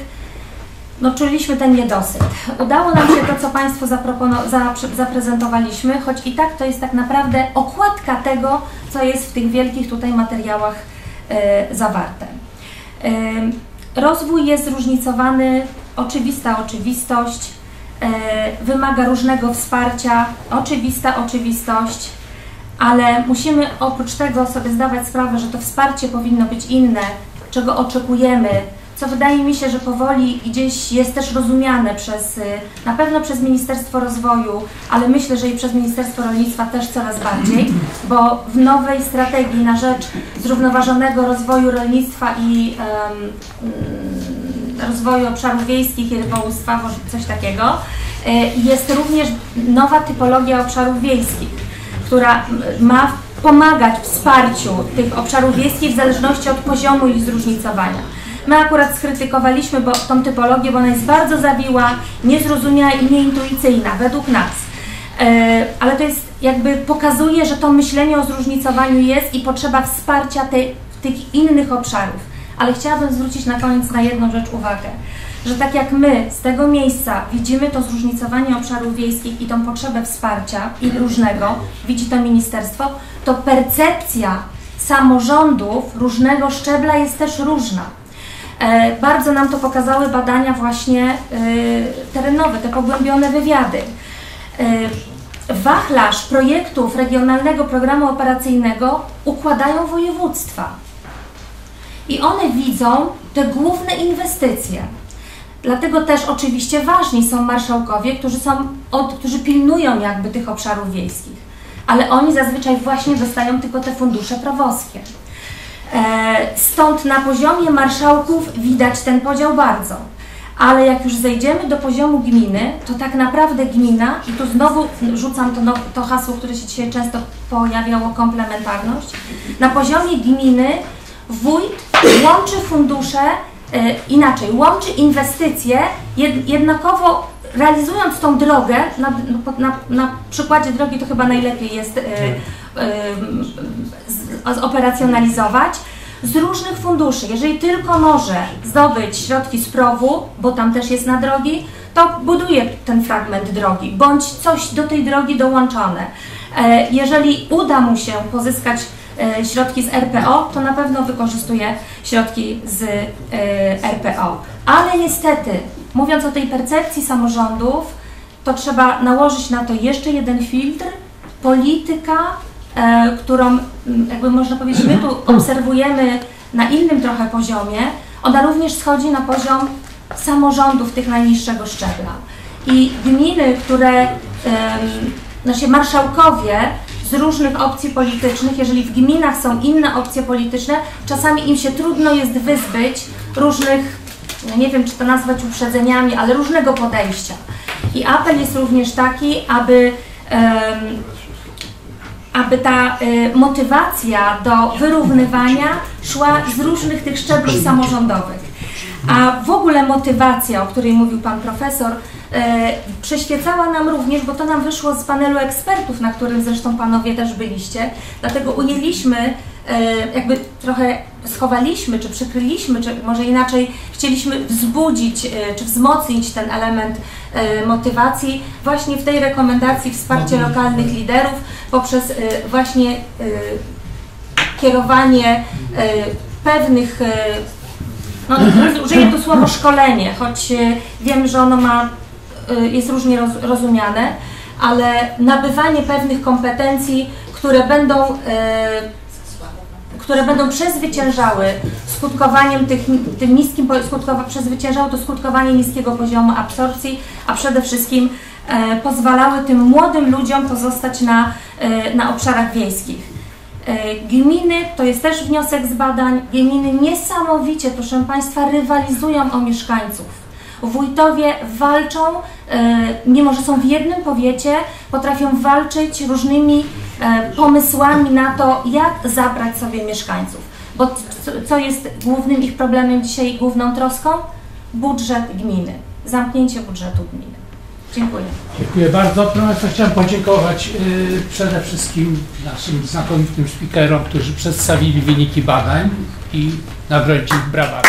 no czuliśmy ten niedosyt. Udało nam się to, co zapre- zaprezentowaliśmy, choć i tak to jest tak naprawdę okładka tego, co jest w tych wielkich tutaj materiałach e, zawarte. E, rozwój jest zróżnicowany, oczywista oczywistość, e, wymaga różnego wsparcia, oczywista oczywistość, ale musimy oprócz tego sobie zdawać sprawę, że to wsparcie powinno być inne, czego oczekujemy, co wydaje mi się, że powoli gdzieś jest też rozumiane przez, y, na pewno przez Ministerstwo Rozwoju, ale myślę, że i przez Ministerstwo Rolnictwa też coraz bardziej, bo w nowej strategii na rzecz zrównoważonego rozwoju rolnictwa i mm, rozwoju obszarów wiejskich i rybołówstwa, może coś takiego, y, jest również nowa typologia obszarów wiejskich, która ma pomagać wsparciu tych obszarów wiejskich w zależności od poziomu ich zróżnicowania. My akurat skrytykowaliśmy bo, tą typologię, bo ona jest bardzo zawiła, niezrozumiała i nieintuicyjna według nas. E, ale to jest jakby pokazuje, że to myślenie o zróżnicowaniu jest i potrzeba wsparcia tej, tych innych obszarów. Ale chciałabym zwrócić na koniec na jedną rzecz uwagę, że tak jak my z tego miejsca widzimy to zróżnicowanie obszarów wiejskich i tą potrzebę wsparcia i różnego, widzi to ministerstwo, to percepcja samorządów różnego szczebla jest też różna. E, Bardzo nam to pokazały badania właśnie e, terenowe, te pogłębione wywiady. E, Wachlarz projektów regionalnego programu operacyjnego układają województwa. I one widzą te główne inwestycje. Dlatego też oczywiście ważni są marszałkowie, którzy, są od, którzy pilnują jakby tych obszarów wiejskich. Ale oni zazwyczaj właśnie dostają tylko te fundusze prawowskie. E, Stąd na poziomie marszałków widać ten podział bardzo. Ale jak już zejdziemy do poziomu gminy, to tak naprawdę gmina, i tu znowu rzucam to, no, to hasło, które się dzisiaj często pojawiało, komplementarność, na poziomie gminy wójt łączy fundusze, e, inaczej, łączy inwestycje, jed, jednakowo realizując tą drogę, na, na, na przykładzie drogi to chyba najlepiej jest e, zoperacjonalizować, z różnych funduszy. Jeżeli tylko może zdobyć środki z PROW-u, bo tam też jest na drogi, to buduje ten fragment drogi, bądź coś do tej drogi dołączone. E, Jeżeli uda mu się pozyskać e, środki z RPO, to na pewno wykorzystuje środki z e, RPO. Ale niestety, mówiąc o tej percepcji samorządów, to trzeba nałożyć na to jeszcze jeden filtr, polityka, którą m, jakby można powiedzieć, my tu obserwujemy na innym trochę poziomie, ona również schodzi na poziom samorządów tych najniższego szczebla. I gminy, które, znaczy marszałkowie z różnych opcji politycznych, jeżeli w gminach są inne opcje polityczne, czasami im się trudno jest wyzbyć różnych no nie wiem czy to nazwać uprzedzeniami, ale różnego podejścia. I apel jest również taki, aby aby ta y, motywacja do wyrównywania szła z różnych tych szczebli samorządowych. A w ogóle motywacja, o której mówił Pan Profesor, y, przyświecała nam również, bo to nam wyszło z panelu ekspertów, na którym zresztą Panowie też byliście, dlatego ujęliśmy, jakby trochę schowaliśmy, czy przykryliśmy, czy może inaczej chcieliśmy wzbudzić, y, czy wzmocnić ten element y, motywacji właśnie w tej rekomendacji wsparcie lokalnych liderów poprzez właśnie kierowanie pewnych, no użyję tu słowo szkolenie, choć wiem, że ono ma, jest różnie roz, rozumiane, ale nabywanie pewnych kompetencji, które będą które będą przezwyciężały skutkowaniem tych, tym niskim, skutkowa, przezwyciężały to skutkowanie niskiego poziomu absorpcji, a przede wszystkim e, pozwalały tym młodym ludziom pozostać na, e, na obszarach wiejskich. E, Gminy, to jest też wniosek z badań, gminy niesamowicie, proszę Państwa, rywalizują o mieszkańców. Wójtowie walczą, e, mimo że są w jednym powiecie, potrafią walczyć różnymi e, pomysłami na to, jak zabrać sobie mieszkańców. Bo co- jest głównym ich problemem dzisiaj, główną troską? Budżet gminy, zamknięcie budżetu gminy. Dziękuję. Dziękuję bardzo. Proszę chciałem podziękować y, przede wszystkim naszym znakomitym speakerom, którzy przedstawili wyniki badań i ich brawami.